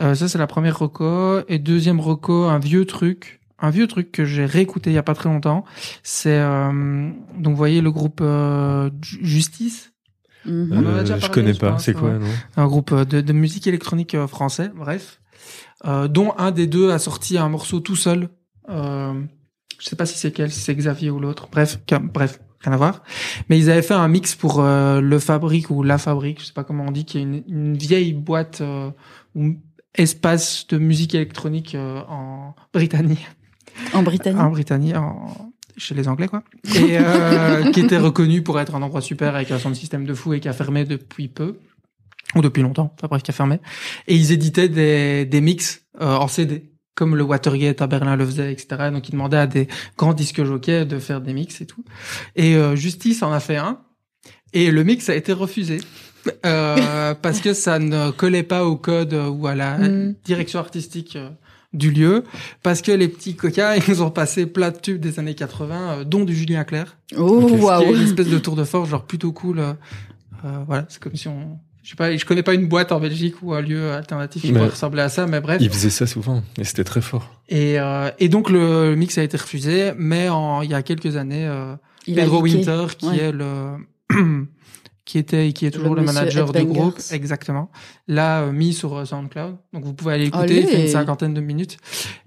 Speaker 1: Euh, ça c'est la première reco et deuxième reco un vieux truc, un vieux truc que j'ai réécouté il y a pas très longtemps. C'est euh, donc vous voyez le groupe euh, Ju- Justice, On en a déjà
Speaker 2: Euh, je connais pas. C'est quoi non
Speaker 1: un groupe euh, de, de musique électronique euh, français, bref, euh, dont un des deux a sorti un morceau tout seul. Euh, je sais pas si c'est quel, si c'est Xavier ou l'autre. Bref, bref, rien à voir. Mais ils avaient fait un mix pour euh, le Fabrique ou la Fabrique, je sais pas comment on dit, qui est une, une vieille boîte euh, ou espace de musique électronique euh, en Britannique,
Speaker 4: En Britannique.
Speaker 1: en Britannique, en chez les Anglais quoi, et euh, qui était reconnu pour être un endroit super avec un son de système de fou et qui a fermé depuis peu ou depuis longtemps, enfin bref, qui a fermé. Et ils éditaient des, des mix euh, en CD, comme le Watergate à Berlin le faisait, etc. Donc ils demandaient à des grands disques jockeys de faire des mix et tout. Et euh, Justice en a fait un, et le mix a été refusé. Euh, parce que ça ne collait pas au code ou à la
Speaker 4: Mm.
Speaker 1: direction artistique euh, du lieu, parce que les petits coquins, ils ont passé plein de tubes des années 80, euh, dont du Julien Clerc,
Speaker 4: Oh,
Speaker 2: Ok.
Speaker 1: qui est
Speaker 4: waouh.
Speaker 1: une espèce de tour de force, genre plutôt cool. euh, euh, voilà, c'est comme si on, je sais pas, je connais pas une boîte en Belgique ou un lieu alternatif qui pourrait ressembler à ça, mais bref.
Speaker 2: Il faisait ça souvent et c'était très fort.
Speaker 1: Et, euh, et donc le mix a été refusé, mais en, il y a quelques années, euh, Pedro. Winter, qui
Speaker 4: Ouais.
Speaker 1: est le qui était et qui est toujours le, manager du groupe, exactement, l'a euh, mis sur euh, SoundCloud. Donc vous pouvez aller écouter,
Speaker 4: Allez.
Speaker 1: il fait une cinquantaine de minutes.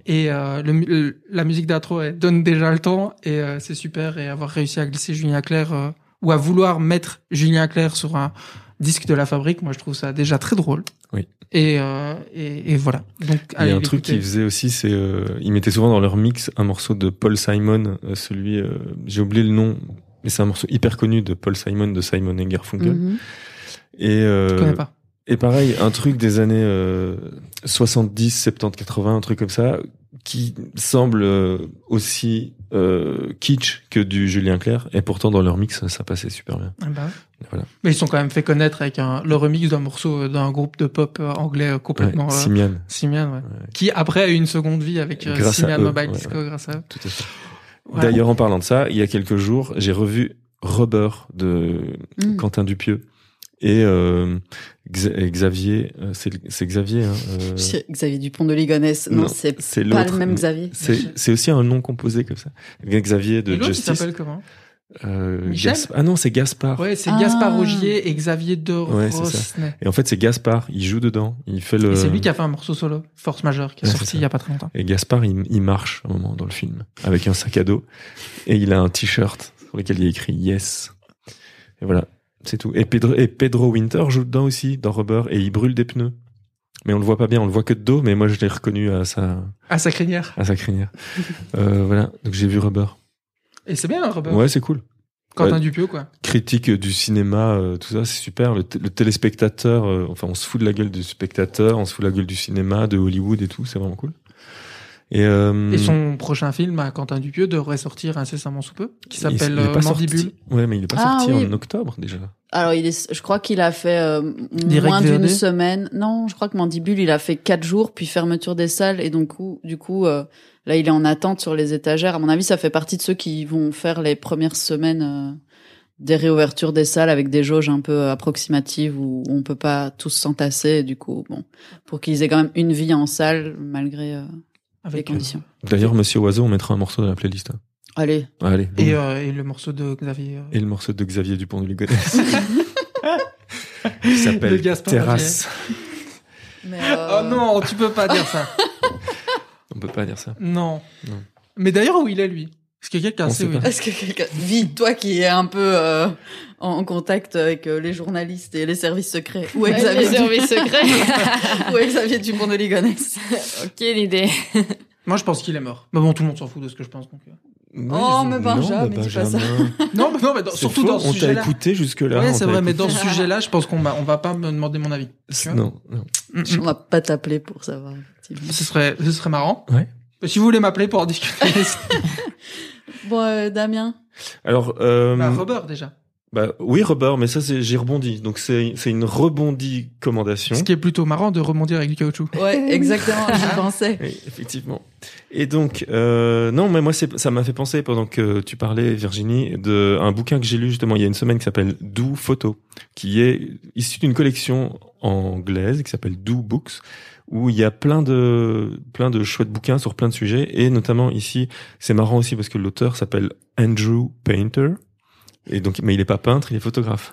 Speaker 1: Et euh, le, le- la musique d'intro elle donne déjà le temps et euh, c'est super. Et avoir réussi à glisser Julien Clerc euh, ou à vouloir mettre Julien Clerc sur un disque de la fabrique, moi je trouve ça déjà très drôle.
Speaker 2: Oui.
Speaker 1: Et, euh, et, et voilà. Donc
Speaker 2: Il y a un truc qu'ils faisaient aussi, c'est euh, ils mettaient souvent dans leur mix un morceau de Paul Simon, euh, celui euh, j'ai oublié le nom, mais c'est un morceau hyper connu de Paul Simon de Simon and Garfunkel.
Speaker 4: Mhm.
Speaker 2: Et euh,
Speaker 1: connais pas.
Speaker 2: et pareil, un truc des années euh, 70, 70, 80, un truc comme ça, qui semble euh, aussi euh, kitsch que du Julien Clerc, et pourtant dans leur mix, ça passait super bien.
Speaker 1: Ah bah.
Speaker 2: Voilà.
Speaker 1: Mais ils sont quand même fait connaître avec un, le remix d'un morceau euh, d'un groupe de pop euh, anglais complètement
Speaker 2: Ouais,
Speaker 1: euh,
Speaker 2: Simian,
Speaker 1: Simian, ouais.
Speaker 2: Ouais.
Speaker 1: qui après a eu une seconde vie avec
Speaker 2: Grâce
Speaker 1: Simian Mobile
Speaker 2: ouais,
Speaker 1: Disco grâce à eux.
Speaker 2: tout à fait.
Speaker 1: Voilà.
Speaker 2: D'ailleurs, en parlant de ça, il y a quelques jours, j'ai revu Rubber de
Speaker 4: Mm.
Speaker 2: Quentin Dupieux et euh, Xa- et Xavier, euh, c'est Xavier. Hein, euh,
Speaker 4: C'est Xavier Dupont de Ligonnès. Non,
Speaker 2: non,
Speaker 4: c'est pas le même Xavier.
Speaker 2: C'est aussi un nom composé comme ça. Xavier
Speaker 1: Et
Speaker 2: de
Speaker 1: l'autre il
Speaker 2: Justice.
Speaker 1: s'appelle comment?
Speaker 2: Euh, Ah non, c'est Gaspard.
Speaker 1: Ouais, c'est
Speaker 4: Ah.
Speaker 1: Gaspard Augier et Xavier de
Speaker 2: Ouais, c'est ça.
Speaker 1: Rosnay.
Speaker 2: Et en fait, c'est Gaspard. Il joue dedans. Il fait le.
Speaker 1: Et c'est lui qui a fait un morceau solo, Force Majeure, qui est
Speaker 2: Ouais,
Speaker 1: sorti il y a pas très longtemps.
Speaker 2: Et Gaspard, il, il marche à un moment dans le film avec un sac à dos et il a un t-shirt sur lequel il y a écrit Yes. Et voilà, c'est tout. Et Pedro, et Pedro Winter joue dedans aussi dans Rubber et il brûle des pneus. Mais on le voit pas bien, on le voit que de dos. Mais moi, je l'ai reconnu à sa
Speaker 1: À sa crinière.
Speaker 2: à sa crinière. euh, voilà, donc j'ai vu Rubber.
Speaker 1: Et c'est bien, hein, Robert.
Speaker 2: Ouais, c'est cool.
Speaker 1: Quentin
Speaker 2: Ouais.
Speaker 1: Dupieux, quoi.
Speaker 2: Critique du cinéma, euh, tout ça, c'est super. Le, téléspectateur, euh, enfin, on se fout de la gueule du spectateur, on se fout de la gueule du cinéma, de Hollywood et tout. C'est vraiment cool. Et, euh,
Speaker 1: Et son prochain film à Quentin Dupieux devrait sortir incessamment sous peu, qui
Speaker 2: il-
Speaker 1: s'appelle Mandibule.
Speaker 2: sorti. Ouais, mais il est pas
Speaker 4: Ah,
Speaker 2: sorti
Speaker 4: oui.
Speaker 2: en octobre déjà.
Speaker 4: Alors, il est, je crois qu'il a fait euh, moins d'une semaine. Non, je crois que Mandibule, il a fait quatre jours, puis fermeture des salles, et donc du coup, euh, là, il est en attente sur les étagères. À mon avis, ça fait partie de ceux qui vont faire les premières semaines euh, des réouvertures des salles avec des jauges un peu approximatives où on peut pas tous s'entasser. Du coup, bon, pour qu'ils aient quand même une vie en salle malgré euh, les
Speaker 1: euh,
Speaker 4: conditions.
Speaker 2: D'ailleurs, Monsieur Oiseau, on mettra un morceau dans la playlist. hein.
Speaker 4: Allez,
Speaker 2: Allez.
Speaker 1: et, euh, et le morceau de Xavier. euh,
Speaker 2: Et le morceau de Xavier Dupont de Ligonnès. qui s'appelle
Speaker 1: Gaspard
Speaker 2: Terrasse.
Speaker 4: mais,
Speaker 1: Oh non, tu peux pas dire ça.
Speaker 2: On peut pas dire ça.
Speaker 1: Non.
Speaker 2: Non.
Speaker 1: Mais d'ailleurs, où il est, lui? Est-ce que quelqu'un sait
Speaker 2: sait
Speaker 1: où il
Speaker 2: pas.
Speaker 1: est
Speaker 4: Est-ce que quelqu'un? Vit toi qui es un peu euh, en, contact avec euh, les journalistes et les services secrets ou
Speaker 3: Ouais,
Speaker 4: Xavier,
Speaker 3: les services secrets.
Speaker 4: Du- ou Xavier Dupont de Ligonnès
Speaker 3: ok, l'idée.
Speaker 1: Moi, je pense qu'il est mort. Mais bon, tout le monde s'en fout de ce que je pense. Donc... euh.
Speaker 4: Oh, mais Benjamin,
Speaker 2: Non,
Speaker 4: mais dis pas ça.
Speaker 1: Non, mais non, mais dans- surtout
Speaker 2: faux,
Speaker 1: dans ce
Speaker 2: on t'a
Speaker 1: sujet-là.
Speaker 2: écouté jusque-là.
Speaker 1: Ouais,
Speaker 2: on
Speaker 1: c'est vrai, mais dans ce sujet-là, je pense qu'on va, on va pas me demander mon avis.
Speaker 2: Non, non.
Speaker 1: Mm, mm.
Speaker 4: On va pas t'appeler pour savoir.
Speaker 1: Ce serait, ce serait marrant.
Speaker 2: Ouais.
Speaker 1: Si vous voulez m'appeler pour en discuter,
Speaker 4: Bon, euh, Damien,
Speaker 2: Alors, euh,
Speaker 1: bah, Robert déjà.
Speaker 2: Bah oui, Rubber, mais ça c'est j'ai rebondi. Donc c'est c'est une rebondi commandation.
Speaker 1: Ce qui est plutôt marrant de rebondir avec du caoutchouc.
Speaker 4: Ouais, exactement, j'y pensais.
Speaker 2: Oui, effectivement. Et donc euh, non, mais moi c'est ça m'a fait penser pendant que tu parlais Virginie de un bouquin que j'ai lu justement il y a une semaine qui s'appelle Do Photo, qui est issu d'une collection anglaise qui s'appelle Do Books où il y a plein de plein de chouettes bouquins sur plein de sujets et notamment ici c'est marrant aussi parce que l'auteur s'appelle Andrew Painter et donc mais il est pas peintre il est photographe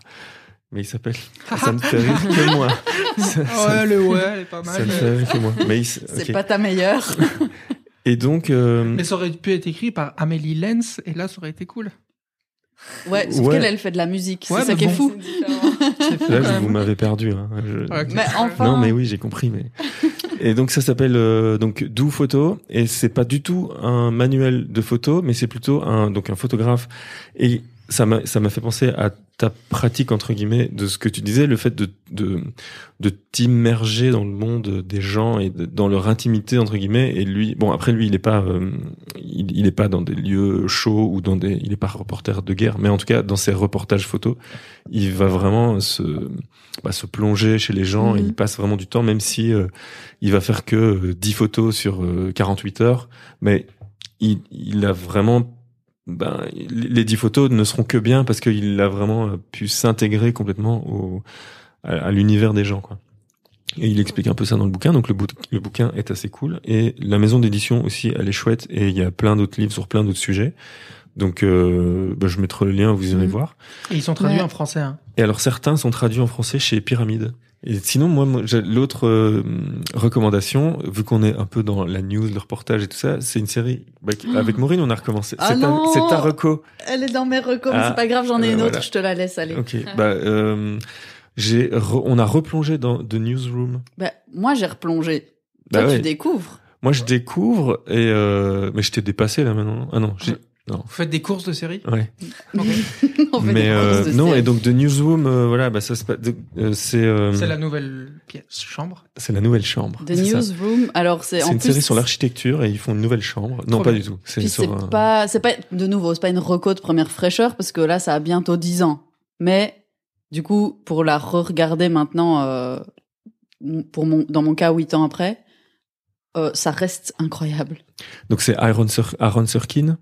Speaker 2: mais il s'appelle ça ne fait rire que moi ça, ça-
Speaker 1: Ouais, le ouais, elle est pas
Speaker 2: ça
Speaker 1: mal.
Speaker 2: ne fait rire que moi mais
Speaker 4: C'est pas ta meilleure.
Speaker 2: et donc euh,
Speaker 1: Mais ça aurait pu être écrit par Amélie Lenz et là ça aurait été cool.
Speaker 4: Ouais, sauf
Speaker 2: Ouais.
Speaker 4: qu'elle, elle fait de la musique.
Speaker 1: Ouais,
Speaker 4: c'est ça qui est fou.
Speaker 1: C'est fou,
Speaker 2: là vous m'avez perdu hein. Je-.
Speaker 4: Mais enfin.
Speaker 2: Non, mais oui, j'ai compris. Mais et donc ça s'appelle euh, donc Do Photo et c'est pas du tout un manuel de photo, mais c'est plutôt un donc un photographe et ça m'a ça m'a fait penser à ta pratique entre guillemets de ce que tu disais, le fait de de de t'immerger dans le monde des gens et de- dans leur intimité entre guillemets. Et lui, bon après lui, il est pas euh, il, il est pas dans des lieux chauds ou dans des il est pas reporter de guerre, mais en tout cas dans ses reportages photos, il va vraiment se bah, se plonger chez les gens et
Speaker 4: Mhm.
Speaker 2: il passe vraiment du temps, même si euh, il va faire que euh, 10 photos sur euh, 48 heures, mais il, il a vraiment ben, les 10 photos ne seront que bien parce qu'il a vraiment euh, pu s'intégrer complètement au, à, à l'univers des gens, quoi. Et il explique un peu ça dans le bouquin, donc le, bou- le bouquin est assez cool. Et la maison d'édition aussi, elle est chouette, et il y a plein d'autres livres sur plein d'autres sujets. Donc, euh, ben, je mettrai le lien, vous irez
Speaker 4: Mhm.
Speaker 2: voir.
Speaker 1: Et ils sont traduits
Speaker 4: Ouais.
Speaker 1: en français. Hein.
Speaker 2: Et alors certains sont traduits en français chez Pyramide. Et sinon, moi, l'autre euh, recommandation, vu qu'on est un peu dans la news, le reportage et tout ça, c'est une série bah, avec Maureen, on a recommencé.
Speaker 4: Ah
Speaker 2: c'est ta,
Speaker 4: non
Speaker 2: c'est ta reco.
Speaker 4: Elle est dans mes recos, mais
Speaker 2: Ah,
Speaker 4: c'est pas grave, j'en ai
Speaker 2: euh,
Speaker 4: une autre,
Speaker 2: voilà.
Speaker 4: je te la laisse aller.
Speaker 2: Ok. bah, euh, j'ai, re- on a replongé dans The Newsroom.
Speaker 4: Bah, moi, j'ai replongé.
Speaker 2: Bah
Speaker 4: Toi,
Speaker 2: ouais.
Speaker 4: tu découvres.
Speaker 2: Moi, je découvre et euh, mais je t'ai dépassé là maintenant. Ah non, j'ai, non.
Speaker 1: Vous faites des courses de série
Speaker 2: Ouais.
Speaker 1: Ok.
Speaker 4: On fait
Speaker 2: mais
Speaker 4: des
Speaker 2: euh,
Speaker 4: courses de
Speaker 2: non
Speaker 4: série.
Speaker 2: et donc The Newsroom, euh, voilà, bah ça se passe- euh, c'est euh,
Speaker 1: C'est la nouvelle pièce chambre.
Speaker 2: c'est la nouvelle chambre.
Speaker 4: The
Speaker 2: c'est ça.
Speaker 4: Newsroom. Alors, c'est
Speaker 2: C'est une
Speaker 4: plus.
Speaker 2: série sur l'architecture et ils font une nouvelle chambre. Non,
Speaker 1: Trop
Speaker 2: pas
Speaker 1: bien.
Speaker 2: du tout. C'est sur
Speaker 4: c'est pas, c'est pas, de nouveau, c'est pas une reco de première fraîcheur parce que là, ça a bientôt 10 ans. Mais, du coup, pour la re-regarder maintenant, euh, pour mon, dans mon cas, 8 ans après, euh, ça reste incroyable.
Speaker 2: Donc c'est Aaron, Sor- Aaron Sorkin
Speaker 1: oui.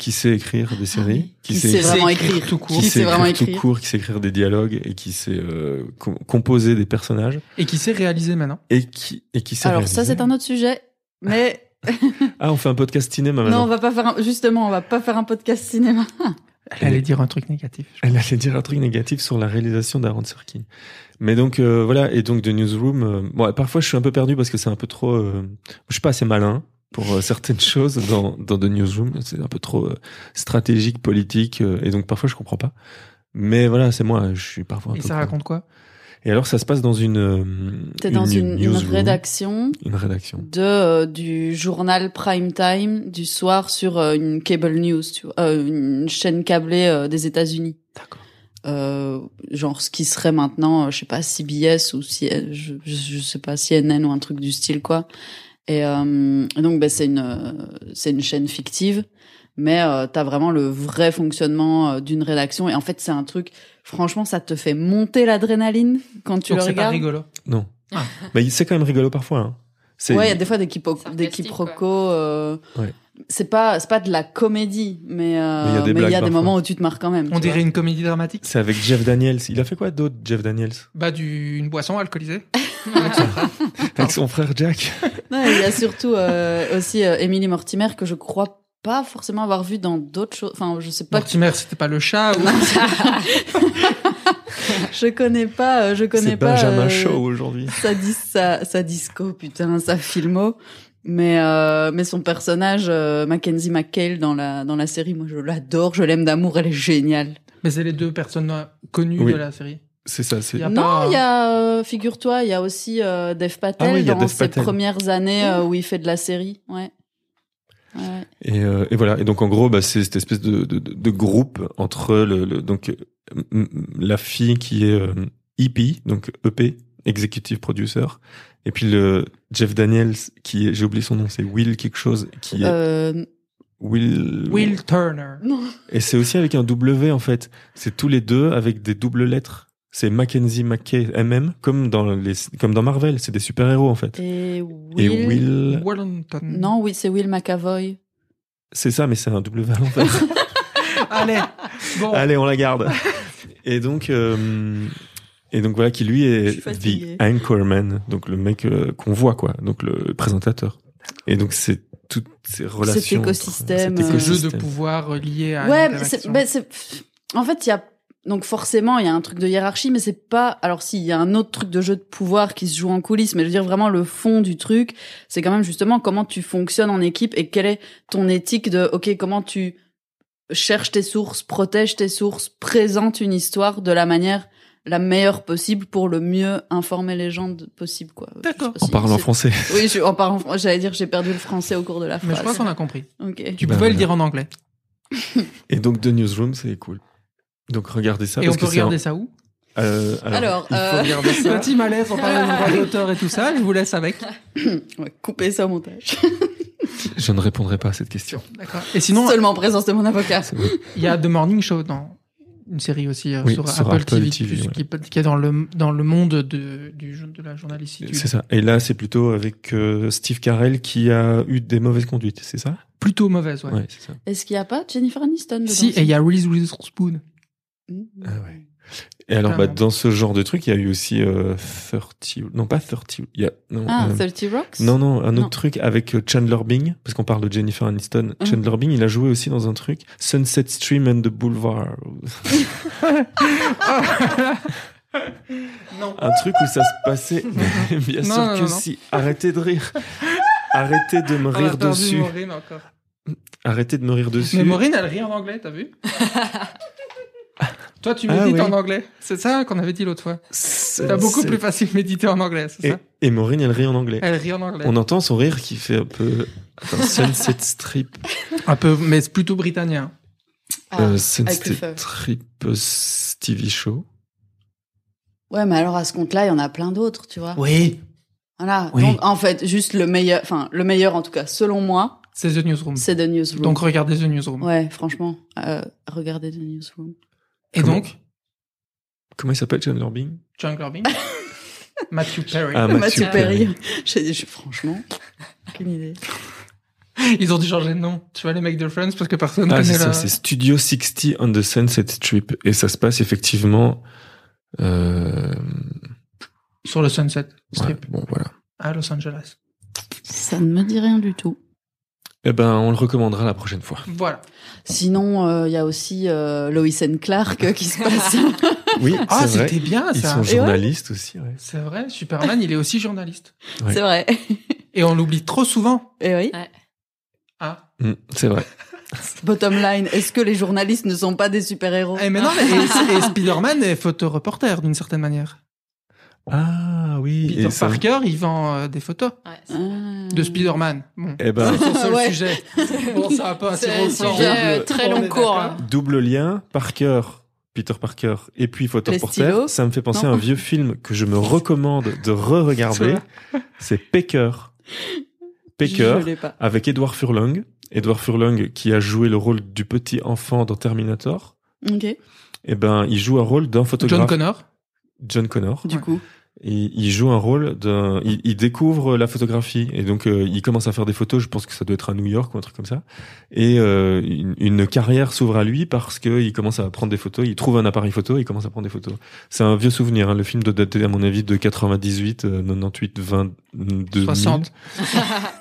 Speaker 2: Qui sait écrire des séries,
Speaker 4: oui. Qui sait
Speaker 2: écrire-
Speaker 4: vraiment
Speaker 1: écrire
Speaker 4: écrire.
Speaker 1: tout court.
Speaker 2: qui
Speaker 4: Qui
Speaker 2: sait
Speaker 4: sait vraiment
Speaker 2: écrire tout court, qui sait écrire des dialogues et qui sait euh, com- composer des personnages
Speaker 1: Et qui sait réaliser maintenant.
Speaker 2: et qui et qui sait
Speaker 4: Alors, ça, c'est un autre sujet. Mais,
Speaker 2: Ah, on fait un podcast cinéma
Speaker 4: non, on
Speaker 2: maintenant.
Speaker 4: va pas faire un, justement, on va pas faire un podcast cinéma.
Speaker 1: Elle allait dire un truc négatif.
Speaker 2: Elle allait dire un truc négatif sur la réalisation d'Aaron Sorkin. Mais donc euh, voilà et donc The Newsroom. euh, bon, parfois je suis un peu perdu parce que c'est un peu trop. euh, je suis pas assez malin pour euh, certaines choses dans dans The Newsroom. C'est un peu trop euh, stratégique, politique euh, et donc parfois je comprends pas. Mais voilà, c'est moi. Je suis parfois un
Speaker 1: Et
Speaker 2: peu.
Speaker 1: ça
Speaker 2: con.
Speaker 1: raconte quoi?
Speaker 2: Et alors ça se passe dans une. euh,
Speaker 4: T'es dans une, une
Speaker 2: newsroom,
Speaker 4: rédaction
Speaker 2: Une rédaction.
Speaker 4: de euh, du journal prime time du soir sur euh, une cable news, tu vois, euh, une chaîne câblée euh, des États-Unis.
Speaker 1: D'accord.
Speaker 4: Euh, genre ce qui serait maintenant, euh, je sais pas CBS ou si je, je, je sais pas CNN ou un truc du style quoi. Et, euh, et donc ben c'est une c'est une chaîne fictive, mais euh, t'as vraiment le vrai fonctionnement euh, d'une rédaction. Et en fait c'est un truc, franchement ça te fait monter l'adrénaline quand tu
Speaker 1: Donc
Speaker 4: le
Speaker 1: c'est pas
Speaker 4: regardes.
Speaker 1: rigolo.
Speaker 2: Non.
Speaker 1: Ah.
Speaker 2: Mais c'est quand même rigolo parfois. Hein. C'est-
Speaker 4: Ouais, il y a des fois des, quipo- des quiproquos. euh,
Speaker 2: Ouais.
Speaker 4: C'est pas c'est pas de la comédie, mais euh,
Speaker 2: Mais il y a des
Speaker 4: y a moments où tu te marres quand même.
Speaker 1: On dirait
Speaker 4: vois.
Speaker 1: une comédie dramatique.
Speaker 2: C'est avec Jeff Daniels. Il a fait quoi d'autre, Jeff Daniels?
Speaker 1: Bah, du, une boisson alcoolisée. Avec son frère.
Speaker 2: Jack.
Speaker 4: Non, il y a surtout euh, aussi euh, Emily Mortimer que je crois pas forcément avoir vu dans d'autres choses. Enfin, je sais pas.
Speaker 1: Mortimer, c'était pas le chat ou...
Speaker 4: je connais pas. euh, Je connais
Speaker 2: C'est
Speaker 4: pas.
Speaker 2: Benjamin
Speaker 4: euh,
Speaker 2: Shaw aujourd'hui.
Speaker 4: sa, dis- sa, sa disco, putain, sa filmo. Mais, euh, mais son personnage, euh, Mackenzie McHale dans la, dans la série, moi je l'adore, je l'aime d'amour, elle est géniale.
Speaker 1: Mais c'est les deux personnes euh, connues
Speaker 2: Oui.
Speaker 1: de la série.
Speaker 2: C'est ça. C'est
Speaker 4: non, il y a, euh, figure-toi, il y a aussi euh, Dev Patel
Speaker 2: Ah oui, il y a
Speaker 4: dans
Speaker 2: Dev
Speaker 4: ses
Speaker 2: Patel.
Speaker 4: premières années euh, où il fait de la série. Ouais. Ouais.
Speaker 2: Et, euh, et voilà. Et donc en gros, bah, c'est cette espèce de, de, de- de groupe entre le, le- donc la fille qui est euh, EP, donc EP, executive producer, et puis le Jeff Daniels qui est, j'ai oublié son nom, c'est Will quelque chose, qui est
Speaker 4: Euh,
Speaker 2: Will.
Speaker 1: Will Turner.
Speaker 4: Non.
Speaker 2: Et c'est aussi avec un W en fait. C'est tous les deux avec des doubles lettres. C'est Mackenzie McKay MM comme dans les comme dans Marvel. C'est des super héros en fait.
Speaker 4: Et
Speaker 2: Et
Speaker 4: Will.
Speaker 1: Wellington.
Speaker 4: Non, oui, c'est Will McAvoy.
Speaker 2: C'est ça, mais c'est un W à l'envers.
Speaker 1: Allez. Bon.
Speaker 2: Allez, on la garde. Et donc, euh, et donc voilà qui lui est the anchorman, donc le mec euh, qu'on voit quoi, donc le présentateur. Et donc c'est toutes ces relations. entre-
Speaker 4: écosystème,
Speaker 2: cet
Speaker 4: euh,
Speaker 1: Ce jeu de
Speaker 2: écosystème.
Speaker 1: pouvoir lié à
Speaker 4: Ouais, mais c'est- en fait, il y a donc forcément il y a un truc de hiérarchie, mais c'est pas. Alors si il y a un autre truc de jeu de pouvoir qui se joue en coulisses, mais je veux dire vraiment le fond du truc, c'est quand même justement comment tu fonctionnes en équipe et quelle est ton éthique de ok comment tu cherches tes sources, protèges tes sources, présentes une histoire de la manière la meilleure possible pour le mieux informer les gens de- possible quoi.
Speaker 1: D'accord.
Speaker 2: En
Speaker 4: si
Speaker 2: parlant
Speaker 4: c'est-
Speaker 2: français.
Speaker 4: Oui, je, en parlant, fran- j'allais dire j'ai perdu le français au cours de la phrase.
Speaker 1: Mais je crois qu'on a compris.
Speaker 4: Ok.
Speaker 1: Tu
Speaker 2: Bah,
Speaker 1: pouvais le dire en anglais.
Speaker 2: Et donc The Newsroom, c'est cool. Donc regardez ça
Speaker 1: Et
Speaker 2: parce
Speaker 1: on peut
Speaker 2: que
Speaker 1: regarder
Speaker 2: un-
Speaker 1: ça où?
Speaker 2: Euh,
Speaker 4: Alors,
Speaker 2: il faut
Speaker 4: euh,
Speaker 2: ça.
Speaker 1: Petit malaise, on parle de droit d'auteur et tout ça. Je vous laisse avec.
Speaker 4: On va couper ça au montage.
Speaker 2: Je ne répondrai pas à cette question.
Speaker 1: D'accord. Et sinon,
Speaker 4: Seulement en présence de mon avocat.
Speaker 1: Il y a The Morning Show dans une série aussi euh,
Speaker 2: Oui,
Speaker 1: sur,
Speaker 2: sur
Speaker 1: Apple,
Speaker 2: Apple
Speaker 1: TV,
Speaker 2: TV,
Speaker 1: plus,
Speaker 2: ouais.
Speaker 1: qui, qui est dans le dans le monde de du de la journalistique.
Speaker 2: C'est ça. Et là, c'est plutôt avec euh, Steve Carell qui a eu des mauvaises conduites, c'est ça?
Speaker 1: Plutôt mauvaise, ouais.
Speaker 2: Ouais, c'est ça.
Speaker 4: Est-ce qu'il n'y a pas Jennifer Aniston dedans
Speaker 1: Si, et il y a Reese Witherspoon.
Speaker 4: Mmh.
Speaker 2: Ah ouais. Et alors, bah, dans ce genre de truc, il y a eu aussi euh, 30... Non, pas 30... Il y a... Non,
Speaker 4: Ah,
Speaker 2: euh,
Speaker 4: 30 Rocks?
Speaker 2: non, non, un autre
Speaker 4: Non.
Speaker 2: truc avec euh, Chandler Bing, parce qu'on parle de Jennifer Aniston.
Speaker 4: Mhm.
Speaker 2: Chandler Bing, il a joué aussi dans un truc, Sunset Stream and the Boulevard.
Speaker 1: non.
Speaker 2: Un truc où ça se passait... Mais bien
Speaker 1: Non,
Speaker 2: sûr
Speaker 1: non,
Speaker 2: que si. Arrêtez de rire. Arrêtez de me
Speaker 1: On
Speaker 2: rire dessus.
Speaker 1: Maureen encore.
Speaker 2: Arrêtez de me rire dessus.
Speaker 1: Mais Maureen, elle rit en anglais, t'as vu? Toi, tu
Speaker 2: Ah
Speaker 1: médites
Speaker 2: oui.
Speaker 1: en anglais. C'est ça qu'on avait dit l'autre fois.
Speaker 2: C'est-
Speaker 1: beaucoup plus facile méditer en anglais, c'est
Speaker 2: Et,
Speaker 1: ça?
Speaker 2: et Maureen, elle rit en anglais.
Speaker 1: Elle rit en anglais.
Speaker 2: On entend son rire qui fait un peu... Attends, Sunset Strip.
Speaker 1: Un peu, mais c'est plutôt britannique.
Speaker 4: Ah,
Speaker 2: euh, Sunset. Strip euh, TV Show.
Speaker 4: Ouais, mais alors à ce compte-là, il y en a plein d'autres, tu vois.
Speaker 1: Oui.
Speaker 4: Voilà.
Speaker 1: Oui.
Speaker 4: Donc en fait, juste le meilleur, enfin le meilleur en tout cas, selon moi,
Speaker 1: C'est The Newsroom.
Speaker 4: c'est The Newsroom.
Speaker 1: Donc regardez The Newsroom.
Speaker 4: ouais, franchement, euh, regardez The Newsroom.
Speaker 1: Et
Speaker 2: Comment
Speaker 1: donc,
Speaker 2: Comment il s'appelle, Chandler Bing
Speaker 1: Chandler Bing, Matthew Perry.
Speaker 2: Ah,
Speaker 4: Matthew
Speaker 2: Matthew
Speaker 4: Perry.
Speaker 2: Perry.
Speaker 4: J'ai dit, je- franchement, aucune idée.
Speaker 1: Ils ont dû changer de nom. Tu vois les mecs de Friends parce que personne
Speaker 2: Ah,
Speaker 1: connaît
Speaker 2: c'est ça,
Speaker 1: la...
Speaker 2: c'est Studio 60 on the Sunset Strip. Et ça se passe effectivement... Euh...
Speaker 1: sur le Sunset
Speaker 2: ouais,
Speaker 1: Strip
Speaker 2: bon, voilà.
Speaker 1: à Los Angeles.
Speaker 4: Ça ne me dit rien du tout.
Speaker 2: Eh ben, on le recommandera la prochaine fois.
Speaker 1: Voilà.
Speaker 4: Sinon, euh, il y a aussi euh, Lois and Clark euh, qui se passe.
Speaker 2: Oui,
Speaker 1: Ah,
Speaker 2: c'est vrai.
Speaker 1: c'était bien
Speaker 2: Ils
Speaker 1: ça.
Speaker 2: sont
Speaker 4: Et ouais.
Speaker 2: journalistes aussi, ouais.
Speaker 1: C'est vrai. Superman, il est aussi journaliste.
Speaker 2: Ouais.
Speaker 4: C'est vrai.
Speaker 1: Et on l'oublie trop souvent.
Speaker 4: Et oui.
Speaker 1: Ah.
Speaker 2: Mm, c'est vrai.
Speaker 4: Bottom line, est-ce que les journalistes ne sont pas des super-héros?
Speaker 1: Eh, mais non, mais et, et Spider-Man est photoreporter d'une certaine manière.
Speaker 2: Ah oui.
Speaker 1: Peter
Speaker 2: et ça-
Speaker 1: Parker, il vend euh, des photos
Speaker 4: Ah.
Speaker 1: de Spider-Man. Bon.
Speaker 2: Eh ben,
Speaker 1: C'est son seul
Speaker 4: Ouais.
Speaker 1: sujet. Bon, ça va pas
Speaker 3: C'est un sujet euh,
Speaker 2: Double-
Speaker 3: très
Speaker 1: On
Speaker 3: long cours.
Speaker 1: d'accord.
Speaker 2: double lien, Parker, Peter Parker et puis photoreporter. Ça me fait penser
Speaker 1: Non.
Speaker 2: à un vieux film que je me recommande de re-regarder. C'est Pecker. Pecker. Avec Edward Furlong. Edward Furlong qui a joué le rôle du petit enfant dans Terminator.
Speaker 4: Ok.
Speaker 2: Eh ben, il joue un rôle d'un photographe.
Speaker 1: John Connor.
Speaker 2: John Connor.
Speaker 4: Du
Speaker 1: Ouais.
Speaker 4: coup.
Speaker 2: Et il joue un rôle d'un. Il, il découvre la photographie et donc euh, il commence à faire des photos. Je pense que ça doit être à New York ou un truc comme ça. Et euh, une, une carrière s'ouvre à lui parce que il commence à prendre des photos. Il trouve un appareil photo. Et il commence à prendre des photos. C'est un vieux souvenir. Hein. Le film doit dater à mon avis de 98, euh, 98, 20, 2000.
Speaker 1: 60.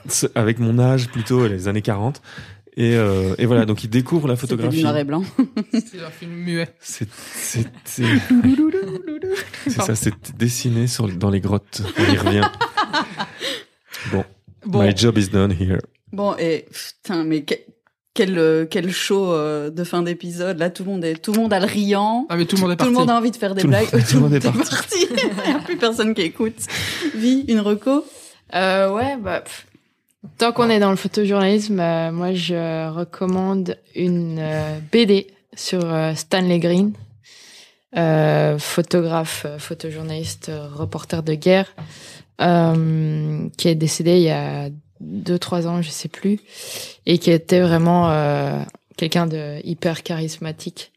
Speaker 2: C'est- Avec mon âge plutôt, les années 40. Et, euh, et voilà, donc il découvre la
Speaker 4: C'était du
Speaker 2: photographie.
Speaker 4: noir et blanc.
Speaker 1: C'est un film muet.
Speaker 2: C'est c'est c'est c'est ça, c'est dessiné sur dans les grottes. On y revient. Bon,
Speaker 1: Bon,
Speaker 2: my job is done here.
Speaker 4: Bon, et putain, mais que- quel, euh, quel show euh, de fin d'épisode. Là, tout le monde est, tout le monde a le riant.
Speaker 1: ah mais tout le monde est
Speaker 4: Tout le
Speaker 1: parti.
Speaker 4: monde a envie de faire des
Speaker 2: Tout
Speaker 4: blagues.
Speaker 2: monde- tout le monde est parti.
Speaker 4: Il n'y a plus personne qui écoute. Vie, une reco.
Speaker 3: Euh, ouais, bah, pff. Tant qu'on est dans le photojournalisme, euh, moi je recommande une euh, BD sur euh, Stanley Green, photographe, photojournaliste, reporter de guerre, qui est décédé il y a deux trois ans, je sais plus, et qui était vraiment quelqu'un de hyper charismatique.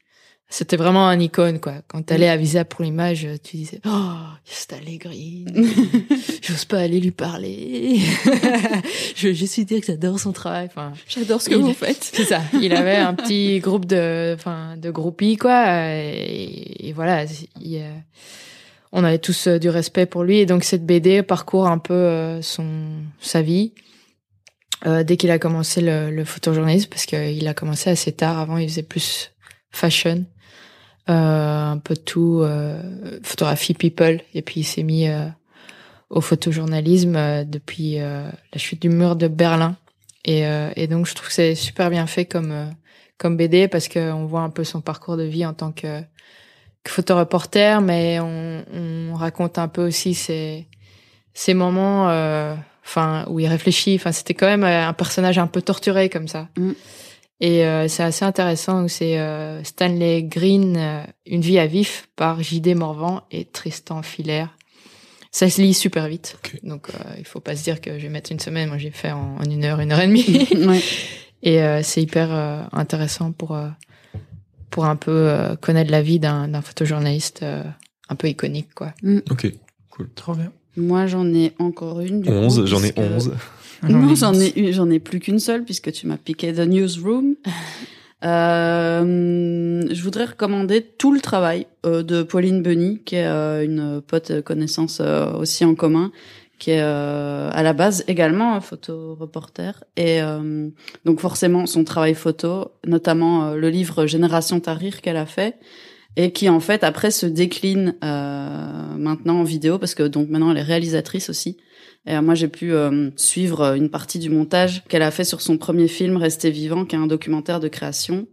Speaker 3: C'était vraiment un icône, quoi. Quand t'allais à Visa pour l'image, tu disais, oh, c'est Allegri. J'ose pas aller lui parler. je veux juste lui dire que j'adore son travail. Enfin,
Speaker 4: J'adore ce que
Speaker 3: Il-
Speaker 4: vous faites.
Speaker 3: c'est ça. Il avait un petit groupe de, enfin, de groupies, quoi. Et, et voilà, il, euh, on avait tous euh, du respect pour lui. Et donc, cette BD parcourt un peu euh, son, sa vie. Euh, dès qu'il a commencé le, le photojournalisme, parce qu'il a commencé assez tard. Avant, il faisait plus fashion, un peu de tout, euh, photographie people. Et puis, il s'est mis euh, au photojournalisme euh, depuis euh, la chute du mur de Berlin. Et, euh, et donc, je trouve que c'est super bien fait comme euh, comme BD parce qu'on voit un peu son parcours de vie en tant que, que photoreporter, mais on, on raconte un peu aussi ses ces moments, euh, enfin où il réfléchit. Enfin, c'était quand même euh, un personnage un peu torturé comme ça.
Speaker 4: Mm.
Speaker 3: Et euh, c'est assez intéressant. C'est euh, Stanley Green, euh, Une vie à vif par J.D. Morvan et Tristan Filaire. Ça se lit super vite. Donc, euh, il faut pas se dire que je vais mettre une semaine. Moi, j'ai fait en, en une heure, une heure et demie.
Speaker 4: ouais.
Speaker 3: Et euh, c'est hyper euh, intéressant pour pour un peu euh, connaître la vie d'un d'un photojournaliste euh, un peu iconique, quoi.
Speaker 2: Ok.
Speaker 1: Trop bien.
Speaker 4: Moi, j'en ai encore une. du coup,
Speaker 2: 11, j'en ai
Speaker 4: puisque-
Speaker 2: 11.
Speaker 4: Non, j'en ai, j'en ai plus qu'une seule puisque tu m'as piqué The Newsroom. Euh, je voudrais recommander tout le travail euh, de Pauline Bunny, qui est euh, une pote connaissance euh, aussi en commun, qui est à la base également un photoreporter. Et donc forcément son travail photo, notamment le livre Génération Tahrir qu'elle a fait, et qui en fait après se décline maintenant en vidéo parce que donc maintenant elle est réalisatrice aussi. Et euh, moi, j'ai pu euh, suivre euh, une partie du montage qu'elle a fait sur son premier film, Rester vivant, qui est un documentaire de création.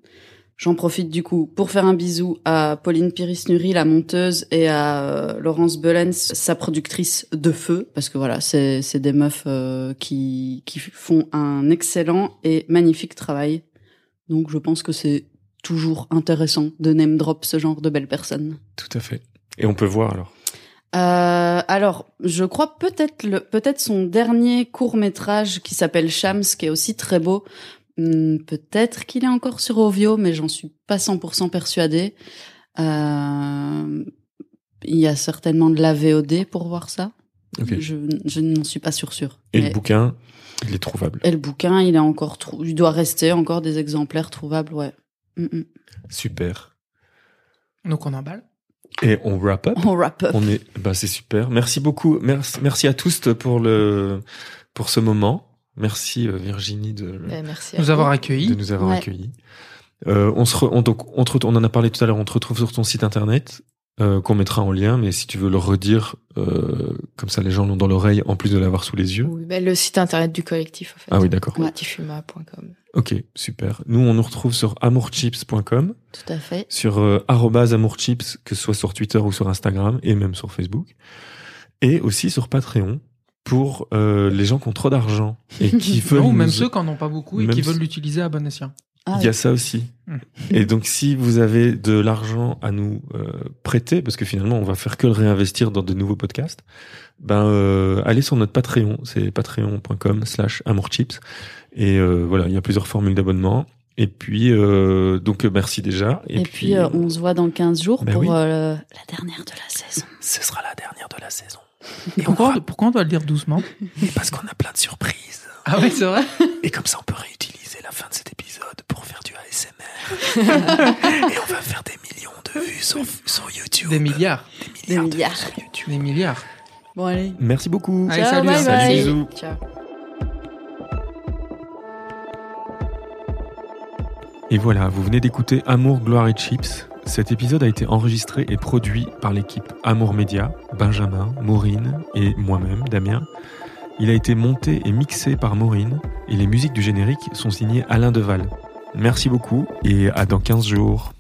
Speaker 4: J'en profite du coup pour faire un bisou à Pauline Piris-Nury, la monteuse, et à euh, Laurence Belens, sa productrice de feu, parce que voilà, c'est c'est des meufs euh, qui qui font un excellent et magnifique travail. Donc, je pense que c'est toujours intéressant de name drop ce genre de belles personnes.
Speaker 2: Tout à fait. Et on peut voir alors.
Speaker 4: Euh, alors, je crois peut-être le peut-être son dernier court métrage qui s'appelle Shams, qui est aussi très beau. Hum, peut-être qu'il est encore sur Ovio, mais j'en suis pas 100% persuadée. Euh, il y a certainement de la VOD pour voir ça. Je, je n'en suis pas sûre sûre.
Speaker 2: Et
Speaker 4: Mais-
Speaker 2: le bouquin, il est trouvable.
Speaker 4: et le bouquin, il est encore trou- il doit rester encore des exemplaires trouvables, ouais. Hum, hum.
Speaker 2: Super.
Speaker 1: Donc on emballe.
Speaker 2: Et on wrap up.
Speaker 4: On wrap up.
Speaker 2: On est, bah c'est super. Merci beaucoup. Merci, merci à tous pour le, pour ce moment. Merci euh, Virginie de,
Speaker 3: Ben, merci.
Speaker 1: Nous avoir
Speaker 2: de
Speaker 1: accueillis.
Speaker 2: nous avoir
Speaker 4: Ouais.
Speaker 2: accueillis. Euh, on se, re- on, donc, on, te ret- on en a parlé tout à l'heure. On te retrouve sur ton site internet euh, qu'on mettra en lien. Mais si tu veux le redire, euh, comme ça les gens l'ont dans l'oreille en plus de l'avoir sous les yeux.
Speaker 3: Oui, ben, le site internet du collectif, en fait.
Speaker 2: Ah oui, d'accord.
Speaker 3: Collectifhuma.com.
Speaker 2: Ok, super. Nous, on nous retrouve sur amourchips.com,
Speaker 4: Tout à fait.
Speaker 2: sur euh, amourchips, que ce soit sur Twitter ou sur Instagram, et même sur Facebook. Et aussi sur Patreon, pour euh, les gens qui ont trop d'argent et qui veulent...
Speaker 1: Non, ou même
Speaker 2: nous-
Speaker 1: ceux qui en ont pas beaucoup et
Speaker 2: Même
Speaker 1: qui veulent l'utiliser à bon escient.
Speaker 4: Ah,
Speaker 2: Il y a ça aussi.
Speaker 1: Mm.
Speaker 2: Et donc, si vous avez de l'argent à nous euh, prêter, parce que finalement, on va faire que le réinvestir dans de nouveaux podcasts, ben euh, allez sur notre Patreon, c'est patreon.com slash amourchips. Et euh, voilà, il y a plusieurs formules d'abonnement. Et puis, euh, donc, euh, merci déjà.
Speaker 4: Et, puis, euh, on se voit dans 15 jours
Speaker 2: Ben
Speaker 4: pour
Speaker 2: oui.
Speaker 4: euh, la dernière de la saison.
Speaker 2: ce sera la dernière de la saison.
Speaker 1: Et pourquoi, pourquoi on doit le dire doucement
Speaker 2: Parce qu'on a plein de surprises.
Speaker 1: Ah ouais, c'est vrai
Speaker 2: Et comme ça, on peut réutiliser la fin de cet épisode pour faire du ASMR. Et on va faire des millions de vues sur, sur YouTube.
Speaker 1: Des milliards.
Speaker 2: Des milliards. de
Speaker 4: milliards.
Speaker 2: vues sur YouTube.
Speaker 1: Des milliards.
Speaker 4: Bon, allez.
Speaker 2: Merci beaucoup.
Speaker 1: Allez,
Speaker 4: Ciao,
Speaker 1: salut,
Speaker 4: bye.
Speaker 2: Salut, bisous.
Speaker 3: Ciao.
Speaker 2: Et voilà, vous venez d'écouter Amour, Gloire et Chips. Cet épisode a été enregistré et produit par l'équipe Amour Média, Benjamin, Maureen et moi-même, Damien. Il a été monté et mixé par Maureen et les musiques du générique sont signées Alain Deval. Merci beaucoup et à dans 15 jours.